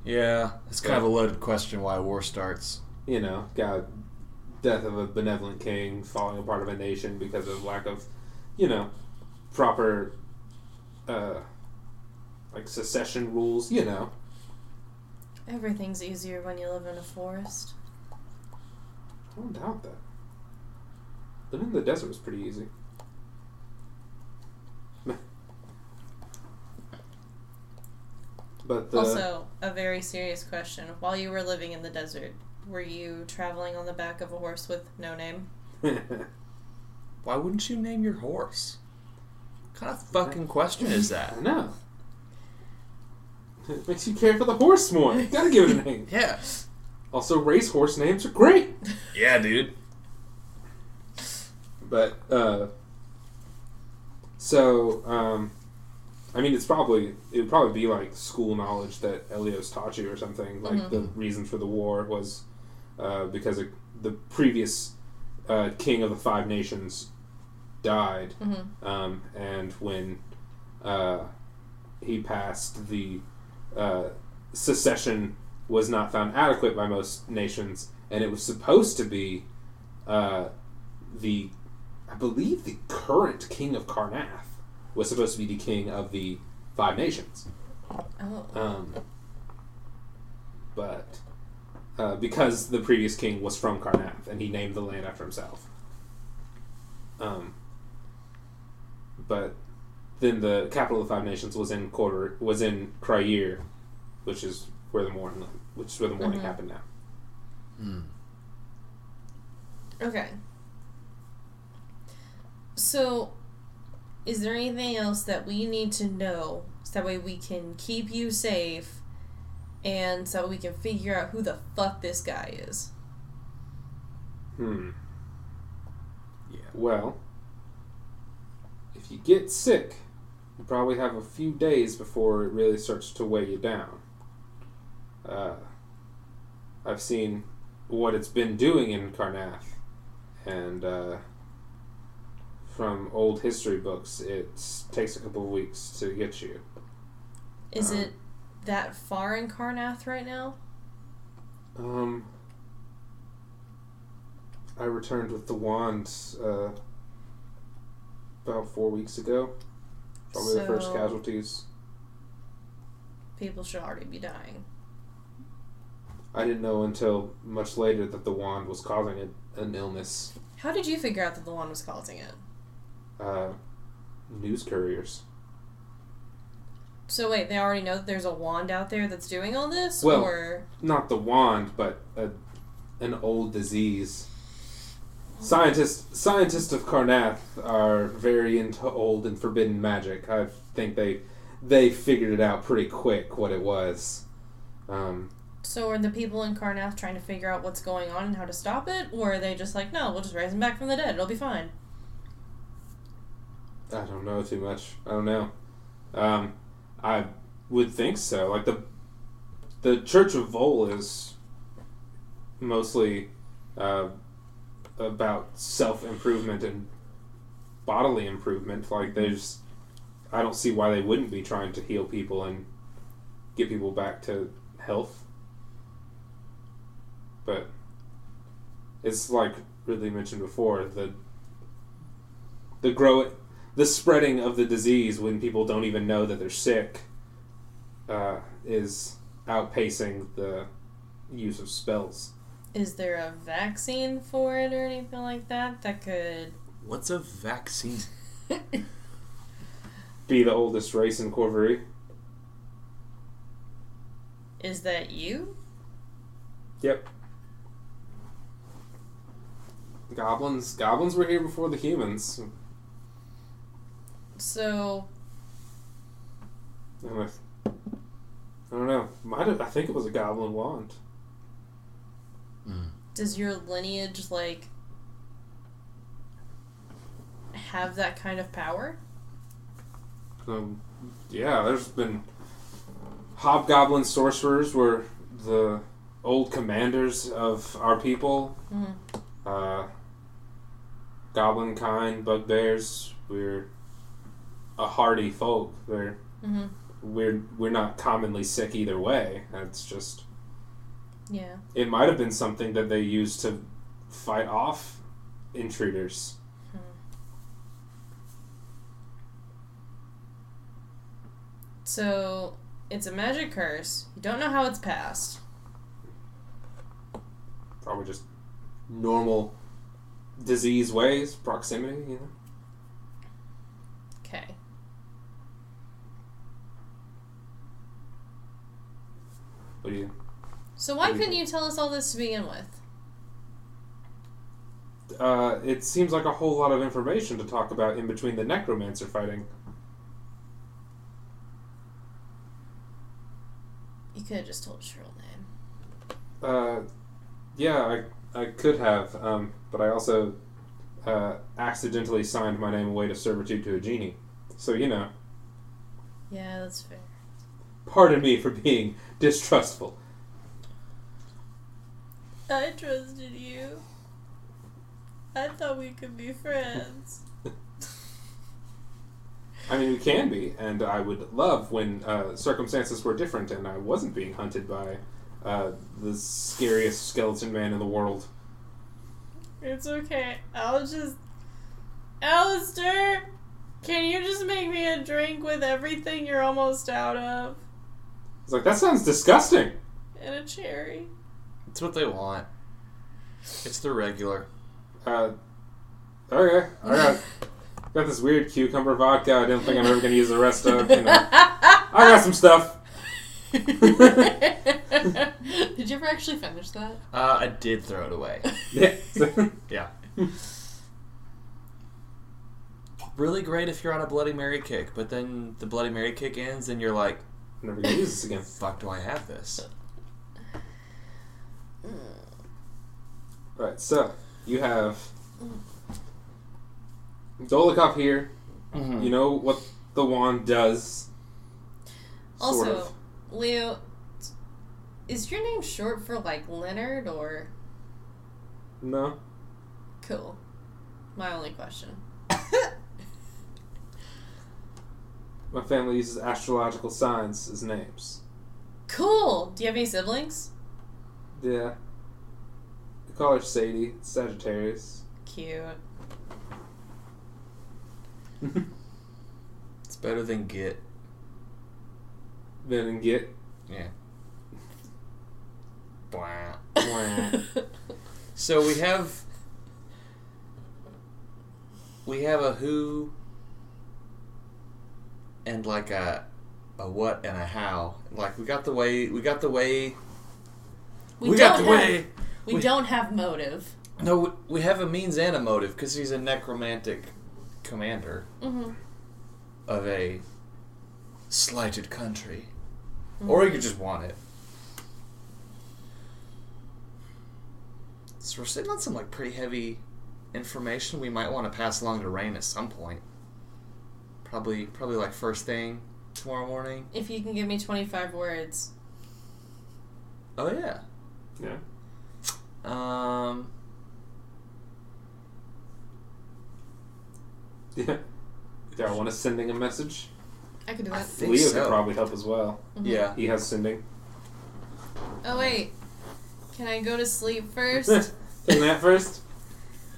Yeah, it's kind of a loaded question. Why war starts? You know, got death of a benevolent king, falling apart of a nation because of lack of, you know, proper, uh, like secession rules. You know, Everything's easier when you live in a forest. I don't doubt that. Living in the desert was pretty easy. But the, Also, a very serious question. While you were living in the desert, were you traveling on the back of a horse with no name? Why wouldn't you name your horse? Kind of fucking question is I that? know. It makes you care for the horse more. You gotta give it a name. Yeah. Also, racehorse names are great. Yeah, dude. But uh, so um, I mean, it's probably it would probably be like school knowledge that Elios taught you or something. Like Mhm. the reason for the war was uh, because it, the previous uh, king of the five nations died, Mhm. um, and when uh, he passed, the uh, secession was not found adequate by most nations, and it was supposed to be uh, the, I believe, the current king of Karrnath was supposed to be the king of the five nations. Oh. Um, but uh, because the previous king was from Karrnath, and he named the land after himself. Um, but then the capital of the five nations was in quarter was in Cyre, which is where the Mourning which is where the Mourning Mhm. happened now. Hmm. Okay. So, is there anything else that we need to know so that way we can keep you safe and so we can figure out who the fuck this guy is? Hmm. Yeah. Well, if you get sick, you probably have a few days before it really starts to weigh you down. Uh, I've seen what it's been doing in Karrnath, and uh, from old history books, it takes a couple of weeks to get you. Is Um, it that far in Karrnath right now? Um, I returned with the wand uh, about four weeks ago. Probably the first casualties. People should already be dying. I didn't know until much later that the wand was causing a, an illness. How did you figure out that the wand was causing it? Uh, news couriers. So wait, they already know that there's a wand out there that's doing all this, Well- or Not the wand, but a, an old disease. Scientists, scientists of Karrnath are very into old and forbidden magic. I think they they figured it out pretty quick what it was. Um, so are the people in Karrnath trying to figure out what's going on and how to stop it, or are they just like, no, we'll just raise them back from the dead, it'll be fine. I don't know too much. I don't know. Um, I would think so. Like the the Church of Vol is mostly uh, about self improvement and bodily improvement. Like there's, I don't see why they wouldn't be trying to heal people and get people back to health. But it's like really mentioned before the the grow the spreading of the disease when people don't even know that they're sick uh, is outpacing the use of spells. Is there a vaccine for it or anything like that that could What's a vaccine? Be the oldest race in Khorvaire. Is that you? Yep. Goblins. Goblins were here before the humans. So And I, I don't know. Might have, I think it was a goblin wand. Does your lineage like have that kind of power? Um, yeah, there's been hobgoblin sorcerers were the old commanders of our people. Mhm. Uh, goblin kind, bugbears. We're a hardy folk. We're Mm-hmm. we're we're not commonly sick either way. That's just Yeah. it. Might have been something that they used to fight off intruders. Hmm. So it's a magic curse. You don't know how it's passed. Probably just normal disease ways, proximity. You know. Okay. What do you? So why couldn't you tell us all this to begin with? Uh, it seems like a whole lot of information to talk about in between the necromancer fighting. You could have just told us your real name. Uh, yeah, I I could have, um, but I also uh, accidentally signed my name away to servitude to a genie, so you know. Yeah, that's fair. Pardon me for being distrustful. I trusted you. I thought we could be friends. I mean, we can be, and I would love when uh, circumstances were different and I wasn't being hunted by uh, the scariest skeleton man in the world. It's okay. I'll just. Alistair! Can you just make me a drink with everything you're almost out of? It's like that sounds disgusting. And a cherry. It's what they want. It's the regular. Uh, okay, I got got this weird cucumber vodka. I didn't think I'm ever gonna use the rest of. You know, I got some stuff. Did you ever actually finish that? Uh, I did throw it away. Yeah. Yeah. really great if you're on a Bloody Mary kick, but then the Bloody Mary kick ends and you're like, Never gonna use this again. fuck do I have this? Right, so you have Dolokhov here. Mhm. You know what the wand does. Also, Sort of. Leo, is your name short for like Leonard or No. cool? My only question. My family uses astrological signs as names. Cool. Do you have any siblings? Yeah. We call her Sadie, Sagittarius. Cute. It's better than get. then and get. Yeah. Blah. Blah. So we have we have a who and like a a what and a how. Like we got the way we got the way we, we don't got the have, way We, we- don't have motive. No, we- we have a means and a motive because he's a necromantic commander Mm-hmm. of a slighted country, or he could just want it. So we're sitting on some like pretty heavy information we might want to pass along to Rain at some point. Probably, probably like first thing tomorrow morning. If you can give me 25 words. Oh yeah. Yeah. Um. Yeah. Do I want to sending a message? I could do I that. think Leo so. could probably help as well. Mhm. Yeah. He has sending. Oh, wait. Can I go to sleep first? Taking that first.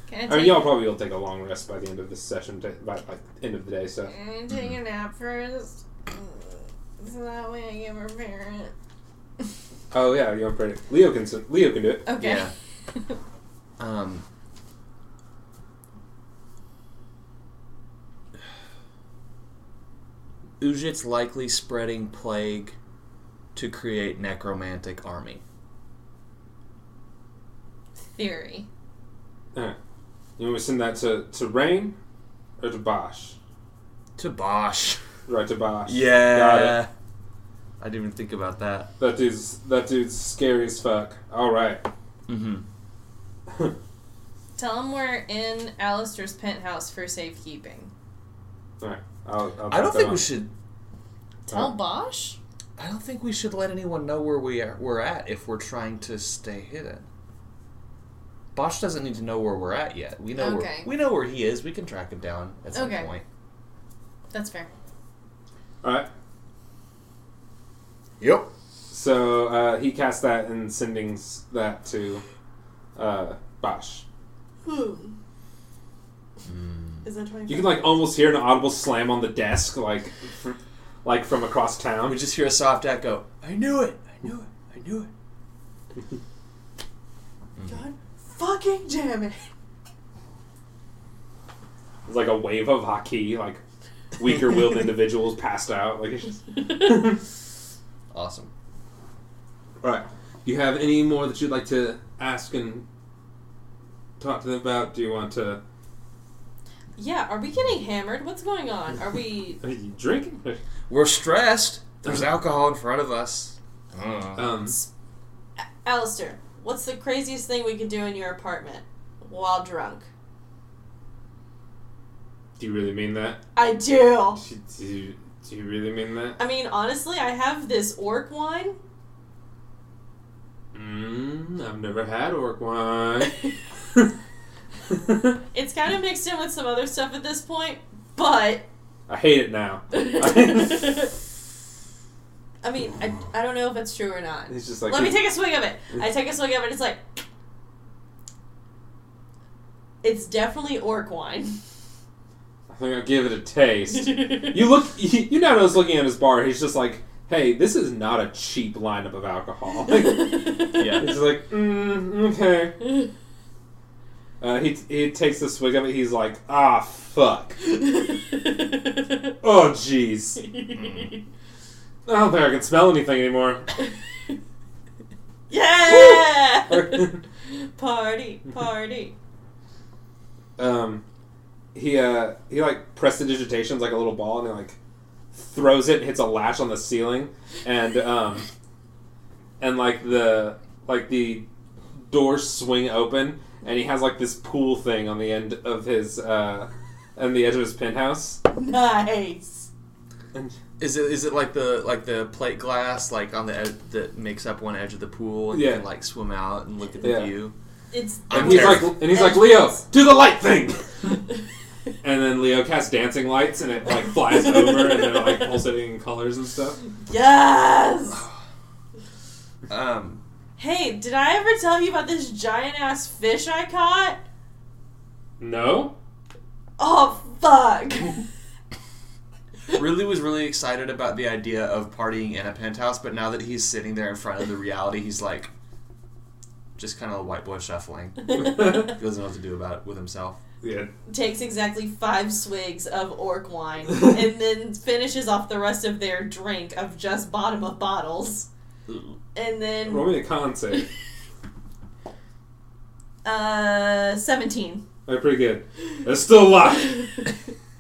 Can I I mean, y'all probably will take a long rest by the end of this session, t- by like end of the day. So Can I take a nap first? So that way I get her parent. Oh yeah, you're pretty. Leo can s- Leo can do it. Okay. Yeah. Um. Ujit's likely spreading plague to create necromantic army. Theory. Alright. You want me to send that to to Rain or to Bosch? To Bosch. Right to Bosch. Got Yeah. I didn't even think about that. That dude's that dude's scary as fuck. All right. Mm-hmm. Tell him we're in Alistair's penthouse for safekeeping. All right. I'll, I'll I don't think on. we should. Tell Oh. Bosch? I don't think we should let anyone know where we are, we're at if we're trying to stay hidden. Bosch doesn't need to know where we're at yet. We know Okay. where we know where he is. We can track him down at some Okay. point. That's fair. All right. Yep. So uh, he cast that and sending that to uh, Bosch. Hmm. Is that 25? You can like almost hear an audible slam on the desk, like fr- like from across town. We just hear a soft echo. I knew it. I knew it. I knew it. God fucking damn it. It's like a wave of hockey, like weaker willed individuals passed out. Like it's just. Awesome. All right. Do you have any more that you'd like to ask and talk to them about? Do you want to? Yeah, are we getting hammered? What's going on? Are we. Are you drinking? We're stressed. There's alcohol in front of us. Uh, Um, Alistair, what's the craziest thing we could do in your apartment while drunk? do you really mean that? I do. Do you, do you really mean that? I mean, honestly, I have this orc wine. Mm, I've never had orc wine. It's kind of mixed in with some other stuff at this point, but. I hate it now. I mean, I, I don't know if it's true or not. It's just like Let me take a swig of it. I take a swig of it. It's like. It's definitely orc wine. I think I'll give it a taste. You look. You, you know, I was looking at his bar. He's just like, "Hey, this is not a cheap lineup of alcohol." Like, Yeah. he's like, mm, "Okay." Uh, he he takes the swig of it. He's like, "Ah, fuck. Oh, jeez. I don't think I can smell anything anymore." yeah! party, party. um, he uh he like prestidigitations like a little ball and he like throws it, hits a latch on the ceiling, and um, and like the like the doors swing open, and he has like this pool thing on the end of his uh, on the edge of his penthouse. Nice. And Is it is it like the like the plate glass like on the edge that makes up one edge of the pool and you can like swim out and look at the Yeah. view? It's I'm and he's like and he's like Leo, do the light thing. And then Leo casts dancing lights, and it like flies over, and they're like pulsating in colors and stuff. yes. Um, Hey, did I ever tell you about this giant ass fish I caught? No, Oh fuck. really was really excited about the idea of partying in a penthouse, but now that he's sitting there in front of the reality, he's like just kind of a white boy shuffling. He doesn't know what to do about it with himself. Yeah, Takes exactly five swigs of orc wine and then finishes off the rest of their drink of just bottom of bottles. And then roll me a con save. uh seventeen. All right, pretty good. It's still alive,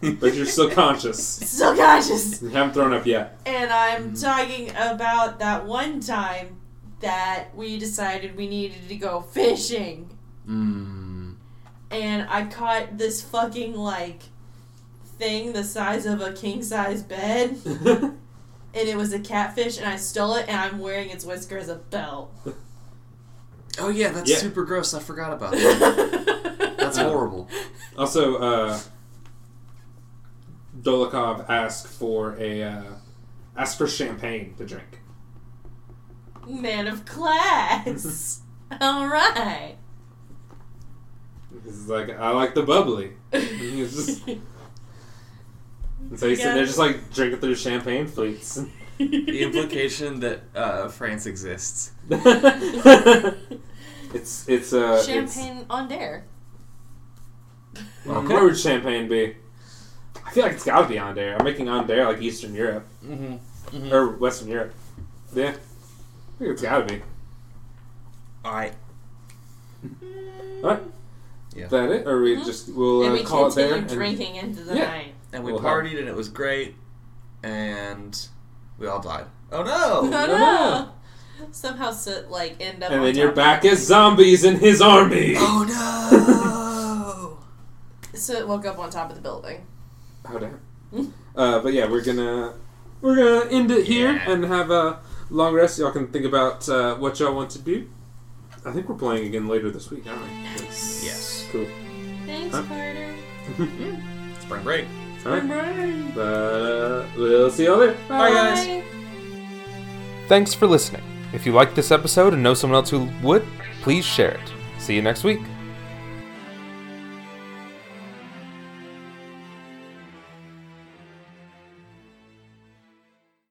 but you're still conscious. Still conscious. You haven't thrown up yet. And I'm talking about that one time that we decided we needed to go fishing. Mm. And I caught this fucking like thing the size of a king size bed. And it was a catfish and I stole it and I'm wearing its whisker as a belt. Oh yeah, that's Yeah. super gross. I forgot about that. That's Uh, horrible. Also, uh, Dolokhov asked for a uh, asked for champagne to drink. Man of class. Alright. He's like, I like the bubbly. And he's just, and so he's sitting there just like drinking through champagne flutes. The implication that uh, France exists. it's it's uh Champagne Aundair. It's, where would champagne be? I feel like it's got to be Aundair. I'm making Aundair like Eastern Europe Mm-hmm. or Western Europe. Yeah, I think it's got to be. All right. What? Yeah. Is that it, or we Mhm. just we'll and uh, we call it there? continued and- drinking into the Yeah. night. And we We'll have- partied and it was great, and we all died. Oh no! Oh, no. no. Somehow, sit, like end up. and on then you're back of as zombies in his army. Oh no! So it woke up on top of the building. Oh damn. uh, but yeah, we're gonna we're gonna end it here Yeah. and have a long rest. Y'all can think about uh, what y'all want to do. I think we're playing again later this week, aren't we? yes. Cool. Thanks, Huh? Carter. Spring break. All right. But uh, we'll see y'all there. Bye, guys. Bye. Thanks for listening. If you liked this episode and know someone else who would, please share it. See you next week.